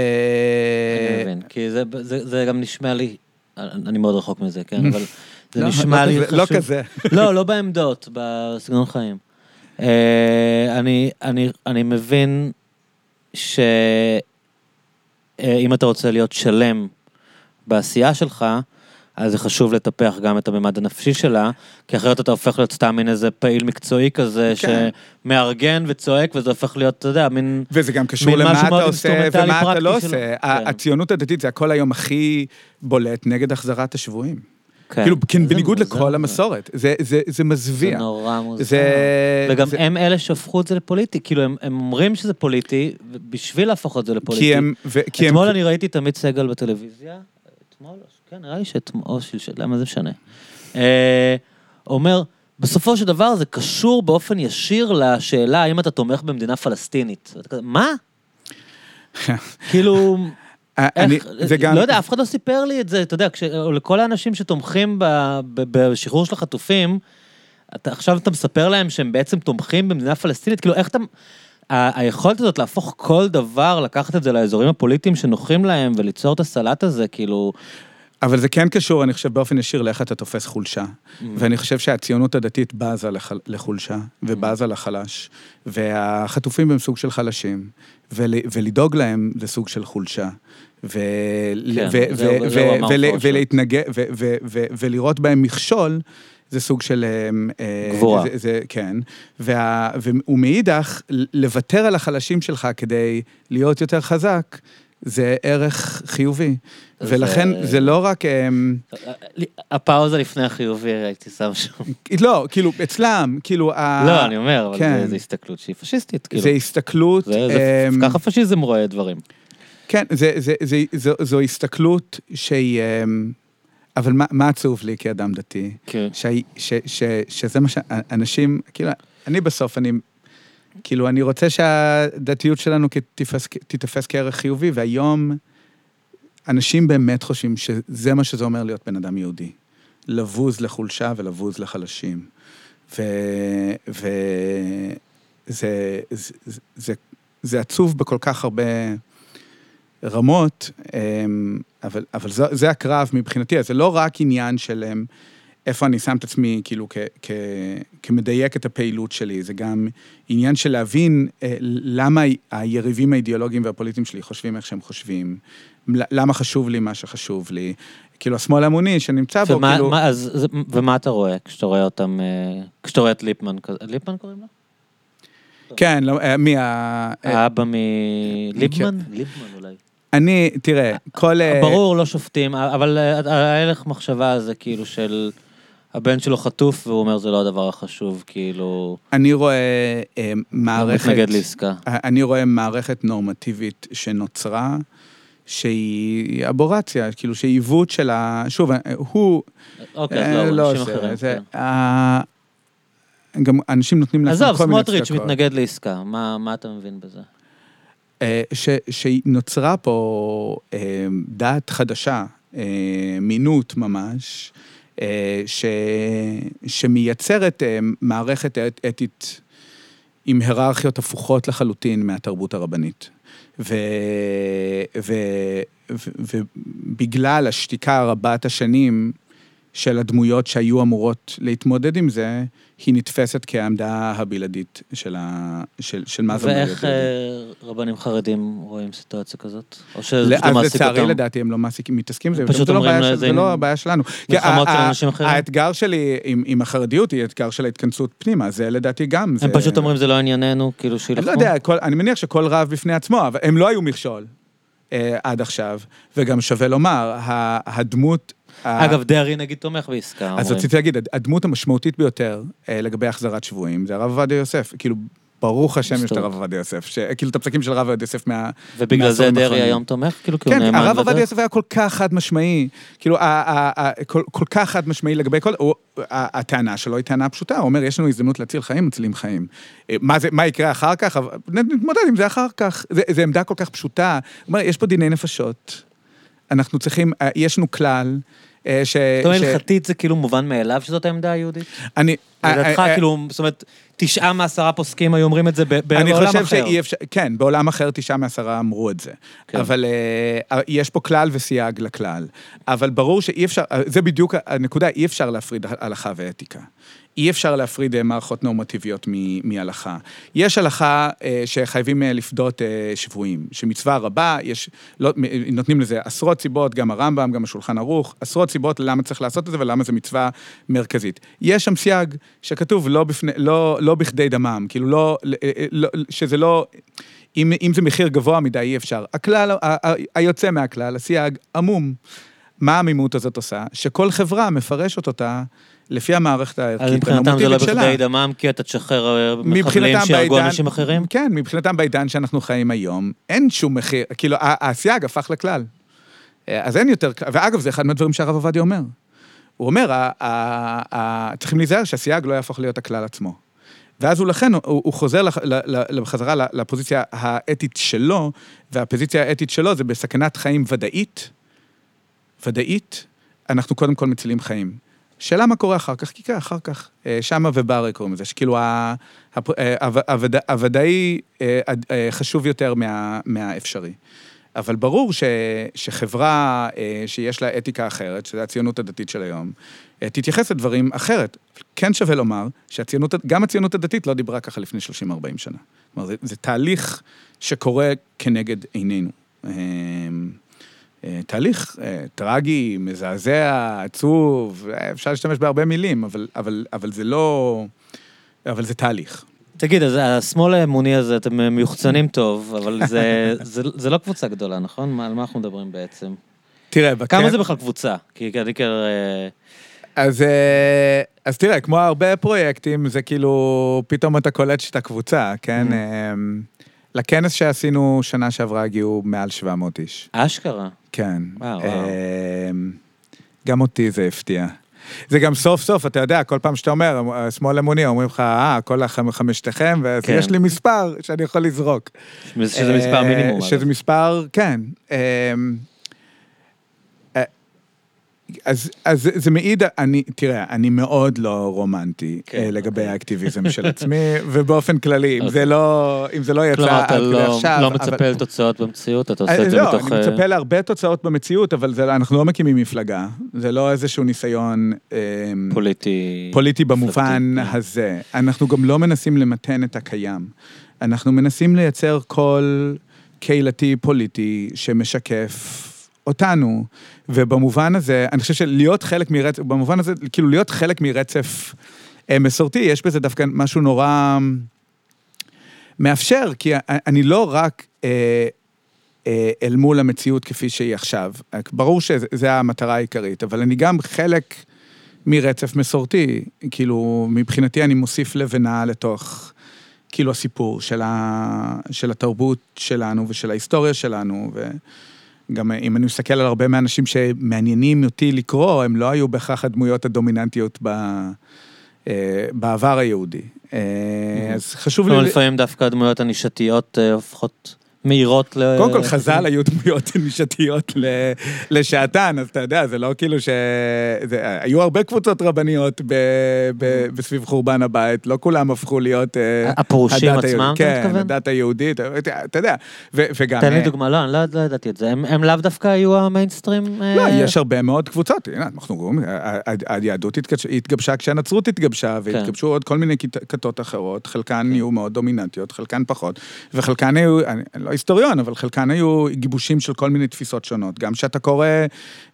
אני מבין, כי זה, זה, זה גם נשמע לי, אני מאוד רחוק מזה, כן, אבל זה לא, נשמע לא לי כזה- חשוב. לא כזה. לא, לא בעמדות, בסגנון חיים. אה, אני, אני, אני מבין שאם אתה רוצה להיות שלם בעשייה שלך, אז זה חשוב לטפח גם את הממד הנפשי שלה, כי אחרת אתה הופך להיות סתם מין איזה פעיל מקצועי כזה, כן. שמארגן וצועק, וזה הופך להיות, אתה יודע, מין... וזה גם קשור למה אתה עושה ומה אתה לא. עושה. כן. הציונות הדתית זה הכל היום הכי בולט נגד החזרת השבויים. כן. כאילו, כן, זה בניגוד מוזר, לכל זה- המסורת. זה- זה זה זה מזוויע. נורא מוזר. זה... וגם זה- הם אלה שהפכו את זה לפוליטי, כאילו הם, הם אומרים שזה פוליטי, בשביל להפוך את זה לפוליטי. כי הם... ו- כי הם... אתמול אני ראיתי את עמית סגל בטלוויזיה, אתמול, כן, נראה לי שאתמול, או שלשל, למה זה משנה? אה, אומר, בסופו של דבר זה קשור באופן ישיר לשאלה האם אתה תומך במדינה פלסטינית. מה? כאילו, אני... איך, זה גם... לא יודע, אף אחד לא סיפר לי את זה, אתה יודע, כש, לכל האנשים שתומכים ב, ב, בשחרור של החטופים, אתה, עכשיו אתה מספר להם שהם בעצם תומכים במדינה פלסטינית, כאילו איך אתה... ה- היכולת הזאת להפוך כל דבר, לקחת את זה לאזורים הפוליטיים שנוחים להם וליצור את הסלט הזה, כאילו... אבל זה כן קשור, אני חושב, באופן ישיר לאיך אתה תופס חולשה. Mm. ואני חושב שהציונות הדתית בזה לח- לחולשה, ובזה לחלש, והחטופים הם סוג של חלשים, ול- ולדאוג להם זה סוג של חולשה. ולראות בהם מכשול, זה סוג של... אה, גבורה. זה, זה, כן. וה, ומאידך, לוותר על החלשים שלך כדי להיות יותר חזק, זה ערך חיובי. ולכן זה לא רק... אמ, הפאוזה לפני החיובי הייתי שם שם. לא, כאילו, אצלם, כאילו... ה- לא, אני אומר, אבל כן. זה הסתכלות שהיא פשיסטית, כאילו. זה הסתכלות... זה- זה- אמ, ככה פשיזם רואה דברים. כן, זה, זה, זה, זו, זו הסתכלות שהיא... אמ, אבל מה, מה עצוב לי כאדם דתי? כן. ש, ש, ש, שזה מה שאנשים, כאילו, אני בסוף, אני, כאילו, אני רוצה שהדתיות שלנו תתפס, תתפס כערך חיובי, והיום אנשים באמת חושבים שזה מה שזה אומר להיות בן אדם יהודי. לבוז לחולשה ולבוז לחלשים. ו... ו... זה, זה, זה, זה עצוב בכל כך הרבה רמות, אמ, אבל, אבל זה, זה הקרב מבחינתי, אז זה לא רק עניין של אמ, איפה אני שם את עצמי, כאילו, כ, כ, כמדייק את הפעילות שלי, זה גם עניין של להבין אה, למה היריבים האידיאולוגיים והפוליטיים שלי חושבים איך שהם חושבים, למה חשוב לי מה שחשוב לי. כאילו, השמאל המוני שנמצא בו, ומה, כאילו... מה, אז, ומה אתה רואה כשאתה רואה אותם, אה, כשאתה רואה את ליפמן ליפמן קוראים לו? כן, לא, אה, מי ה... אה, האבא מליפמן? ליפמן אולי. אני, תראה, כל... אה, ברור, לא שופטים, אבל אה, ההלך מחשבה הזה כאילו של הבן שלו חטוף, והוא אומר זה לא הדבר החשוב, כאילו, אני רואה אה, הוא מערכת... מתנגד לעסקה. אני רואה מערכת נורמטיבית שנוצרה, שהיא אבורציה, כאילו שהיא עיוות של ה... שוב, הוא... אוקיי, אה, לא, זה, אנשים אחרים. זה, כן. ה- גם אנשים נותנים לעצמם עזוב, כל מיני סמוטריץ' הצדקות. מתנגד לעסקה, מה מה אתה מבין בזה? אה, ש- שנוצרה פה אה, דת חדשה, אה, מינות ממש, אה, ש- שמייצרת אה, מערכת את- אתית עם היררכיות הפוכות לחלוטין מהתרבות הרבנית. ו- ו- ו- ובגלל השתיקה רבת השנים של הדמויות שהיו אמורות להתמודד עם זה, היא נתפסת כעמדה הבלעדית של, ה... של, של מה זה אומר ואיך. אה, רבנים חרדים רואים סיטואציה כזאת? או שזה אז לא מעסיק לצערי אותם? לדעתי הם לא מעסיקים, מתעסקים עם זה, פשוט לא אומרים בעיה לו, של- זה לא הבעיה שלנו. מלחמות של אנשים אחרים? האתגר שלי עם, עם החרדיות היא אתגר של ההתכנסות פנימה, זה לדעתי גם. הם זה... פשוט אומרים זה לא ענייננו, כאילו אני שילחמו? לא יודע, כל, אני מניח שכל רב בפני עצמו, אבל הם לא היו מכשול אה, עד עכשיו, וגם שווה לומר, הדמות... ה- אגב, דרעי נגיד תומך בעסקה, אז. רציתי להגיד, הד- הדמות המשמעותית ביותר אה, לגבי החזרת שבויים זה הרב עובדיה יוסף. כאילו, ברוך השם יש את. הרב עובדיה יוסף, ש- כאילו את הפסקים של הרב עובדיה יוסף מה... ובגלל זה דרעי. היום תומך? כאילו, כי הוא כן, הרב? עובדיה יוסף היה כל כך חד משמעי, כאילו, כל- כך חד משמעי לגבי כל, הטענה שלו היא טענה פשוטה, הוא אומר, יש לנו הזדמנות להציל חיים, מצילים חיים. אה, מה זה, מה יקרה אחר כך? נתמודד עם זה אחר כך. זו עמדה כל כך פשוטה. הוא אומר, יש פה דיני נפשות, אנחנו צריכים, אה, יש לנו כלל, אה, ש... זאת אומרת, הלכתית זה כאילו מובן מאליו שזאת העמדה היהודית? אני... לדעתך, אה, כאילו, זאת אומרת, תשעה מעשרה פוסקים היו אומרים את זה ב- אני בעולם חושב אחר. שאי אפשר, כן, בעולם אחר תשעה מעשרה אמרו את זה. כן. אבל יש פה כלל וסייג לכלל. אבל ברור שאי אפשר, זה בדיוק הנקודה, אי אפשר להפריד הלכה ואתיקה. אי אפשר להפריד אה, מערכות נורמטיביות מהלכה. יש הלכה אה, שחייבים אה, לפדות שבויים, שמצווה רבה, יש, לא, נותנים לזה עשרות סיבות, גם הרמב"ם, גם השולחן ערוך, עשרות סיבות למה צריך לעשות את זה ולמה זו מצווה מרכזית. יש שם סייג שכתוב לא, בפני, לא, לא בכדי דמם, כאילו לא, לא שזה לא... אם, אם זה מחיר גבוה מדי, אי אפשר. הכלל, ה- ה- היוצא מהכלל, הסייג, עמום. מה העמימות הזאת עושה? שכל חברה מפרשת אותה לפי המערכת אז הערכית מבחינתם זה לא. בכדי דמם, כי אתה תשחרר אה, מחבלים בעידן- אנשים אחרים? כן, מבחינתם בעידן שאנחנו חיים היום, אין שום מחיר, כאילו, הסייג הפך לכלל. אה, אז אין יותר, ואגב, זה אחד מהדברים שהרב עובדיה אומר. הוא אומר, ה- ה- ה- צריכים להיזהר שהסייג לא יהפוך להיות הכלל עצמו. ואז הוא לכן, הוא, הוא חוזר לח- בחזרה לפוזיציה האתית שלו, והפוזיציה האתית שלו זה בסכנת חיים ודאית, ודאית, אנחנו קודם כל מצילים חיים. שאלה מה קורה אחר כך, כי כן, אחר כך. אה, שמה וברי קוראים לזה, שכאילו אה, הווד- הווד- הוודאי אה, חשוב יותר מה- מהאפשרי. אבל ברור ש, שחברה שיש לה אתיקה אחרת, שזו הציונות הדתית של היום, תתייחס לדברים אחרת. כן שווה לומר שהציונות, גם הציונות הדתית לא דיברה ככה לפני 30-40 שנה. כלומר, זה, זה תהליך שקורה כנגד עינינו. אה, תהליך אה, טרגי, מזעזע, עצוב, אה, אפשר להשתמש בהרבה מילים, אבל, אבל, אבל זה לא... אבל זה תהליך. תגיד, אז השמאל האמוני הזה, אתם מיוחצנים טוב, אבל זה, זה, זה לא קבוצה גדולה, נכון? מה, על מה אנחנו מדברים בעצם? תראה, כמה בכן- זה בכלל קבוצה? כי אני. אה, אז, אז תראה, כמו הרבה פרויקטים, זה כאילו, פתאום אתה קולט שאתה קבוצה, כן? Mhm. אה, לכנס שעשינו שנה שעברה הגיעו מעל 700 איש. אשכרה. כן. וואו, וואו. גם אותי זה הפתיע. זה גם סוף סוף, אתה יודע, כל פעם שאתה אומר, שמאל אמוני, אומרים לך, אה, כל החמ- חמשתכם, ואז כן. יש לי מספר שאני יכול לזרוק. שזה מספר אה, מינימום. שזה. מספר, כן. אה, אה, אז, אז זה- מעיד, אני, תראה, אני מאוד לא רומנטי כן, כן, לגבי אוקיי. האקטיביזם של עצמי, ובאופן כללי, אם אוקיי. זה לא, אם זה לא יצא כלומר, אתה עד כדי לא, עכשיו, לא אבל- מצפה לתוצאות במציאות, אתה עושה אה, את זה לא, מתוך... אני אה, מצפה להרבה תוצאות במציאות, אבל זה, אנחנו לא מקימים מפלגה. זה לא איזשהו ניסיון אה, פוליטי. פוליטי במובן מפלגתי, כן. הזה. אנחנו גם לא מנסים למתן את הקיים. אנחנו מנסים לייצר קול קהילתי פוליטי שמשקף אותנו, ובמובן הזה, אני חושב שלהיות חלק מרצף, במובן הזה, כאילו להיות חלק מרצף אה, מסורתי, יש בזה דווקא משהו נורא מאפשר, כי אני לא רק... אה, אה, אל מול המציאות כפי שהיא עכשיו. ברור שזו המטרה העיקרית, אבל אני גם חלק מרצף מסורתי. כאילו, מבחינתי אני מוסיף לבנה לתוך, כאילו, הסיפור של, ה, של התרבות שלנו ושל ההיסטוריה שלנו, וגם אם אני מסתכל על הרבה מהאנשים שמעניינים אותי לקרוא, הם לא היו בהכרח הדמויות הדומיננטיות ב... אה, בעבר היהודי. אה, אז חשוב לי... לפעמים דווקא הדמויות הנישתיות אה, הופכות מהירות ל... קודם כל, חז"ל היו דמויות נישתיות לשעתן, אז אתה יודע, זה לא כאילו ש... זה... היו הרבה קבוצות רבניות ב... ב... בסביב חורבן הבית, לא כולם הפכו להיות... אה, הפרושים עצמם. אתה כן, מתכוון? הדת היהודית, אתה יודע, ו... וגם... תן לי אה, דוגמה, לא, אני לא לא ידעתי את זה. הם הם לאו דווקא היו המיינסטרים? אה, לא, יש הרבה מאוד קבוצות, הנה, אנחנו רואים, היהדות התגבש- התגבשה כשהנצרות התגבשה, כן. והתגבשו עוד כל מיני כת- כתות אחרות, חלקן יהיו מאוד דומיננטיות, חלקן פחות, וחלקן היו, אני לא היסטוריון, אבל חלקן היו גיבושים של כל מיני תפיסות שונות. גם כשאתה קורא,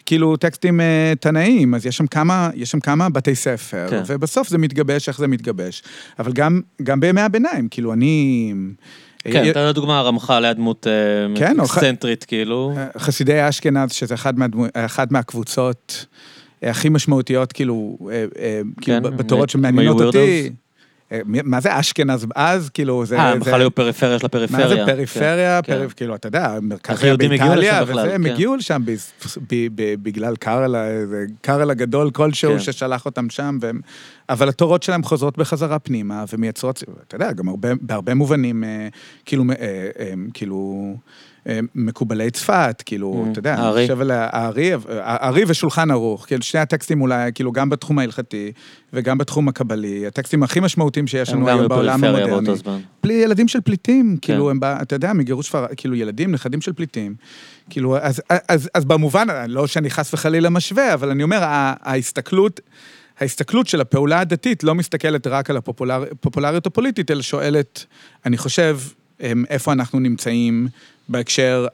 כאילו, טקסטים אה, תנאיים, אז יש שם כמה, יש שם כמה בתי ספר, כן. ובסוף זה מתגבש איך זה מתגבש. אבל גם, גם בימי הביניים, כאילו, אני... כן, אתה יודע דוגמה, הרמח"ל היה דמות אה, כן, ח- אקסצנטרית, כאילו. חסידי אשכנז, שזה מהדמו, אחת מהקבוצות אה, הכי משמעותיות, כאילו, אה, אה, כאילו, כן, בתורות שמעניינות אותי. אה, מה זה אשכנז אז? כאילו, זה... אה, הם בכלל היו פריפריה של הפריפריה. מה זה פריפריה? כן, כאילו, אתה יודע, מרכז איך היהודים הגיעו באיטליה, וזה, הם כן. הגיעו לשם בז- ב- ב- בגלל קארל, קארל הגדול כלשהו כן. ששלח אותם שם, והם- אבל התורות שלהם חוזרות בחזרה פנימה, ומייצרות, אתה יודע, גם הרבה, בהרבה מובנים, אה, כאילו, אה, כאילו... מקובלי צפת, כאילו, Mm, אתה יודע, הארי. אני חושב על הארי, הארי ושולחן ערוך, כאילו שני הטקסטים אולי, כאילו גם בתחום ההלכתי וגם בתחום הקבלי, הטקסטים הכי משמעותיים שיש לנו היום היו בעולם המודרני. פלי, ילדים של פליטים, כן. כאילו, הם, אתה יודע, מגירוש ספרד, כאילו, ילדים, נכדים של פליטים. כאילו, אז, אז, אז במובן, לא שאני חס וחלילה משווה, אבל אני אומר, ההסתכלות, ההסתכלות של הפעולה הדתית לא מסתכלת רק על הפופולריות הפוליטית, אלא שואלת, אני חושב, איפה אנחנו נמצאים בהקשר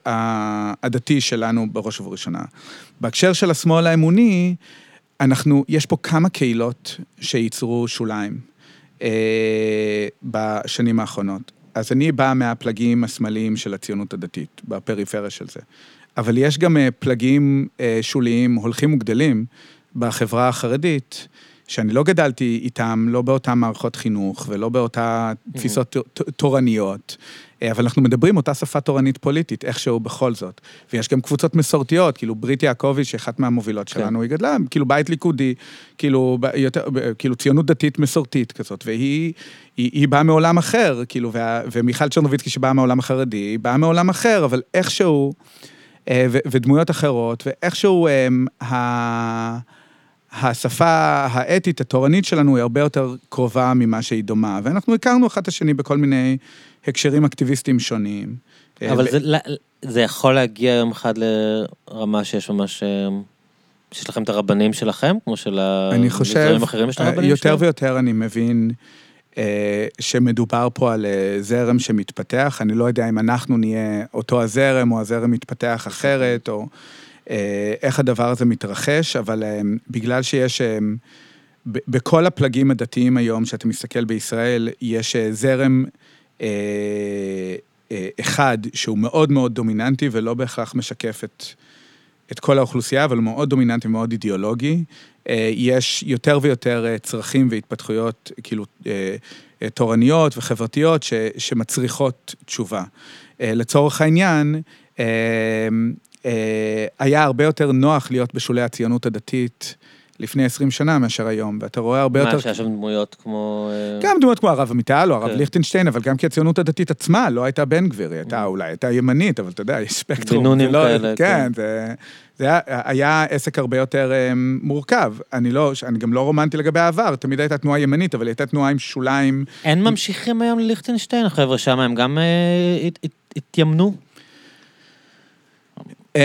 הדתי שלנו בראש ובראשונה. בהקשר של השמאל האמוני, אנחנו, יש פה כמה קהילות שייצרו שוליים אה, בשנים האחרונות. אז אני בא מהפלגים השמאליים של הציונות הדתית, בפריפריה של זה. אבל יש גם אה, פלגים אה, שוליים הולכים וגדלים בחברה החרדית, שאני לא גדלתי איתם, לא באותן מערכות חינוך ולא באותה תפיסות ת- תורניות, אבל אנחנו מדברים אותה שפה תורנית פוליטית, איכשהו בכל זאת. ויש גם קבוצות מסורתיות, כאילו ברית יעקבי, שאחת מהמובילות כן. שלנו, היא גדלה, כאילו בית ליכודי, כאילו, יותר, כאילו ציונות דתית מסורתית כזאת, והיא היא, היא באה מעולם אחר, כאילו, וה, ומיכל צ'רנוביצקי שבאה מהעולם החרדי, היא באה מעולם אחר, אבל איכשהו, אה, ו, ודמויות אחרות, ואיכשהו אה, ה... השפה האתית, התורנית שלנו, היא הרבה יותר קרובה ממה שהיא דומה, ואנחנו הכרנו אחד את השני בכל מיני הקשרים אקטיביסטיים שונים. אבל אה, זה, לא- זה יכול להגיע יום אחד לרמה שיש ממש... אה, שיש לכם את הרבנים שלכם, כמו של אני חושב, המגזרים האחרים יש את אה, הרבנים יותר שלהם? ויותר אני מבין אה, שמדובר פה על אה, זרם שמתפתח, אני לא יודע אם אנחנו נהיה אותו הזרם או הזרם מתפתח אחרת, או אה, איך הדבר הזה מתרחש, אבל אה, בגלל שיש... אה, בכל הפלגים הדתיים היום, שאתה מסתכל בישראל, יש אה, זרם אה, אה, אחד שהוא מאוד מאוד דומיננטי ולא בהכרח משקף את, את כל האוכלוסייה, אבל הוא מאוד דומיננטי ומאוד אידיאולוגי. אה, יש יותר ויותר אה, צרכים והתפתחויות, כאילו, אה, אה, תורניות וחברתיות ש, שמצריכות תשובה. אה, לצורך העניין, אה, אה, היה הרבה יותר נוח להיות בשולי הציונות הדתית לפני 20 שנה מאשר היום, ואתה רואה הרבה יותר... מה, שהיה שם דמויות כמו... אה, גם דמויות כמו הרב עמיטל או הרב כן. ליכטנשטיין, אבל גם כי הציונות הדתית עצמה לא הייתה בן גביר, היא הייתה אולי, הייתה ימנית, אבל אתה יודע, יש ספקטרום. בינונים זה לא- כאלה, כן, כן. זה, זה היה, היה עסק הרבה יותר אה, מורכב. אני לא, אני גם לא רומנטי לגבי העבר, תמיד הייתה תנועה ימנית, אבל הייתה תנועה עם שוליים. אין ממשיכים היום לליכטנשטיין, החבר'ה שם, הם גם אה, הת- הת- התיימנו. אמ,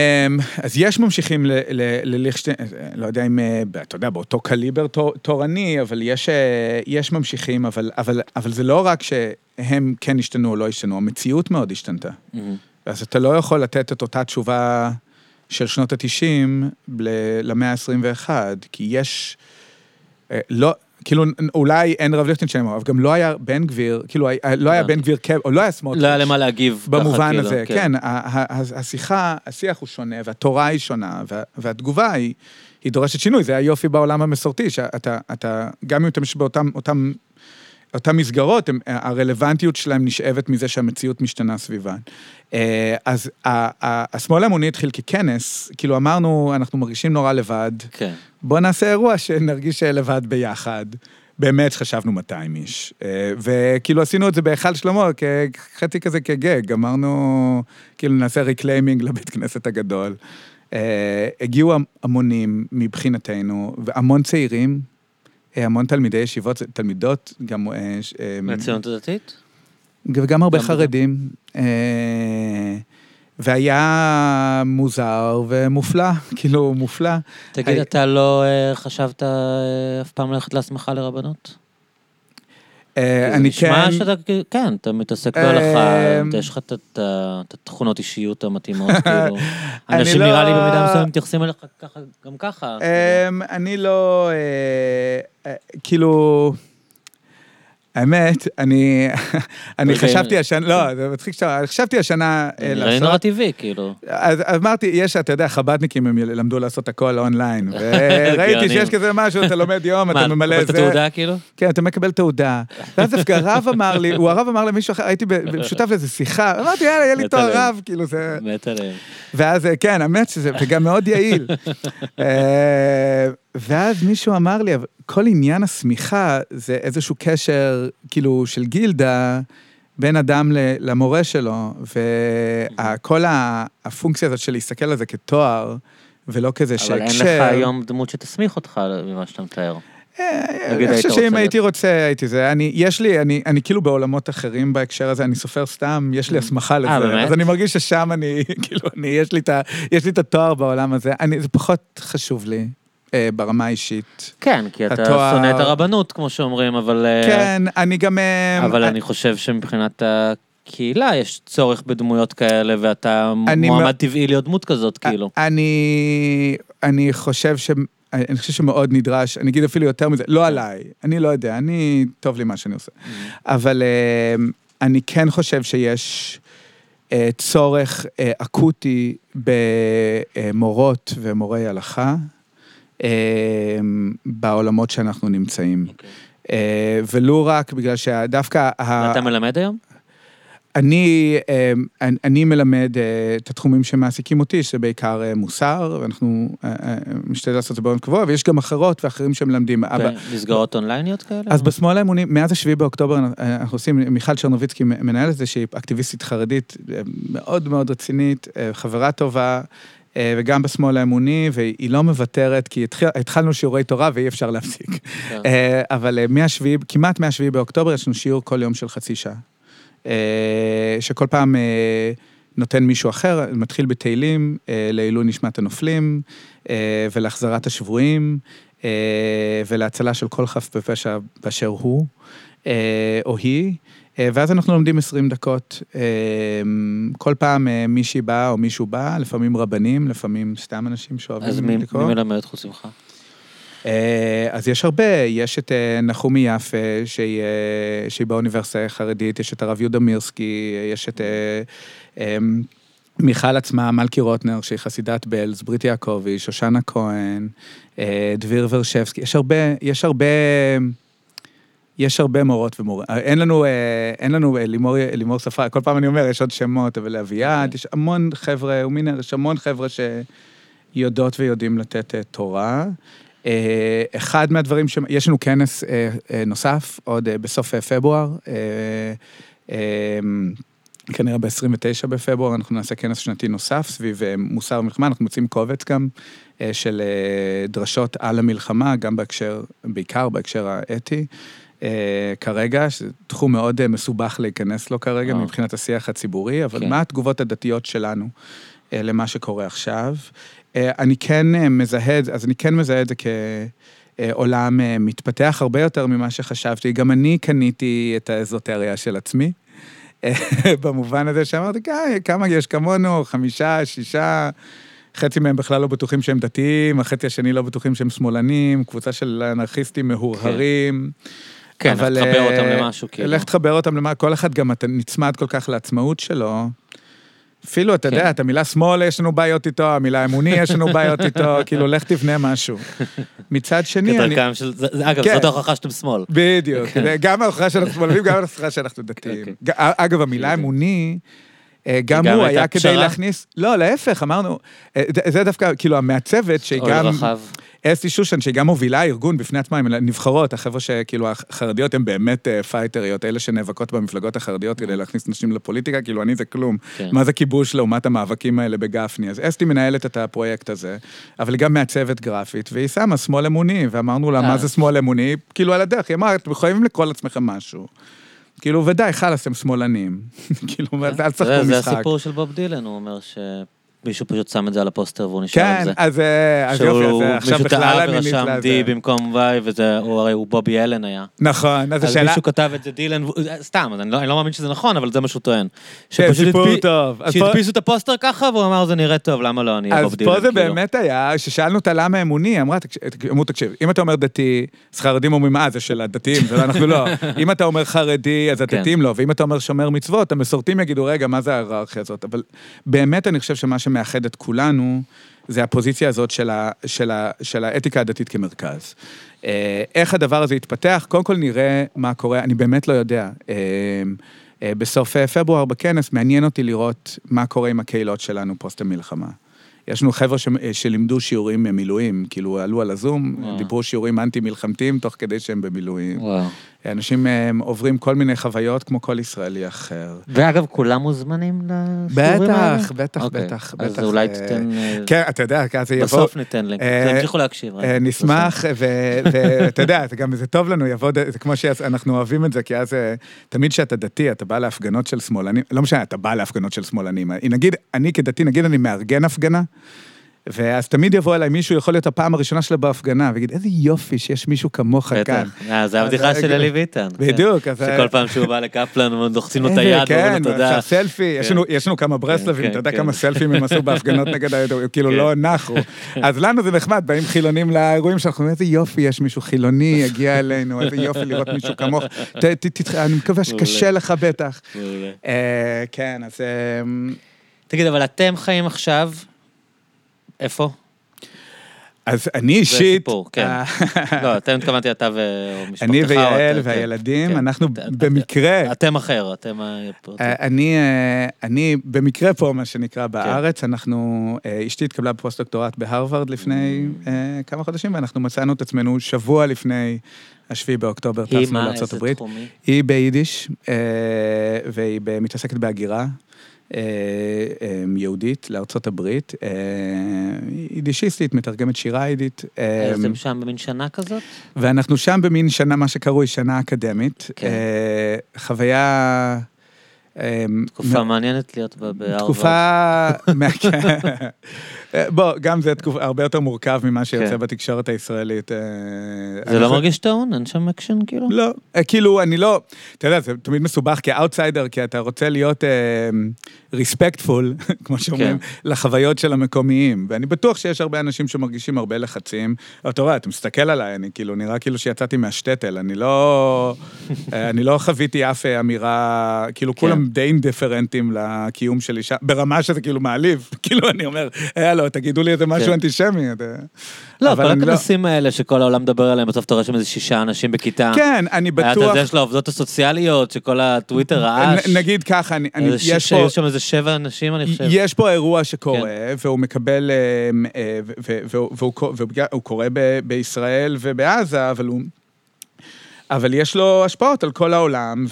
אז יש ממשיכים ל- ל- לליכטנשטיין, אה, לא יודע אם, אה, אתה יודע, באותו קליבר תור- תורני, אבל יש, אה, יש ממשיכים, אבל, אבל, אבל זה לא רק שהם כן השתנו או לא השתנו, המציאות מאוד השתנתה. אז אתה לא יכול לתת את אותה תשובה של שנות ה-90 למאה ה-21, כי יש... לא, כאילו, אולי אין רב ליכטנשטיין, אבל גם לא היה בן גביר, כאילו, לא היה הבנתי. בן גביר, או לא היה סמוטריץ'. לא היה למה להגיב. במובן כאילו, הזה, כן, ה- השיחה, השיח הוא שונה, והתורה היא שונה, וה- והתגובה היא, היא דורשת שינוי, זה היופי בעולם המסורתי, שאתה, אתה, גם אם אתה באותם, אותם מסגרות, הם, הרלוונטיות שלהם נשאבת מזה שהמציאות משתנה סביבן. אה, אז השמאל האמוני התחיל ככנס, כאילו אמרנו, אנחנו מרגישים נורא לבד, כן. בוא נעשה אירוע שנרגיש לבד ביחד. באמת חשבנו 200 איש. אה, וכאילו עשינו את זה בהיכל שלמה, חצי כזה כגג, אמרנו, כאילו נעשה reclaiming לבית כנסת הגדול. אה, הגיעו המונים מבחינתנו, והמון צעירים, אה, המון תלמידי ישיבות, תלמידות, גם... אה, אה, מהציונות הדתית? וגם הרבה גם. חרדים. אה, והיה מוזר ומופלא, כאילו מופלא. תגיד, אתה לא אה, חשבת אה, אף פעם ללכת להסמכה לרבנות? אה, זה אני נשמע כן... שאתה, כן, אתה מתעסק בהלכה, יש לך את- התכונות אישיות המתאימות, כאילו. אנשים לא- נראה לי במידה מסוימת מתייחסים אליך ככה, גם ככה. אמ, אני לא, אה, אה, כאילו, האמת, אני, אני אוקיי. חשבתי השנה, לא, זה מצחיק שאתה, חשבתי השנה אה, לעשות, נורא טבעי, כאילו. אז אמרתי, יש, אתה יודע, חב"דניקים, הם למדו לעשות הכל אונליין, וראיתי. שיש כזה משהו, אתה לומד יום, אתה מה, ממלא את זה. התעודה, כאילו? כן, אתה מקבל תעודה. ואז דווקא הרב אמר לי, הוא הרב אמר למישהו אחר, הייתי שותף לאיזה שיחה, אמרתי, יאללה, יהיה לי תואר. רב, כאילו זה... מת עליהם. ואז, אה, כן, האמת שזה, וגם מאוד יעיל. אה, ואז מישהו אמר לי, "אבל כל עניין השמיכה זה איזשהו קשר, כאילו, של גילדה בין אדם למורה שלו, וכל הפונקציה הזאת של להסתכל על זה כתואר, ולא כזה אבל אין שהקשר... לך היום דמות שתסמיך אותך ממה שאתה מתאר. אה, אני חושב שאם. הייתי רוצה, הייתי זה. אני, יש לי, אני, אני כאילו בעולמות אחרים בהקשר הזה, אני סופר סתם, יש לי הסמכה לזה. אה, באמת? אז אני מרגיש ששם אני, כאילו, אני, יש לי את התואר בעולם הזה. אני, זה פחות חשוב לי אה, ברמה האישית. כן, כי אתה התואר- שונא את הרבנות, כמו שאומרים, אבל... אה, כן, אני גם... אה, אבל אה, אני חושב שמבחינת הקהילה יש צורך בדמויות כאלה, ואתה אני מועמד מ- טבעי להיות דמות כזאת, כאילו. אני, אני חושב ש... אני חושב שמאוד נדרש, אני אגיד אפילו יותר מזה, לא עליי, אני לא יודע, אני, טוב לי מה שאני עושה. אבל אה, אני כן חושב שיש צורך אקוטי במורות ומורי הלכה בעולמות שאנחנו נמצאים. אוקיי. אה, ולו רק בגלל שדווקא... ה- ואתה מלמד היום? אני, אה, אני, אני מלמד אה, את התחומים שמעסיקים אותי, שזה בעיקר אה, מוסר, ואנחנו משתדל לעשות את זה באופן קבוע, ויש גם אחרות ואחרים שמלמדים. כן, מסגרות אונלייניות כאלה? אז בשמאל האמוני, מאז השביעי באוקטובר אנחנו עושים, מיכל צ'רנוביצקי מנהלת את זה, שהיא אקטיביסטית חרדית מאוד מאוד רצינית, חברה טובה, וגם בשמאל האמוני, והיא לא מוותרת, כי התחיל, התחלנו שיעורי תורה ואי אפשר להפסיק. כן. אה, אבל אה, מהשביעי, כמעט מהשביעי באוקטובר יש לנו שיעור כל יום של חצי שעה. אה, שכל פעם אה, נותן מישהו אחר, מתחיל בתהילים אה, לעילוי נשמת הנופלים, אה, ולהחזרת השבויים, אה, ולהצלה של כל חף בפשע באשר הוא. אה, או היא, אה, ואז אנחנו לומדים 20 דקות. אה, כל פעם אה, מישהי באה או מישהו בא, לפעמים רבנים, לפעמים סתם אנשים אז שאוהבים מי לקרוא. מי מלמד חוץ ממך? אה, אז יש הרבה, יש את אה, נחומי יפה, שהיא, אה, שהיא באוניברסיטה החרדית, יש את הרב יהודה מירסקי, יש את אה, אה, מיכל עצמה, מלכי רוטנר, שהיא חסידת בלז, ברית יעקבי, שושנה כהן, אה, דביר ורשבסקי, יש הרבה, יש הרבה... יש הרבה מורות ומורים. אין לנו, אה, אין לנו אה, לימור, לימור שפה, כל פעם אני אומר, יש עוד שמות, אבל אביעד, אוקיי. יש המון חבר'ה, ומינר, יש המון חבר'ה שיודעות ויודעים לתת אה, תורה. אה, אחד מהדברים ש... יש לנו כנס אה, אה, נוסף, עוד אה, בסוף אה, פברואר. אה, אה, כנראה ב-29 בפברואר אנחנו נעשה כנס שנתי נוסף סביב אה, מוסר ומלחמה, אנחנו מוצאים קובץ גם אה, של אה, דרשות על המלחמה, גם בהקשר, בעיקר בהקשר האתי. אה, כרגע, תחום מאוד אה, מסובך להיכנס לו כרגע אה. מבחינת השיח הציבורי, אבל כן. מה התגובות הדתיות שלנו אה, למה שקורה עכשיו? אה, אני כן אה, מזהה את זה, אז אני כן מזהה את זה כעולם אה, מתפתח הרבה יותר ממה שחשבתי. גם אני קניתי את האזוטריה של עצמי, במובן הזה שאמרתי, "אה, כמה יש כמונו, חמישה, שישה, חצי מהם בכלל לא בטוחים שהם דתיים, החצי השני לא בטוחים שהם שמאלנים, קבוצה של אנרכיסטים מהורהרים. כן, אבל, אז תחבר אה, אותם למשהו, כאילו. לך תחבר אותם למה, כל אחד גם אתה נצמד כל כך לעצמאות שלו. אפילו, אתה כן. יודע, את המילה שמאל יש לנו בעיות איתו, המילה אמוני יש לנו בעיות איתו, כאילו, לך תבנה משהו. מצד שני, אני... כדרכם של... אגב, כן. זאת ההוכחה שאתם שמאל. בדיוק, זה גם ההוכחה שאנחנו שמאלנים, גם ההוכחה שאנחנו דתיים. אוקיי. אגב, המילה. אמוני, גם גם הוא היה כדי? להכניס... לא, להפך, אמרנו, אה, זה- דווקא, כאילו, המעצבת, שהיא אוי גם... רחב. אסתי שושן, שהיא גם מובילה ארגון בפני עצמה, הן נבחרות, החבר'ה שכאילו החרדיות הן באמת אה, פייטריות, אלה שנאבקות במפלגות החרדיות כדי להכניס נשים לפוליטיקה, כאילו אני זה כלום. כן. מה זה כיבוש לעומת המאבקים האלה בגפני? אז אסתי מנהלת את הפרויקט הזה, אבל היא גם מעצבת גרפית, והיא שמה שמאל אמוני, ואמרנו לה, אה. מה זה שמאל אמוני? כאילו על הדרך, היא אמרה, אתם חייבים לקרוא לעצמכם משהו. כאילו, ודי, חלאס, הם שמאלנים. כאילו, אל זה- תשחקו זה משחק. הסיפור של בוב דילן, הוא אומר שמישהו פשוט שם את זה על הפוסטר והוא נשאר עם כן, זה. אז אה, אז יופי, שהוא אז עכשיו מישהו בכלל טעה אני ורשם נתלה די זה. במקום וואי, וזה, הוא הרי הוא בובי אלן היה. נכון, אז אז השאלה... מישהו כתב את זה דילן, והוא- סתם, אז אני לא- אני לא מאמין שזה נכון, אבל זה מה שהוא טוען. כן, סיפור הדפי- טוב. אז פה- שהדפיסו את הפוסטר ככה, והוא אמר, זה נראה טוב, למה לא, אני אהיה אז בוב דילן. פה זה כאילו. באמת היה, ששאלנו אותה למה אמוני, אמרה, תקשיב, אמרו, תקשיב, אם אתה אומר דתי, אז חרדים אומרים, אה, זה של הדתיים, זה לא, אנחנו לא. אם אתה אומר חרדי, אז כן. הדתיים לא, ואם אתה אומר שומר מצוות, המסורתיים יגידו, רגע, מה זה ההיררכיה הזאת? אבל באמת אני חושב שמה שמאחד את כולנו, זה הפוזיציה הזאת של, ה, של, ה, של האתיקה הדתית כמרכז. אה, איך הדבר הזה יתפתח? קודם כל נראה מה קורה, אני באמת לא יודע. אה, אה, בסוף פברואר בכנס, מעניין אותי לראות מה קורה עם הקהילות שלנו פוסט המלחמה. יש לנו חבר'ה ש- שלימדו שיעורים ממילואים, כאילו עלו על הזום, וואו. דיברו שיעורים אנטי-מלחמתיים תוך כדי שהם במילואים. וואו. אנשים אה, עוברים כל מיני חוויות כמו כל ישראלי אחר. ואגב, כולם מוזמנים לשיעורים האלה? בטח, בטח, אוקיי, בטח, אז בטח. אולי אה, תיתן... אה, כן, אתה יודע, זה יבוא... בסוף ניתן לינק. אה, תמשיכו להקשיב. אה, נשמח, ו- ואתה יודע, זה גם זה טוב לנו, יבוא, זה כמו שאנחנו אוהבים את זה, כי אז אה, תמיד כשאתה דתי, אתה בא להפגנות של שמאלנים, לא משנה, אתה בא להפגנות של שמאלנים. נגיד, אני כדתי, נגיד אני מארגן הפגנה, ואז תמיד יבוא אליי מישהו, יכול להיות הפעם הראשונה שלו בהפגנה, ויגיד, איזה יופי שיש מישהו כמוך כאן. בטח. אה, זה אז הבדיחה זה- של אלי ביטן. בדיוק. שכל פעם שהוא בא לקפלן, לוחצים לו את היד, כן, לו תודה. סלפי, יש כן. לנו- יש לנו כמה ברסלבים, כן, אתה יודע כן. כמה סלפים הם עשו בהפגנות נגד הידוע, כאילו. לא נחו. אז לנו זה נחמד, באים חילונים לאירועים שאנחנו אומרים, איזה יופי, יש מישהו חילוני, הגיע אלינו, איזה יופי לראות מישהו כמוך. אני מקווה שקשה לך בטח. אה, כן, אז... אה, תגיד, אבל אתם חיים עכשיו, איפה? אז אני זה אישית... סיפור, כן. אה, לא, אתם התכוונתי אתה ומשפחתך. אני ויעל והילדים, כן. אנחנו במקרה... אתם אחר, אתם... אה, אני, אה, אני במקרה פה, מה שנקרא, בארץ, אנחנו, אשתי התקבלה בפוסט-דוקטורט בהרווארד לפני אה, כמה חודשים, ואנחנו מצאנו את עצמנו שבוע לפני השביעי באוקטובר, היא טסנו מה, לארצות איזה הברית. תחומי? היא ביידיש, והיא מתעסקת בהגירה. אה, אה, יהודית לארצות הברית, אה, יידישיסטית, מתרגמת שירה יידית. אז אתם שם במין שנה כזאת? ואנחנו שם במין שנה, מה שקרוי שנה אקדמית. כן. חוויה תקופה מעניינת להיות בה בהרווארד. תקופה... כן. בוא, גם זה תקופה הרבה יותר מורכב ממה שיוצא כן. בתקשורת הישראלית. אה, זה לא מרגיש טעון? אין שם אקשן כאילו? לא, אה, כאילו, אני לא, אתה יודע, זה תמיד מסובך כאוטסיידר, כי אתה רוצה להיות respectful, כמו שאומרים, כן. לחוויות של המקומיים. ואני בטוח שיש הרבה אנשים שמרגישים הרבה לחצים. אתה רואה, אתה מסתכל עליי, אני כאילו, נראה כאילו שיצאתי מהשטטל, אני לא, אה, אני לא חוויתי אף אה, אמירה, כאילו, כן. כולם די אינדיפרנטים לקיום שלי שם, ברמה שזה כאילו מעליב. כאילו, אני אומר, אה, לא, תגידו לי איזה משהו כן. אנטישמי. לא, אבל כל לא- הכנסים האלה שכל העולם מדבר עליהם, בסוף אתה רואה שם איזה שישה אנשים בכיתה. כן, אני היה את בטוח... הזה של העובדות הסוציאליות, שכל הטוויטר רעש. נגיד ככה, אני, יש פה... שהיו שם איזה שבע אנשים, אני חושב. יש פה אירוע שקורה, כן. והוא מקבל, אה, אה, והוא- והוא קו- והוא והוא קורה בישראל ובעזה, אבל הוא... אבל יש לו השפעות על כל העולם,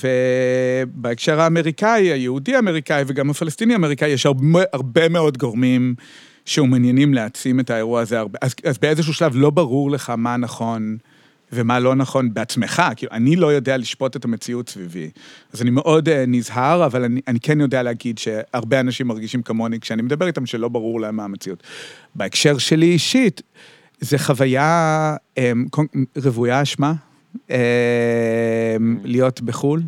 ובהקשר האמריקאי, היהודי-אמריקאי וגם הפלסטיני-אמריקאי, יש הרבה, הרבה מאוד גורמים שמעוניינים להעצים את האירוע הזה. הרבה. אז, אז באיזשהו שלב לא ברור לך מה נכון ומה לא נכון בעצמך, כאילו, אני לא יודע לשפוט את המציאות סביבי. אז אני מאוד uh, נזהר, אבל אני, אני כן יודע להגיד שהרבה אנשים מרגישים כמוני כשאני מדבר איתם שלא ברור להם מה המציאות. בהקשר שלי אישית, זה חוויה um, רוויה אשמה, um, להיות בחו"ל.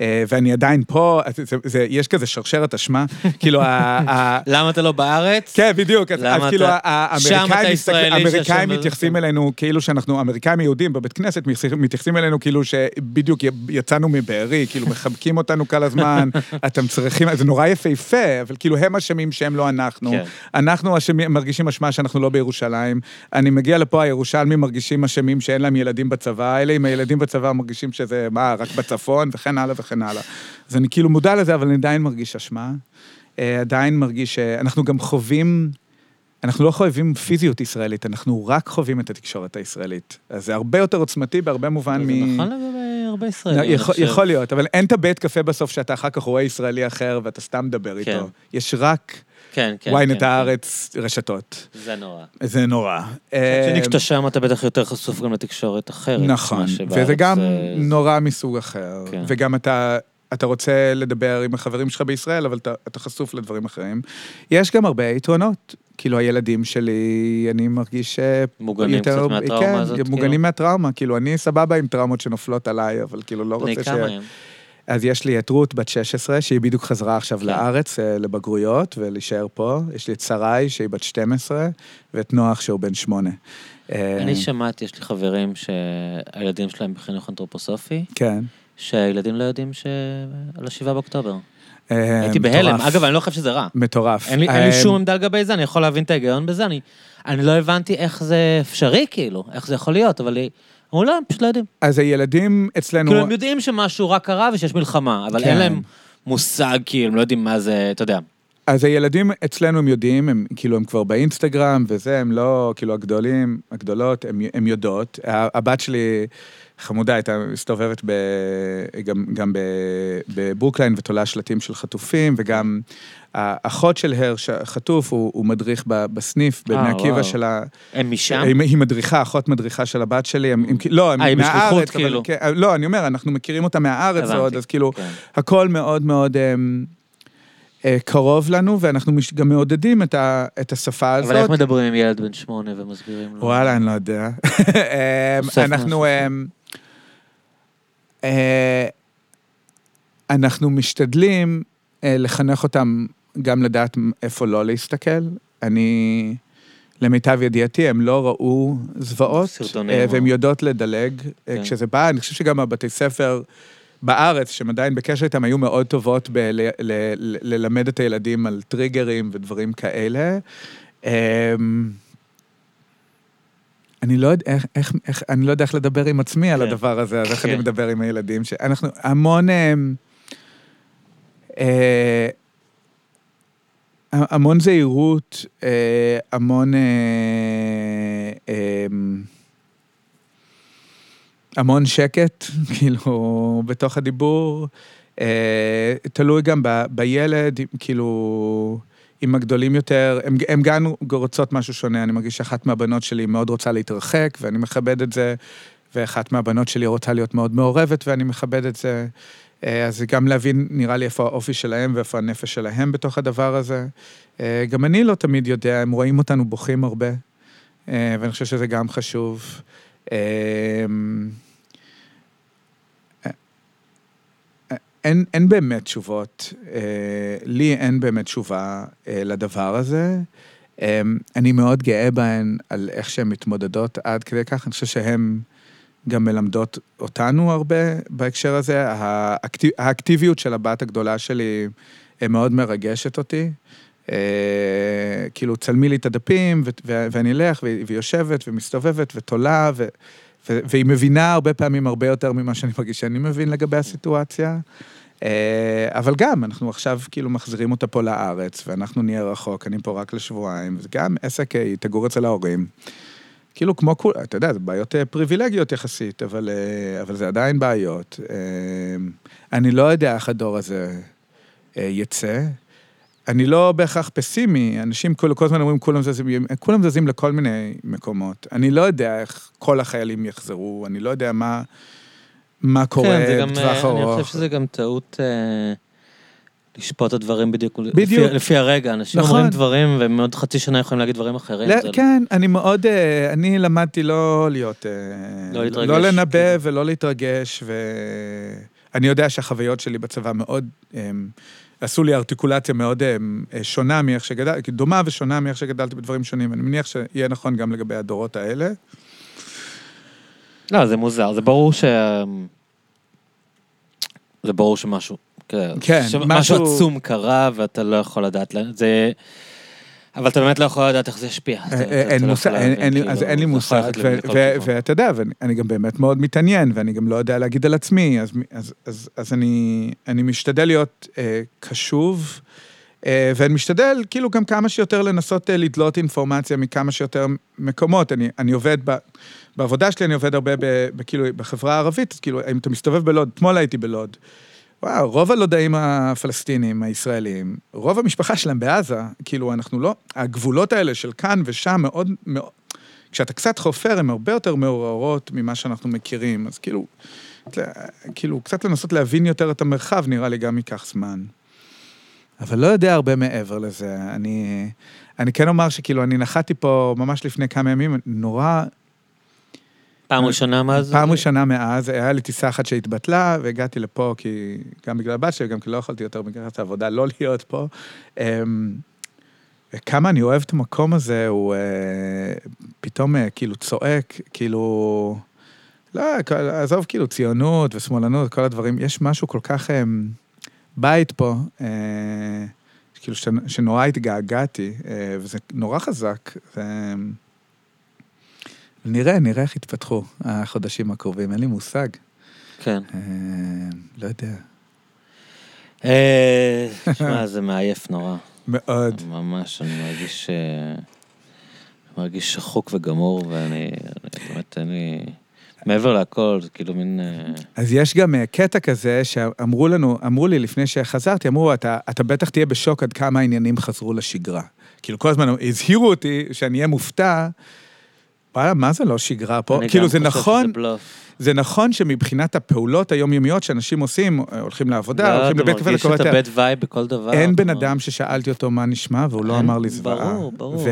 אה, ואני עדיין פה, זה, זה, יש כזה שרשרת אשמה, כאילו, ה, למה אתה לא בארץ? כן, בדיוק, אז, אז כאילו האמריקאים, מסתכל, האמריקאים מתייחסים. אלינו כאילו שאנחנו, האמריקאים היהודים בבית כנסת מתייחסים- אלינו כאילו שבדיוק יצאנו מבארי, כאילו מחבקים אותנו כל הזמן, אתם צריכים, זה נורא יפהפה, אבל כאילו הם אשמים שהם לא אנחנו. כן. אנחנו אשמים, מרגישים אשמה שאנחנו לא בירושלים. אני מגיע לפה, הירושלמים מרגישים אשמים שאין להם ילדים בצבא, אלה עם הילדים בצבא מרגישים שזה, מה, רק בצפון, וכן הלאה וכן הלאה. אז אני כאילו מודע לזה, אבל אני עדיין מרגיש אשמה. אה, עדיין מרגיש שאנחנו גם חווים, אנחנו לא חווים פיזיות ישראלית, אנחנו רק חווים את התקשורת הישראלית. אז זה הרבה יותר עוצמתי בהרבה מובן זה מ... נכון לגבי הרבה ישראלים, אני יכול, חושב. יכול להיות, אבל אין את הבית קפה בסוף שאתה אחר כך רואה ישראלי אחר ואתה סתם מדבר כן. איתו. יש רק כן, כן. ynet כן, הארץ, רשתות. כן. זה נורא. זה נורא. כשאני אה, כשאתה שם אתה בטח יותר חשוף גם לתקשורת אחרת. נכון, וזה גם אה, נורא מסוג אחר. כן. וגם אתה, אתה רוצה לדבר עם החברים שלך בישראל, אבל אתה, אתה חשוף לדברים אחרים. יש גם הרבה יתרונות. כאילו, הילדים שלי, אני מרגיש אה, מוגנים קצת מהטראומה כן, הזאת, כאילו? מוגנים מהטראומה. כאילו, אני סבבה עם טראומות שנופלות עליי, אבל כאילו, לא בני רוצה ש... כמה הם? אז יש לי את רות, בת 16, שהיא בדיוק חזרה עכשיו כן. לארץ אה, לבגרויות ולהישאר פה. יש לי את שרי, שהיא בת 12, ואת נוח, שהוא בן 8. אה, אני שמעתי, יש לי חברים שהילדים שלהם בחינוך אנתרופוסופי, כן. שהילדים לא יודעים ש... על השבעה באוקטובר. אה, הייתי בהלם. אגב, אני לא חושב שזה רע. מטורף. אין לי, אין לי שום עמדה לגבי זה, אני יכול להבין את ההיגיון בזה, אני, אני לא הבנתי איך זה אפשרי, כאילו, איך זה יכול להיות, אבל אמרו, לא, הם פשוט לא יודעים. אז הילדים אצלנו... כאילו, הם יודעים שמשהו רע קרה ושיש מלחמה, אבל כן. אין להם מושג, כאילו, הם לא יודעים מה זה, אתה יודע. אז הילדים אצלנו הם יודעים, הם כאילו, הם כבר באינסטגרם וזה, הם לא, כאילו, הגדולים, הגדולות, הם, הם יודעות. הבת שלי, חמודה, הייתה מסתובבת ב, גם, גם ב, בברוקליין ותולה שלטים של חטופים, וגם האחות של הרש, החטוף, הוא, הוא מדריך ב- בסניף, בבני אה, עקיבא. של ה... הם משם? היא, היא מדריכה, אחות מדריכה של הבת שלי, הם, הם, לא, הם אה, היא בשליחות, מהארץ, אבל, כאילו. כן, לא, אני אומר, אנחנו מכירים אותה מהארץ עוד, אז כאילו, כן. הכל מאוד מאוד אמ, אה, קרוב לנו, ואנחנו גם מעודדים את, ה, את השפה הזאת. אבל איך מדברים עם ילד בן שמונה ומסבירים לו? וואלה, אני לא יודע. אמ, אנחנו... אמ, אה, אנחנו משתדלים אה, לחנך אותם גם לדעת איפה לא להסתכל. אני, למיטב ידיעתי, הם לא ראו זוועות, סרטונים, אה, והן יודעות לדלג כן. כשזה בא. אני חושב שגם הבתי ספר בארץ, שהם עדיין בקשר איתם, היו מאוד טובות בללמד את הילדים על טריגרים ודברים כאלה. אני לא יודע איך, איך, איך, אני לא יודע איך לדבר עם עצמי על כן. הדבר הזה, אז איך כן. אני מדבר עם הילדים ש... אנחנו המון... אמ, אה, המון זהירות, אה, המון... אה, אמ, המון שקט, כאילו, בתוך הדיבור. אה, תלוי גם ב, בילד, כאילו, עם הגדולים יותר, הם, הם גם רוצות משהו שונה, אני מרגיש שאחת מהבנות שלי מאוד רוצה להתרחק, ואני מכבד את זה, ואחת מהבנות שלי רוצה להיות מאוד מעורבת, ואני מכבד את זה. אה, אז גם להבין, נראה לי, איפה האופי שלהם ואיפה הנפש שלהם בתוך הדבר הזה. אה, גם אני לא תמיד יודע, הם רואים אותנו בוכים הרבה, אה, ואני חושב שזה גם חשוב. אין, אין באמת תשובות, אה, לי אין באמת תשובה אה, לדבר הזה. אה, אני מאוד גאה בהן על איך שהן מתמודדות עד כדי כך, אני חושב שהן גם מלמדות אותנו הרבה בהקשר הזה. האקטיב, האקטיביות של הבת הגדולה שלי אה, מאוד מרגשת אותי. אה, כאילו, צלמי לי את הדפים, ו- ו- ואני אלך, והיא יושבת ומסתובבת ותולה, ו- והיא מבינה הרבה פעמים הרבה יותר ממה שאני מרגיש שאני מבין לגבי הסיטואציה. אה, אבל גם, אנחנו עכשיו כאילו מחזירים אותה פה לארץ, ואנחנו נהיה רחוק, אני פה רק לשבועיים, זה גם עסק, אה, היא תגור אצל ההורים. כאילו כמו כול, אתה יודע, זה בעיות אה, פריבילגיות יחסית, אבל, אבל זה עדיין בעיות. אני לא יודע איך הדור הזה יצא. אני לא בהכרח פסימי, אנשים כל, כל הזמן אומרים כולם זזים, כולם זזים לכל מיני מקומות. אני לא יודע איך כל החיילים יחזרו, אני לא יודע מה, מה קורה כן, גם, בטווח אה, ארוך. אני חושב שזה גם טעות אה, לשפוט את הדברים בדיוק, בדיוק. לפי, לפי הרגע. אנשים נכון. אומרים דברים, והם עוד חצי שנה יכולים להגיד דברים אחרים. לא, זה- כן, אני מאוד, אה, אני למדתי לא להיות, אה, לא להתרגש, לא לנבא כאילו. ולא להתרגש, ואני יודע שהחוויות שלי בצבא מאוד, אה, עשו לי ארטיקולציה מאוד אה, אה, שונה מאיך שגדלתי, דומה ושונה מאיך שגדלתי בדברים שונים. אני מניח שיהיה נכון גם לגבי הדורות האלה. לא, זה מוזר, זה ברור ש... זה ברור שמשהו, כן, כן, משהו- עצום קרה ואתה לא יכול לדעת, לאן- זה... אבל אתה באמת לא יכול לדעת איך זה ישפיע. אה, אה, אין לא מושג, כאילו, אז אין לי מושג. ואתה יודע, ואני אני גם באמת מאוד מתעניין, ואני גם לא יודע להגיד על עצמי, אז- אז- אז אז אני אני משתדל להיות אה, קשוב, ואני משתדל כאילו גם כמה שיותר לנסות אה, לדלות אינפורמציה מכמה שיותר מקומות. אני אני עובד, ב- בעבודה שלי אני עובד הרבה ב- ב- כאילו בחברה הערבית, כאילו, אם אתה מסתובב בלוד, אתמול הייתי בלוד. וואו, רוב הלודאים הפלסטינים, הישראלים, רוב המשפחה שלהם בעזה, כאילו, אנחנו לא, הגבולות האלה של כאן ושם מאוד, מאוד, כשאתה קצת חופר, הן הרבה יותר מעוררות ממה שאנחנו מכירים, אז כאילו, כאילו, קצת לנסות להבין יותר את המרחב, נראה לי גם ייקח זמן. אבל לא יודע הרבה מעבר לזה. אני, אני כן אומר שכאילו, אני נחתי פה ממש לפני כמה ימים, נורא פעם ראשונה מאז? פעם ראשונה מאז, היה לי טיסה אחת שהתבטלה, והגעתי לפה כי, גם בגלל הבת שלי, גם כי לא יכולתי יותר בגלל העבודה לא להיות פה. אמ, כמה אני אוהב את המקום הזה, הוא אה, פתאום אה, כאילו צועק, כאילו... לא, עזוב כאילו ציונות ושמאלנות, כל הדברים, יש משהו כל כך אמ, בית פה, אה, כאילו ש- שנורא התגעגעתי, אה, וזה נורא חזק. זה, נראה, נראה איך יתפתחו החודשים הקרובים, אין לי מושג. כן. אה, לא יודע. אה, שמע, זה מעייף נורא. מאוד. ממש, אני מרגיש... אה, מרגיש שחוק וגמור, ואני... אני באמת, אין לי... מעבר להכל, זה כאילו מין... אה, אז יש גם אה, קטע כזה שאמרו לנו, אמרו לי לפני שחזרתי, אמרו, אתה, אתה בטח תהיה בשוק עד כמה העניינים חזרו לשגרה. כאילו, כל הזמן הזהירו אותי שאני אהיה מופתע. וואלה, מה זה לא שגרה פה? אני כאילו, גם זה חושב נכון, שזה בלוף. זה נכון שמבחינת הפעולות היומיומיות שאנשים עושים, אה, הולכים לעבודה, לא, הולכים אתה לבית קפה, מרגיש זה קורה את. הבד וייב בכל דבר. אין בן אתה- אדם ששאלתי אותו מה נשמע, והוא לא אמר לי זוועה. ברור, ברור.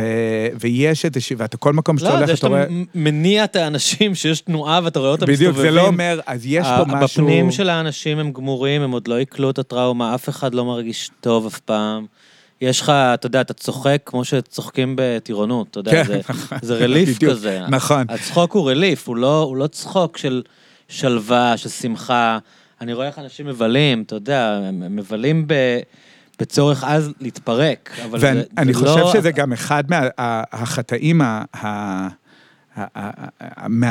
ויש איזושהי, ואתה כל מקום שאתה לא, הולך, זה אתה שאתה רואה... מניע את האנשים, שיש תנועה ואתה רואה אותם בדיוק, מסתובבים. זה לא אומר, אז יש פה משהו... בפנים של האנשים הם גמורים, הם עוד לא עיכלו את הטראומה, אף אחד לא מרגיש טוב אף פעם. יש לך, אתה יודע, אתה צוחק כמו שצוחקים בטירונות, אתה יודע, כן, זה, נכון. זה רליף בדיוק, כזה. נכון. הצחוק הוא רליף, הוא לא, הוא לא צחוק של שלווה, של שמחה. אני רואה איך אנשים מבלים, אתה יודע, הם מבלים ב... בצורך אז להתפרק, אבל זה, ואני זה חושב לא... שזה גם אחד מהחטאים מה-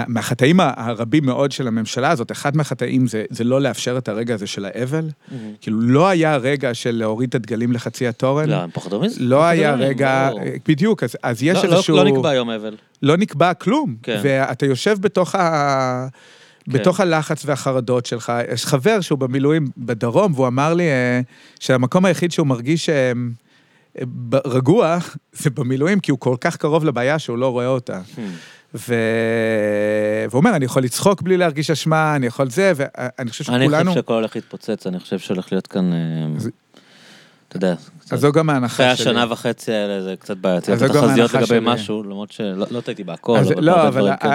מהחטאים הרבים מאוד של הממשלה הזאת, אחד מהחטאים זה, זה לא לאפשר את הרגע הזה של האבל. מהמם. כאילו, לא היה רגע של להוריד את הדגלים לחצי התורן. לא, הם פחדו מזה. לא היה רגע, ברור. בדיוק, אז, אז יש לא- לא- איזשהו... לא נקבע יום אבל. לא נקבע כלום. כן. ואתה יושב בתוך ה... בתוך הלחץ והחרדות שלך. יש חבר שהוא במילואים בדרום, והוא אמר לי אה, שהמקום היחיד שהוא מרגיש אה, אה, רגוע, זה במילואים, כי הוא כל כך קרוב לבעיה שהוא לא רואה אותה. Hmm. ו... והוא אומר, אני יכול לצחוק בלי להרגיש אשמה, אני יכול זה, ואני חושב אני שכולנו... חושב שהכל הולך להתפוצץ, אני חושב שהולך להיות כאן, אה, אז- אתה יודע, אז זו גם ההנחה אחרי שלי. השנה וחצי האלה זה קצת בעייתי, אז זו גם ההנחה לגבי שלי. משהו, למרות שלא לא טעיתי בהכל, אבל לא, אבל... כן.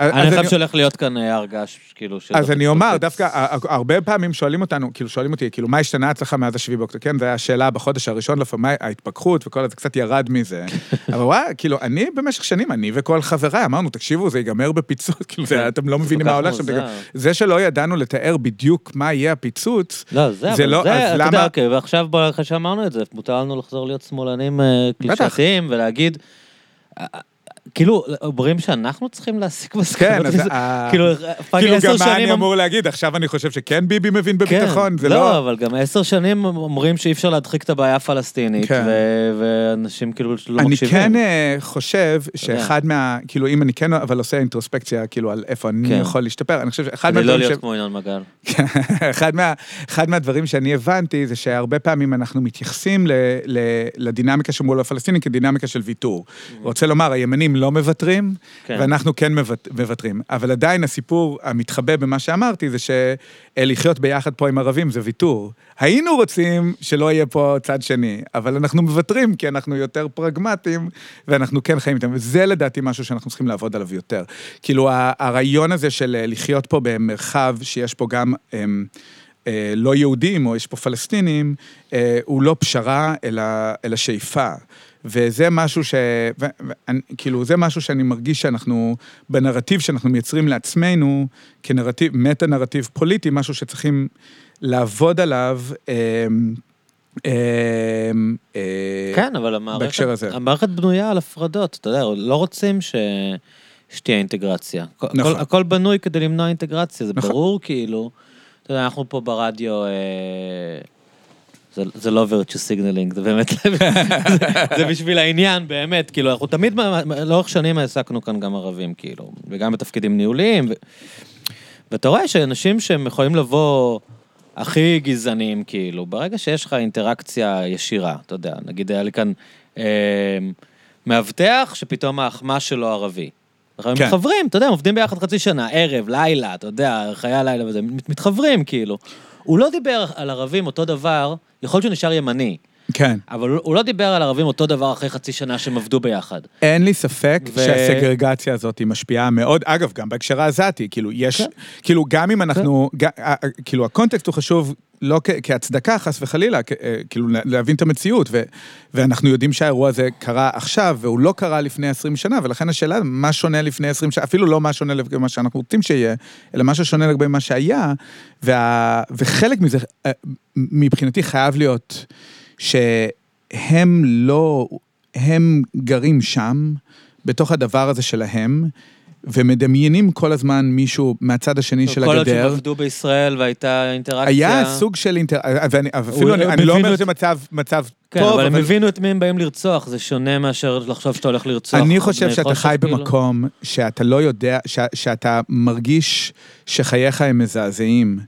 אני, חושב שהולך להיות כאן אה, הר געש, כאילו, אז אני אומר. דווקא הרבה פעמים שואלים אותנו, כאילו שואלים אותי, כאילו, מה השתנה אצלך מאז השביעי באוקטובר? כן, זו הייתה השאלה בחודש הראשון, לפעמים ההתפכחות וכל זה קצת ירד מזה. אבל וואי, כאילו, אני במשך שנים, אני וכל חבריי, אמרנו, תקשיבו, זה ייגמר בפיצוץ, כאילו, זה- אתם לא מבינים מה הולך שם. זה שלא ידענו לתאר בדיוק מה יהיה הפיצוץ, לא, זה, זה אבל לא- זה, אז אתה למה- יודע, אוקיי, ועכשיו, בוא, אחרי שאמרנו את זה, מותר לנו לחזור להיות שמאלנים אה, בטח. קלישאתיים ולהגיד, כאילו, אומרים שאנחנו צריכים להסיק כן, מסקנות אז מזה, ה- כאילו, פאקינג כאילו, עשר גם מה שנים... אני אמ- אמור להגיד? עכשיו אני חושב שכן ביבי מבין בביטחון, זה לא, לא... אבל גם עשר שנים אומרים שאי אפשר להדחיק את הבעיה הפלסטינית, כן. ואנשים כאילו לא אני מקשיבים. כן אה, חושב שאחד מה... כאילו, אם אני כן, אבל עושה אינטרוספקציה, כאילו, על איפה אני כן. יכול להשתפר, אני חושב שאחד לא מהדברים ש... להיות כמו ינון מגל. כן, אחד, מה, אחד מהדברים שאני הבנתי זה שהרבה פעמים אנחנו מתייחסים לדינמיקה של מול הפלסטינים כדינמיקה של ויתור. רוצה לומר, הימנים לא מוותרים, כן. ואנחנו כן מוות- מוותרים. אבל עדיין הסיפור המתחבא במה שאמרתי זה שלחיות ביחד פה עם ערבים זה ויתור. היינו רוצים שלא יהיה פה צד שני, אבל אנחנו מוותרים כי אנחנו יותר פרגמטיים, ואנחנו כן חיים איתם. וזה לדעתי משהו שאנחנו צריכים לעבוד עליו יותר. כאילו, הרעיון הזה של אה, לחיות פה במרחב שיש פה גם... אמ, אה, לא יהודים, או יש פה פלסטינים, אה, הוא לא פשרה, אלא, אלא שאיפה. וזה משהו ש... ו, ו, כאילו, זה משהו שאני מרגיש שאנחנו, בנרטיב שאנחנו מייצרים לעצמנו, כנרטיב, מטה-נרטיב פוליטי, משהו שצריכים לעבוד עליו. אה, אה, אה, כן, אבל המערכת, בהקשר הזה. המערכת בנויה על הפרדות, אתה יודע, לא רוצים ש... שתהיה אינטגרציה. נכון. הכל, הכל בנוי כדי למנוע אינטגרציה, זה נכון. ברור כאילו. אתה יודע, אנחנו פה ברדיו, אה, זה, זה לא virtue signaling, זה באמת, זה, זה בשביל העניין, באמת, כאילו, אנחנו תמיד, לאורך שנים העסקנו כאן גם ערבים, כאילו, וגם בתפקידים ניהוליים, ואתה רואה שאנשים שהם יכולים לבוא הכי גזענים, כאילו, ברגע שיש לך אינטראקציה ישירה, אתה יודע, נגיד היה לי כאן אה, מאבטח שפתאום האחמ"ש שלו ערבי. כן. מתחברים, אתה יודע, עובדים ביחד חצי שנה, ערב, לילה, אתה יודע, חיי הלילה וזה, מת- מתחברים, כאילו. הוא לא דיבר על ערבים אותו דבר, יכול להיות שהוא נשאר ימני, כן. אבל הוא- לא דיבר על ערבים אותו דבר אחרי חצי שנה שהם עבדו ביחד. אין לי ספק ו- שהסגרגציה הזאת היא משפיעה מאוד, אגב, גם בהקשר העזתי, כאילו, יש, כן. כאילו, גם אם אנחנו, ג- ה- ה- כאילו, הקונטקסט הוא חשוב לא כ- כהצדקה, חס וחלילה, כ- אה, כאילו, לה- להבין את המציאות, ו- ואנחנו יודעים שהאירוע הזה קרה עכשיו, והוא לא קרה לפני 20 שנה, ולכן השאלה, מה שונה לפני 20 שנה, אפילו לא מה שונה לגבי מה שאנחנו רוצים שיהיה, אלא מה ששונה לגבי מה שהיה, וה, וחלק מזה, אה, מבחינתי חייב להיות, שהם לא, הם גרים שם, בתוך הדבר הזה שלהם, ומדמיינים כל הזמן מישהו מהצד השני של כל עוד שהם הגדר. עבדו בישראל והייתה אינטראקציה... היה סוג של אינטר... ואני, אפילו הוא- אני, אני לא אומר הבינו שזה מצב, מצב כן, טוב, אבל הם הבינו את מי הם באים לרצוח, זה שונה מאשר לחשוב שאתה הולך לרצוח. אני חושב שאתה חי כאילו. במקום שאתה לא יודע, ש, שאתה מרגיש שחייך הם מזעזעים,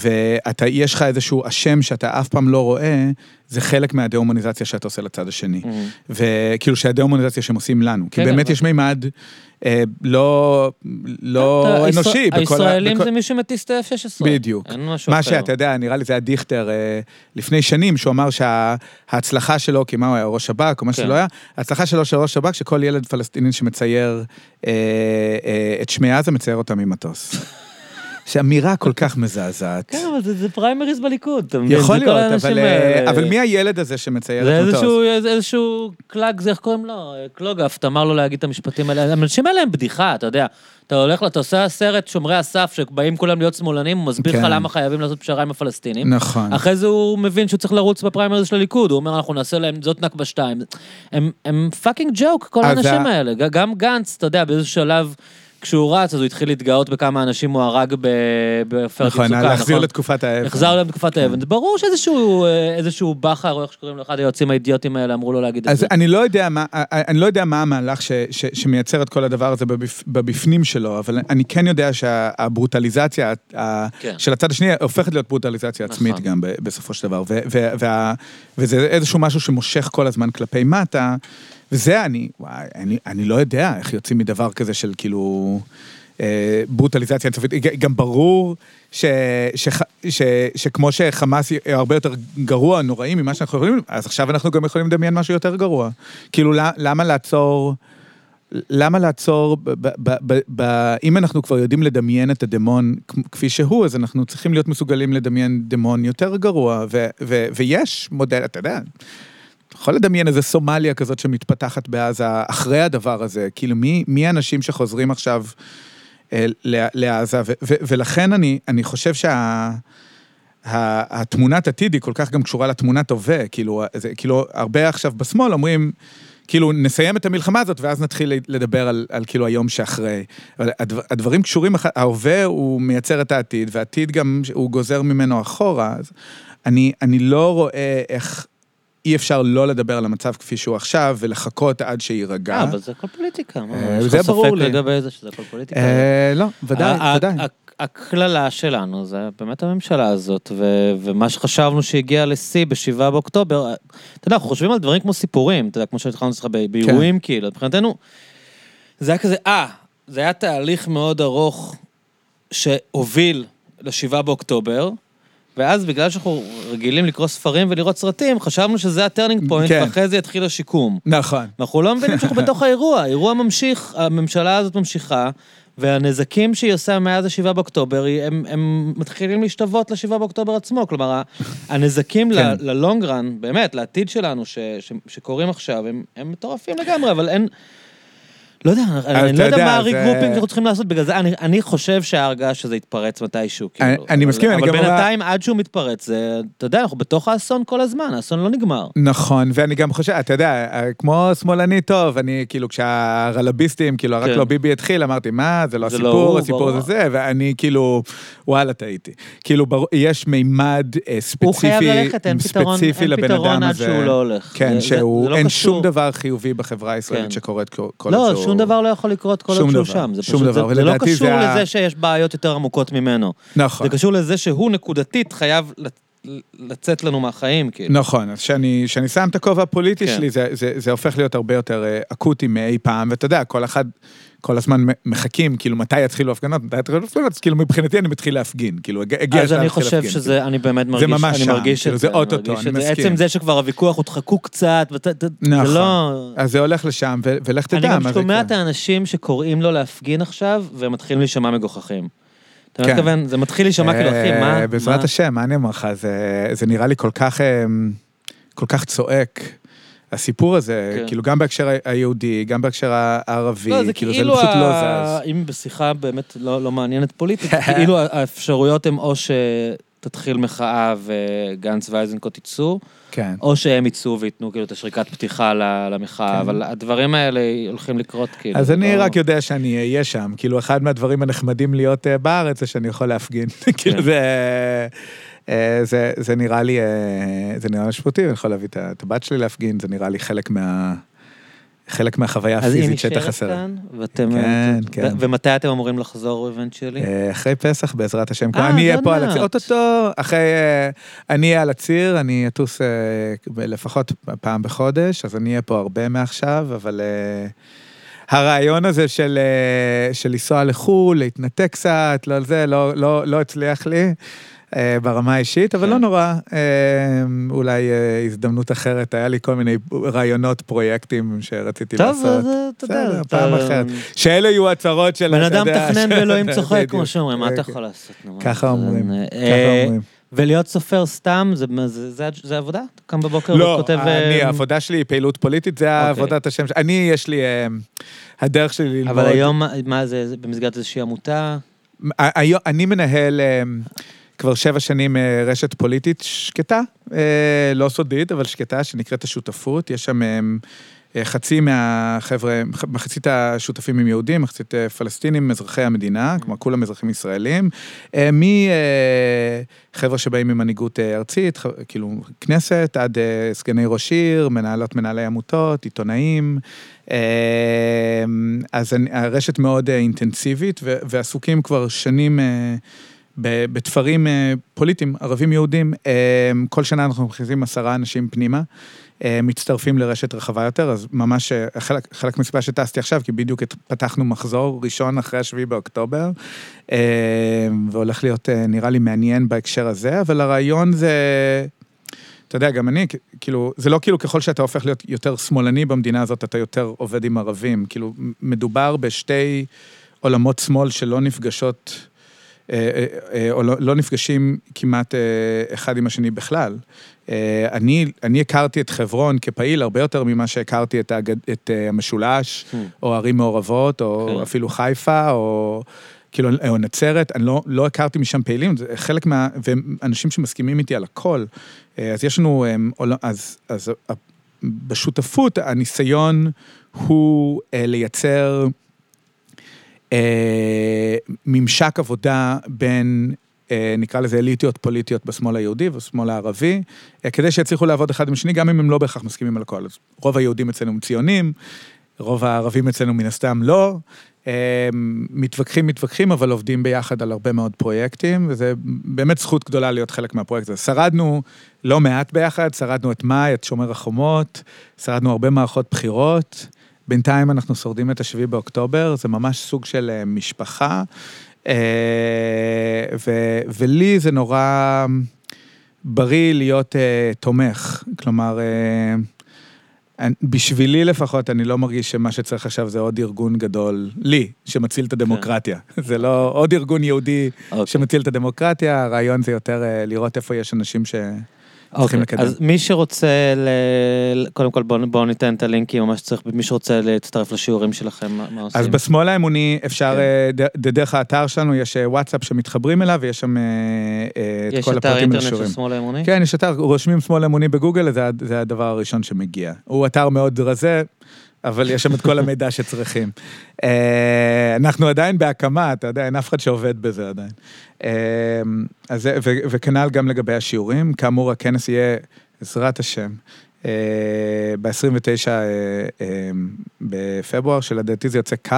ויש לך איזשהו אשם שאתה אף פעם לא רואה, זה חלק מהדה-הומניזציה שאתה עושה לצד השני. Mm. וכאילו שהדה-הומניזציה שהם עושים לנו. כי כן, באמת אבל- יש מימד אה, לא, לא אתה- אנושי. הישראל- הישראלים בכל- זה מי שמטיס את ה-F-16. בדיוק. אין משהו מה. שאתה יודע, נראה לי זה היה דיכטר אה, לפני שנים, שהוא אמר שההצלחה שלו, כי מה הוא היה, ראש שב"כ, או מה כן. שלא היה, ההצלחה שלו של ראש שב"כ, שכל ילד פלסטיני שמצייר אה, אה, את שמי עזה, מצייר אותה ממטוס. שאמירה כל כך מזעזעת. כן, אבל זה- זה פריימריז בליכוד, אתה מבין? יכול זה להיות, אבל, האלה. אה, אבל מי הילד הזה שמצייר זה את מטוס? איזשהו, איזה- איזשהו קלאג, זה איך קוראים לו? קלוגהפט, אמר לו להגיד את המשפטים האלה. האנשים האלה הם בדיחה, אתה יודע. אתה הולך, אתה עושה סרט שומרי הסף, שבאים כולם להיות שמאלנים, הוא מסביר לך כן. למה חייבים לעשות פשרה עם הפלסטינים. נכון. אחרי זה הוא מבין שהוא צריך לרוץ בפריימריז של הליכוד, הוא אומר, אנחנו נעשה להם, זאת נכבה שתיים. הם, הם fucking ג'וק, כל האנשים ה- האלה. גם גנץ, אתה יודע, באיזשהו שלב, כשהוא רץ, אז הוא התחיל להתגאות בכמה אנשים הוא הרג בעופרת נכון, יצוקה, להחזיר לתקופת האבן. החזר להם תקופת האבן. זה ברור שאיזשהו אה, איזשהו בכר, או איך שקוראים לו, אחד היועצים האידיוטים האלה, אמרו לו להגיד את אז זה. אני לא יודע מה, אני לא יודע מה המהלך ש, ש, שמייצר את כל הדבר הזה בבפ, בבפנים שלו, אבל אני כן יודע שהברוטליזציה ה- כן. של הצד השני הופכת להיות ברוטליזציה עצמית נכון. גם ב- בסופו של דבר, ו, ו, וה, וזה איזשהו משהו שמושך כל הזמן כלפי מטה, וזה אני, וואי, אני, אני לא יודע איך יוצאים מדבר כזה של כאילו אה, ברוטליזציה אינסופית. גם ברור ש, ש, ש, ש, שכמו שחמאס הרבה יותר גרוע, נוראי ממה שאנחנו יכולים, אז עכשיו אנחנו גם יכולים לדמיין משהו יותר גרוע. כאילו, למה, לעצור... למה לעצור, ב, ב, ב, ב, אם אנחנו כבר יודעים לדמיין את הדמון כפי שהוא, אז אנחנו צריכים להיות מסוגלים לדמיין דמון יותר גרוע, ו, ו, ויש מודל, אתה יודע, יכול לדמיין איזה סומליה כזאת שמתפתחת בעזה אחרי הדבר הזה, כאילו מי, מי האנשים שחוזרים עכשיו אה, ל- לעזה, ו, ו, ולכן אני, אני חושב שה... התמונת עתיד היא כל כך גם קשורה לתמונת הווה, כאילו, זה, כאילו, הרבה עכשיו בשמאל אומרים, כאילו, נסיים את המלחמה הזאת ואז נתחיל לדבר על, על כאילו היום שאחרי. אבל הדבר, הדברים קשורים, ההווה הוא מייצר את העתיד, והעתיד גם, הוא גוזר ממנו אחורה, אז אני, אני לא רואה איך אי אפשר לא לדבר על המצב כפי שהוא עכשיו, ולחכות עד שיירגע. אה, אבל זה הכל פוליטיקה. מה, אה, יש לך ספק. לגבי זה שזה הכל פוליטיקה? אה, לא, ודאי, ודאי. הקללה שלנו זה באמת הממשלה הזאת, ו- ומה שחשבנו שהגיע לשיא ב-7 באוקטובר, אתה יודע, אנחנו חושבים על דברים כמו סיפורים, אתה יודע, כמו שהתחלנו אצלך באירועים, כאילו, מבחינתנו, זה היה כזה, אה, זה היה תהליך מאוד ארוך שהוביל ל-7 באוקטובר, ואז בגלל שאנחנו רגילים לקרוא ספרים ולראות סרטים, חשבנו שזה ה turning point, כן. ואחרי זה יתחיל השיקום. נכון. אנחנו לא מבינים שאנחנו בתוך האירוע, האירוע ממשיך, הממשלה הזאת ממשיכה, והנזקים שהיא עושה מאז ה-7 באוקטובר, הם, הם מתחילים להשתוות ל-7 באוקטובר עצמו. כלומר, הנזקים כן. ל long run, באמת, לעתיד שלנו, ש, ש, שקורים עכשיו, הם, הם מטורפים לגמרי, אבל אין... לא יודע, אני אתה לא יודע מה ה regrouping שאנחנו צריכים לעשות, בגלל זה אני, חושב שההרגעה שזה יתפרץ מתישהו, כאילו. אני- אבל- מסכים, אני אבל גם אומר- בינתיים, עד שהוא מתפרץ, זה, אתה יודע, אנחנו בתוך האסון כל הזמן, האסון לא נגמר. נכון, ואני גם חושב, אתה יודע, כמו שמאלני טוב, אני כאילו, כשהרלביסטים, כאילו, רק כן. לא ביבי התחיל, אמרתי, מה, זה לא זה לא הסיפור, הסיפור. זה זה, ואני כאילו, וואלה, טעיתי. כאילו, יש מימד אה, ספציפי, הוא חייב ללכת, אין פתרון, ספציפי לבן אדם עד הזה. שהוא לא הולך. כן, שהוא, לא אין. שום דבר חיובי בחברה הישראלית כן. שקורית כל לא, שהוא... שום דבר לא יכול לקרות כל עוד שהוא שם. זה שום פשוט, דבר, זה, זה לא קשור זה לזה שיש בעיות יותר עמוקות ממנו. נכון. זה קשור לזה שהוא נקודתית חייב לצ- לצאת לנו מהחיים, כאילו. נכון, אז כשאני, כשאני שם את הכובע הפוליטי כן. שלי, זה, זה, זה הופך להיות הרבה יותר אה, אקוטי מאי פעם, ואתה יודע, כל אחד, כל הזמן מחכים, כאילו, מתי יתחילו הפגנות, מתי יתחילו הפגנות, אז כאילו, מבחינתי אני מתחיל להפגין, כאילו, הג- הגיע אז השעה אני להתחיל חושב להפגין. שזה, אני באמת מרגיש, ממש אני שם, מרגיש כאילו, זה אני אוטוטו, אני זה. מסכים. עצם זה שכבר הוויכוח, הודחקו קצת, ואת- את- זה נכון. לא... אז זה הולך לשם, ולך תדע אני גם מה זה שומע את. האנשים שקוראים לו להפגין עכשיו, והם מתחילים להישמע מגוחכים. אתה כן. מתכוון, זה מתחיל להישמע כאילו, אחי, אה, מה... בעזרת השם, מה אני אומר לך, זה, זה נראה לי כל כך, אה, כל כך צועק. הסיפור הזה, כן. כאילו גם בהקשר היהודי, גם בהקשר הערבי, לא, זה כאילו כאילו, זה פשוט ה- לא זז. אם בשיחה באמת לא, לא מעניינת פוליטית, כאילו האפשרויות הן או שתתחיל מחאה וגנץ ואיזנקוט יצאו, כן. או שהם יצאו וייתנו כאילו את השריקת פתיחה למחאה, כן. אבל הדברים האלה הולכים לקרות כאילו. אז אני לא- רק יודע שאני אהיה שם, כאילו אחד מהדברים הנחמדים להיות אה, בארץ זה שאני יכול להפגין, כאילו כן. זה, זה, זה נראה לי, אה, זה נראה משמעותי, אני יכול להביא את הבת שלי להפגין, זה נראה לי חלק מה... חלק מהחוויה אז היא הפיזית שהייתה נשארת חסרה. כאן, ואתם... כן, ו- כן. ומתי אתם אמורים לחזור אבנצ'לי? אה, אחרי פסח בעזרת השם, אה, אני אהיה עוד פה על. הציר, אוטוטו, אחרי, אה, אני אהיה על הציר, אני אטוס אה, לפחות פעם בחודש, אז אני אהיה פה הרבה מעכשיו, אבל אה, הרעיון הזה של אה, של לנסוע לחו"ל, להתנתק קצת, לא זה, לא- לא לא הצליח לי. אה, ברמה האישית, אבל כן. לא נורא, אה, אולי אה, הזדמנות אחרת, היה לי כל מיני רעיונות, פרויקטים שרציתי טוב, לעשות. אז אתה יודע, פעם אחרת. שאלה יהיו הצהרות של... בן אדם של- ואלוהים צוחק. כמו שאומרים, מה אתה כן. יכול לעשות? ככה אומרים, ככה אומרים. ולהיות סופר סתם, זה- זה- זה- זה עבודה? אתה קם בבוקר לא, וכותב... אני, אה, העבודה שלי היא פעילות פוליטית, זה אוקיי. עבודת השם. שלי. אני, יש לי, הדרך שלי ללמוד. אבל היום, מה- זה, זה במסגרת איזושהי עמותה? היום- אני מנהל כבר שבע שנים אה, רשת פוליטית שקטה, אה, לא סודית, אבל שקטה, שנקראת השותפות. יש שם אה, חצי מהחבר'ה, מחצית השותפים הם יהודים, מחצית פלסטינים, אזרחי המדינה, כלומר כולם אזרחים ישראלים. מחבר'ה שבאים ממנהיגות ארצית, כאילו כנסת, עד סגני ראש עיר, מנהלות מנהלי עמותות, עיתונאים. אז הרשת מאוד אינטנסיבית, ועסוקים כבר שנים בתפרים אה, פוליטיים, ערבים יהודים, אה, כל שנה אנחנו מכניסים עשרה אנשים פנימה, אה, מצטרפים לרשת רחבה יותר, אז ממש חלק, חלק מסיבה שטסתי עכשיו, כי בדיוק פתחנו מחזור ראשון אחרי השביעי באוקטובר, והולך להיות אה, נראה לי מעניין בהקשר הזה, אבל הרעיון זה... אתה יודע, גם אני, כאילו, זה לא כאילו ככל שאתה הופך להיות יותר שמאלני במדינה הזאת, אתה יותר עובד עם ערבים. כאילו, מדובר בשתי עולמות שמאל שלא נפגשות, או לא, לא נפגשים כמעט אה, אחד עם השני בכלל. אה, אני, אני הכרתי את חברון כפעיל הרבה יותר ממה שהכרתי את, האגד, את אה, המשולש, Hmm. או ערים מעורבות, או כן. אפילו חיפה, או... כאילו, או נצרת, אני לא, לא הכרתי משם פעילים, זה חלק מה... ואנשים שמסכימים איתי על הכל. אה, אז יש לנו, אה, אז, אז בשותפות, הניסיון הוא אה, לייצר אה, ממשק עבודה בין, אה, נקרא לזה אליטיות פוליטיות בשמאל היהודי ובשמאל הערבי, אה, כדי שיצליחו לעבוד אחד עם השני, גם אם הם לא בהכרח מסכימים על הכל. אז רוב היהודים אצלנו הם ציונים, רוב הערבים אצלנו מן הסתם לא. אה, מתווכחים, מתווכחים, אבל עובדים ביחד על הרבה מאוד פרויקטים, וזה באמת זכות גדולה להיות חלק מהפרויקט הזה. שרדנו לא מעט ביחד, שרדנו את מאי, את שומר החומות, שרדנו הרבה מערכות בחירות. בינתיים אנחנו שורדים את השביעי באוקטובר, זה ממש סוג של אה, משפחה, אה, ו- ולי זה נורא בריא להיות אה, תומך. כלומר, בשבילי לפחות, אני לא מרגיש שמה שצריך עכשיו זה עוד ארגון גדול, לי, שמציל את הדמוקרטיה. זה לא עוד ארגון יהודי אוקיי. שמציל את הדמוקרטיה, הרעיון זה יותר לראות איפה יש אנשים ש... צריכים אוקיי, לקדם. אז מי שרוצה, ל... קודם כל בואו בוא ניתן את הלינקים, מה שצריך, מי שרוצה להצטרף לשיעורים שלכם, מה, מה עושים? אז בשמאל האמוני אפשר, כן. אה, ד- דרך האתר שלנו יש אה, וואטסאפ שמתחברים אליו, ויש שם אה, את יש כל אתר הפרטים אינטרנט של לשיעורים. שמאל האמוני? כן, יש אתר, רושמים שמאל אמוני בגוגל, זה, זה הדבר הראשון שמגיע. הוא אתר מאוד רזה, אבל יש שם את כל המידע שצריכים. אה, אנחנו עדיין בהקמה, אתה יודע, אין אף אחד שעובד בזה עדיין. אה, אז וכנ"ל גם לגבי השיעורים, כאמור, הכנס יהיה, בעזרת השם, ב-29 בפברואר, שלדעתי זה יוצא כ'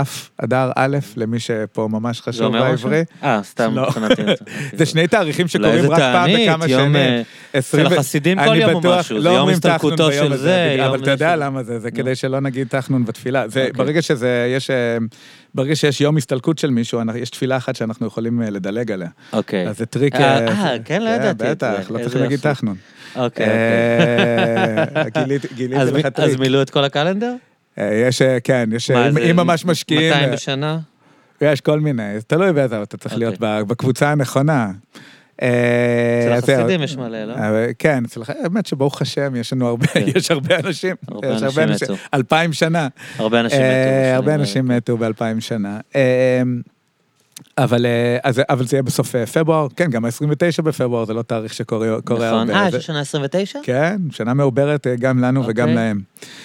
אדר א', למי שפה ממש חשוב? בעברי. אה, סתם לא. מבחינתי. זה שני תאריכים שקורים רק פעם בכמה שנים. אה, אצל החסידים כל יום בטוח- משהו, זה לא יום הסתלקותו של זה, אבל אתה יודע למה זה, זה. כדי שלא נגיד תחנון בתפילה. אוקיי. ברגע שזה, יש, אה, ברגע שיש יום הסתלקות של מישהו, יש תפילה אחת שאנחנו יכולים אה, לדלג עליה. אוקיי. אז זה טריק... אה, אה, אה, כן, לא ידעתי את זה. בטח, לא צריך להגיד. תחנון. אוקיי, אוקיי. אה, גיליתי גיליתי לך טריק. אז מילאו את כל הקלנדר? אה, יש, אה, כן, יש, אם- ממש משקיעים, 200 אה, בשנה? יש כל מיני, תלוי באיזה, אתה צריך להיות אוקיי. בקבוצה הנכונה. אצל. החסידים יש מלא, לא? כן, אצל החסידים, האמת שברוך השם, יש לנו הרבה, כן. יש הרבה אנשים. הרבה אנשים מתו. אלפיים שנה. הרבה אנשים מתו. הרבה. אנשים מתו באלפיים שנה. אבל, אה, אז, אבל זה יהיה בסוף אה, פברואר, כן, גם ה-29 בפברואר זה לא תאריך שקורה קורה נכון. הרבה. אה, זה- יש השנה 29? כן, שנה מעוברת אה, גם לנו וגם אוקיי. להם.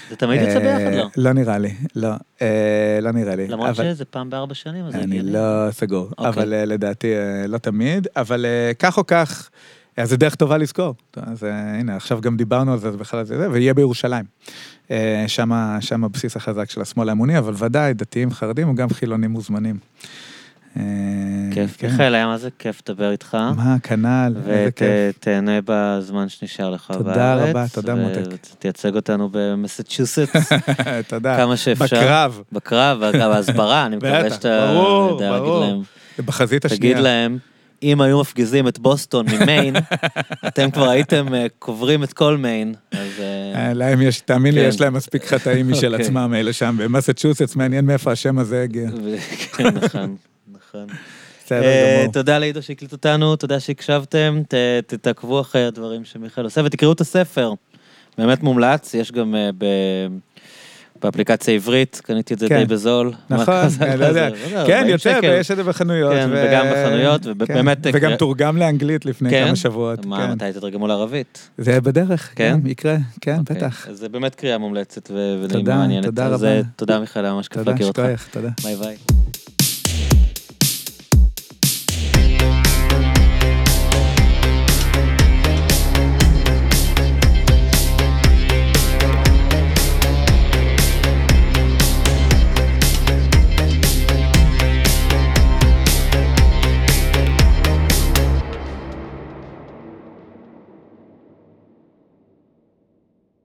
זה תמיד יוצא ביחד, לא? לא נראה לי, לא, אה, לא נראה לי. למרות אבל- שזה פעם בארבע שנים, אז זה אני. לא סגור, אוקיי. אבל לדעתי לא תמיד, אבל כך או כך, אז זה דרך טובה לזכור. אז הנה, עכשיו גם דיברנו על זה, בכלל זה, זה, ויהיה בירושלים. שם הבסיס החזק של השמאל האמוני, אבל ודאי, דתיים, חרדים וגם חילונים מוזמנים. אה, כיף. כן. מיכאל, היה מה זה כיף לדבר איתך. מה, כנ"ל, איזה כיף. ותהנה בזמן שנשאר לך בארץ. תודה רבה, תודה, מותק. ותייצג אותנו במסצ'וסטס תודה. כמה שאפשר. בקרב, בקרב, אגב, ההסברה, אני מקווה שאתה ברור, יודע להגיד ברור. להם. בחזית השנייה. תגיד להם, אם היו מפגיזים את בוסטון ממיין, אתם כבר הייתם אה, קוברים את כל מיין, אז... אה, להם יש, תאמין לי, כן. יש להם מספיק חטאים משל אוקיי. עצמם, אלה שם במסצ'וסטס, מעניין מאיפה השם הזה הגיע. כן, נכון, נכון. בסדר אה, גמור. תודה לעידו שהקליט אותנו, תודה שהקשבתם, תעקבו אחרי הדברים שמיכאל עושה ותקראו את הספר. באמת מומלץ, יש גם אה, ב... באפליקציה עברית, קניתי את זה כן. די בזול. נכון, אני לא יודע. זה, זה, כן, 40 יוצא. ויש את זה בחנויות. כן, וגם בחנויות, כן, ובאמת... וגם תורגם לאנגלית לפני כן? כמה שבועות. מה, כן. מתי תתרגמו לערבית? זה בדרך, כן? יקרה, כן, אוקיי. בטח. זה באמת קריאה מומלצת תודה, ונעימה מעניינת. תודה אז רבה. אה, תודה מיכאל, היה ממש כיף תודה, להכיר אותך. שכוייך, תודה. ביי ביי.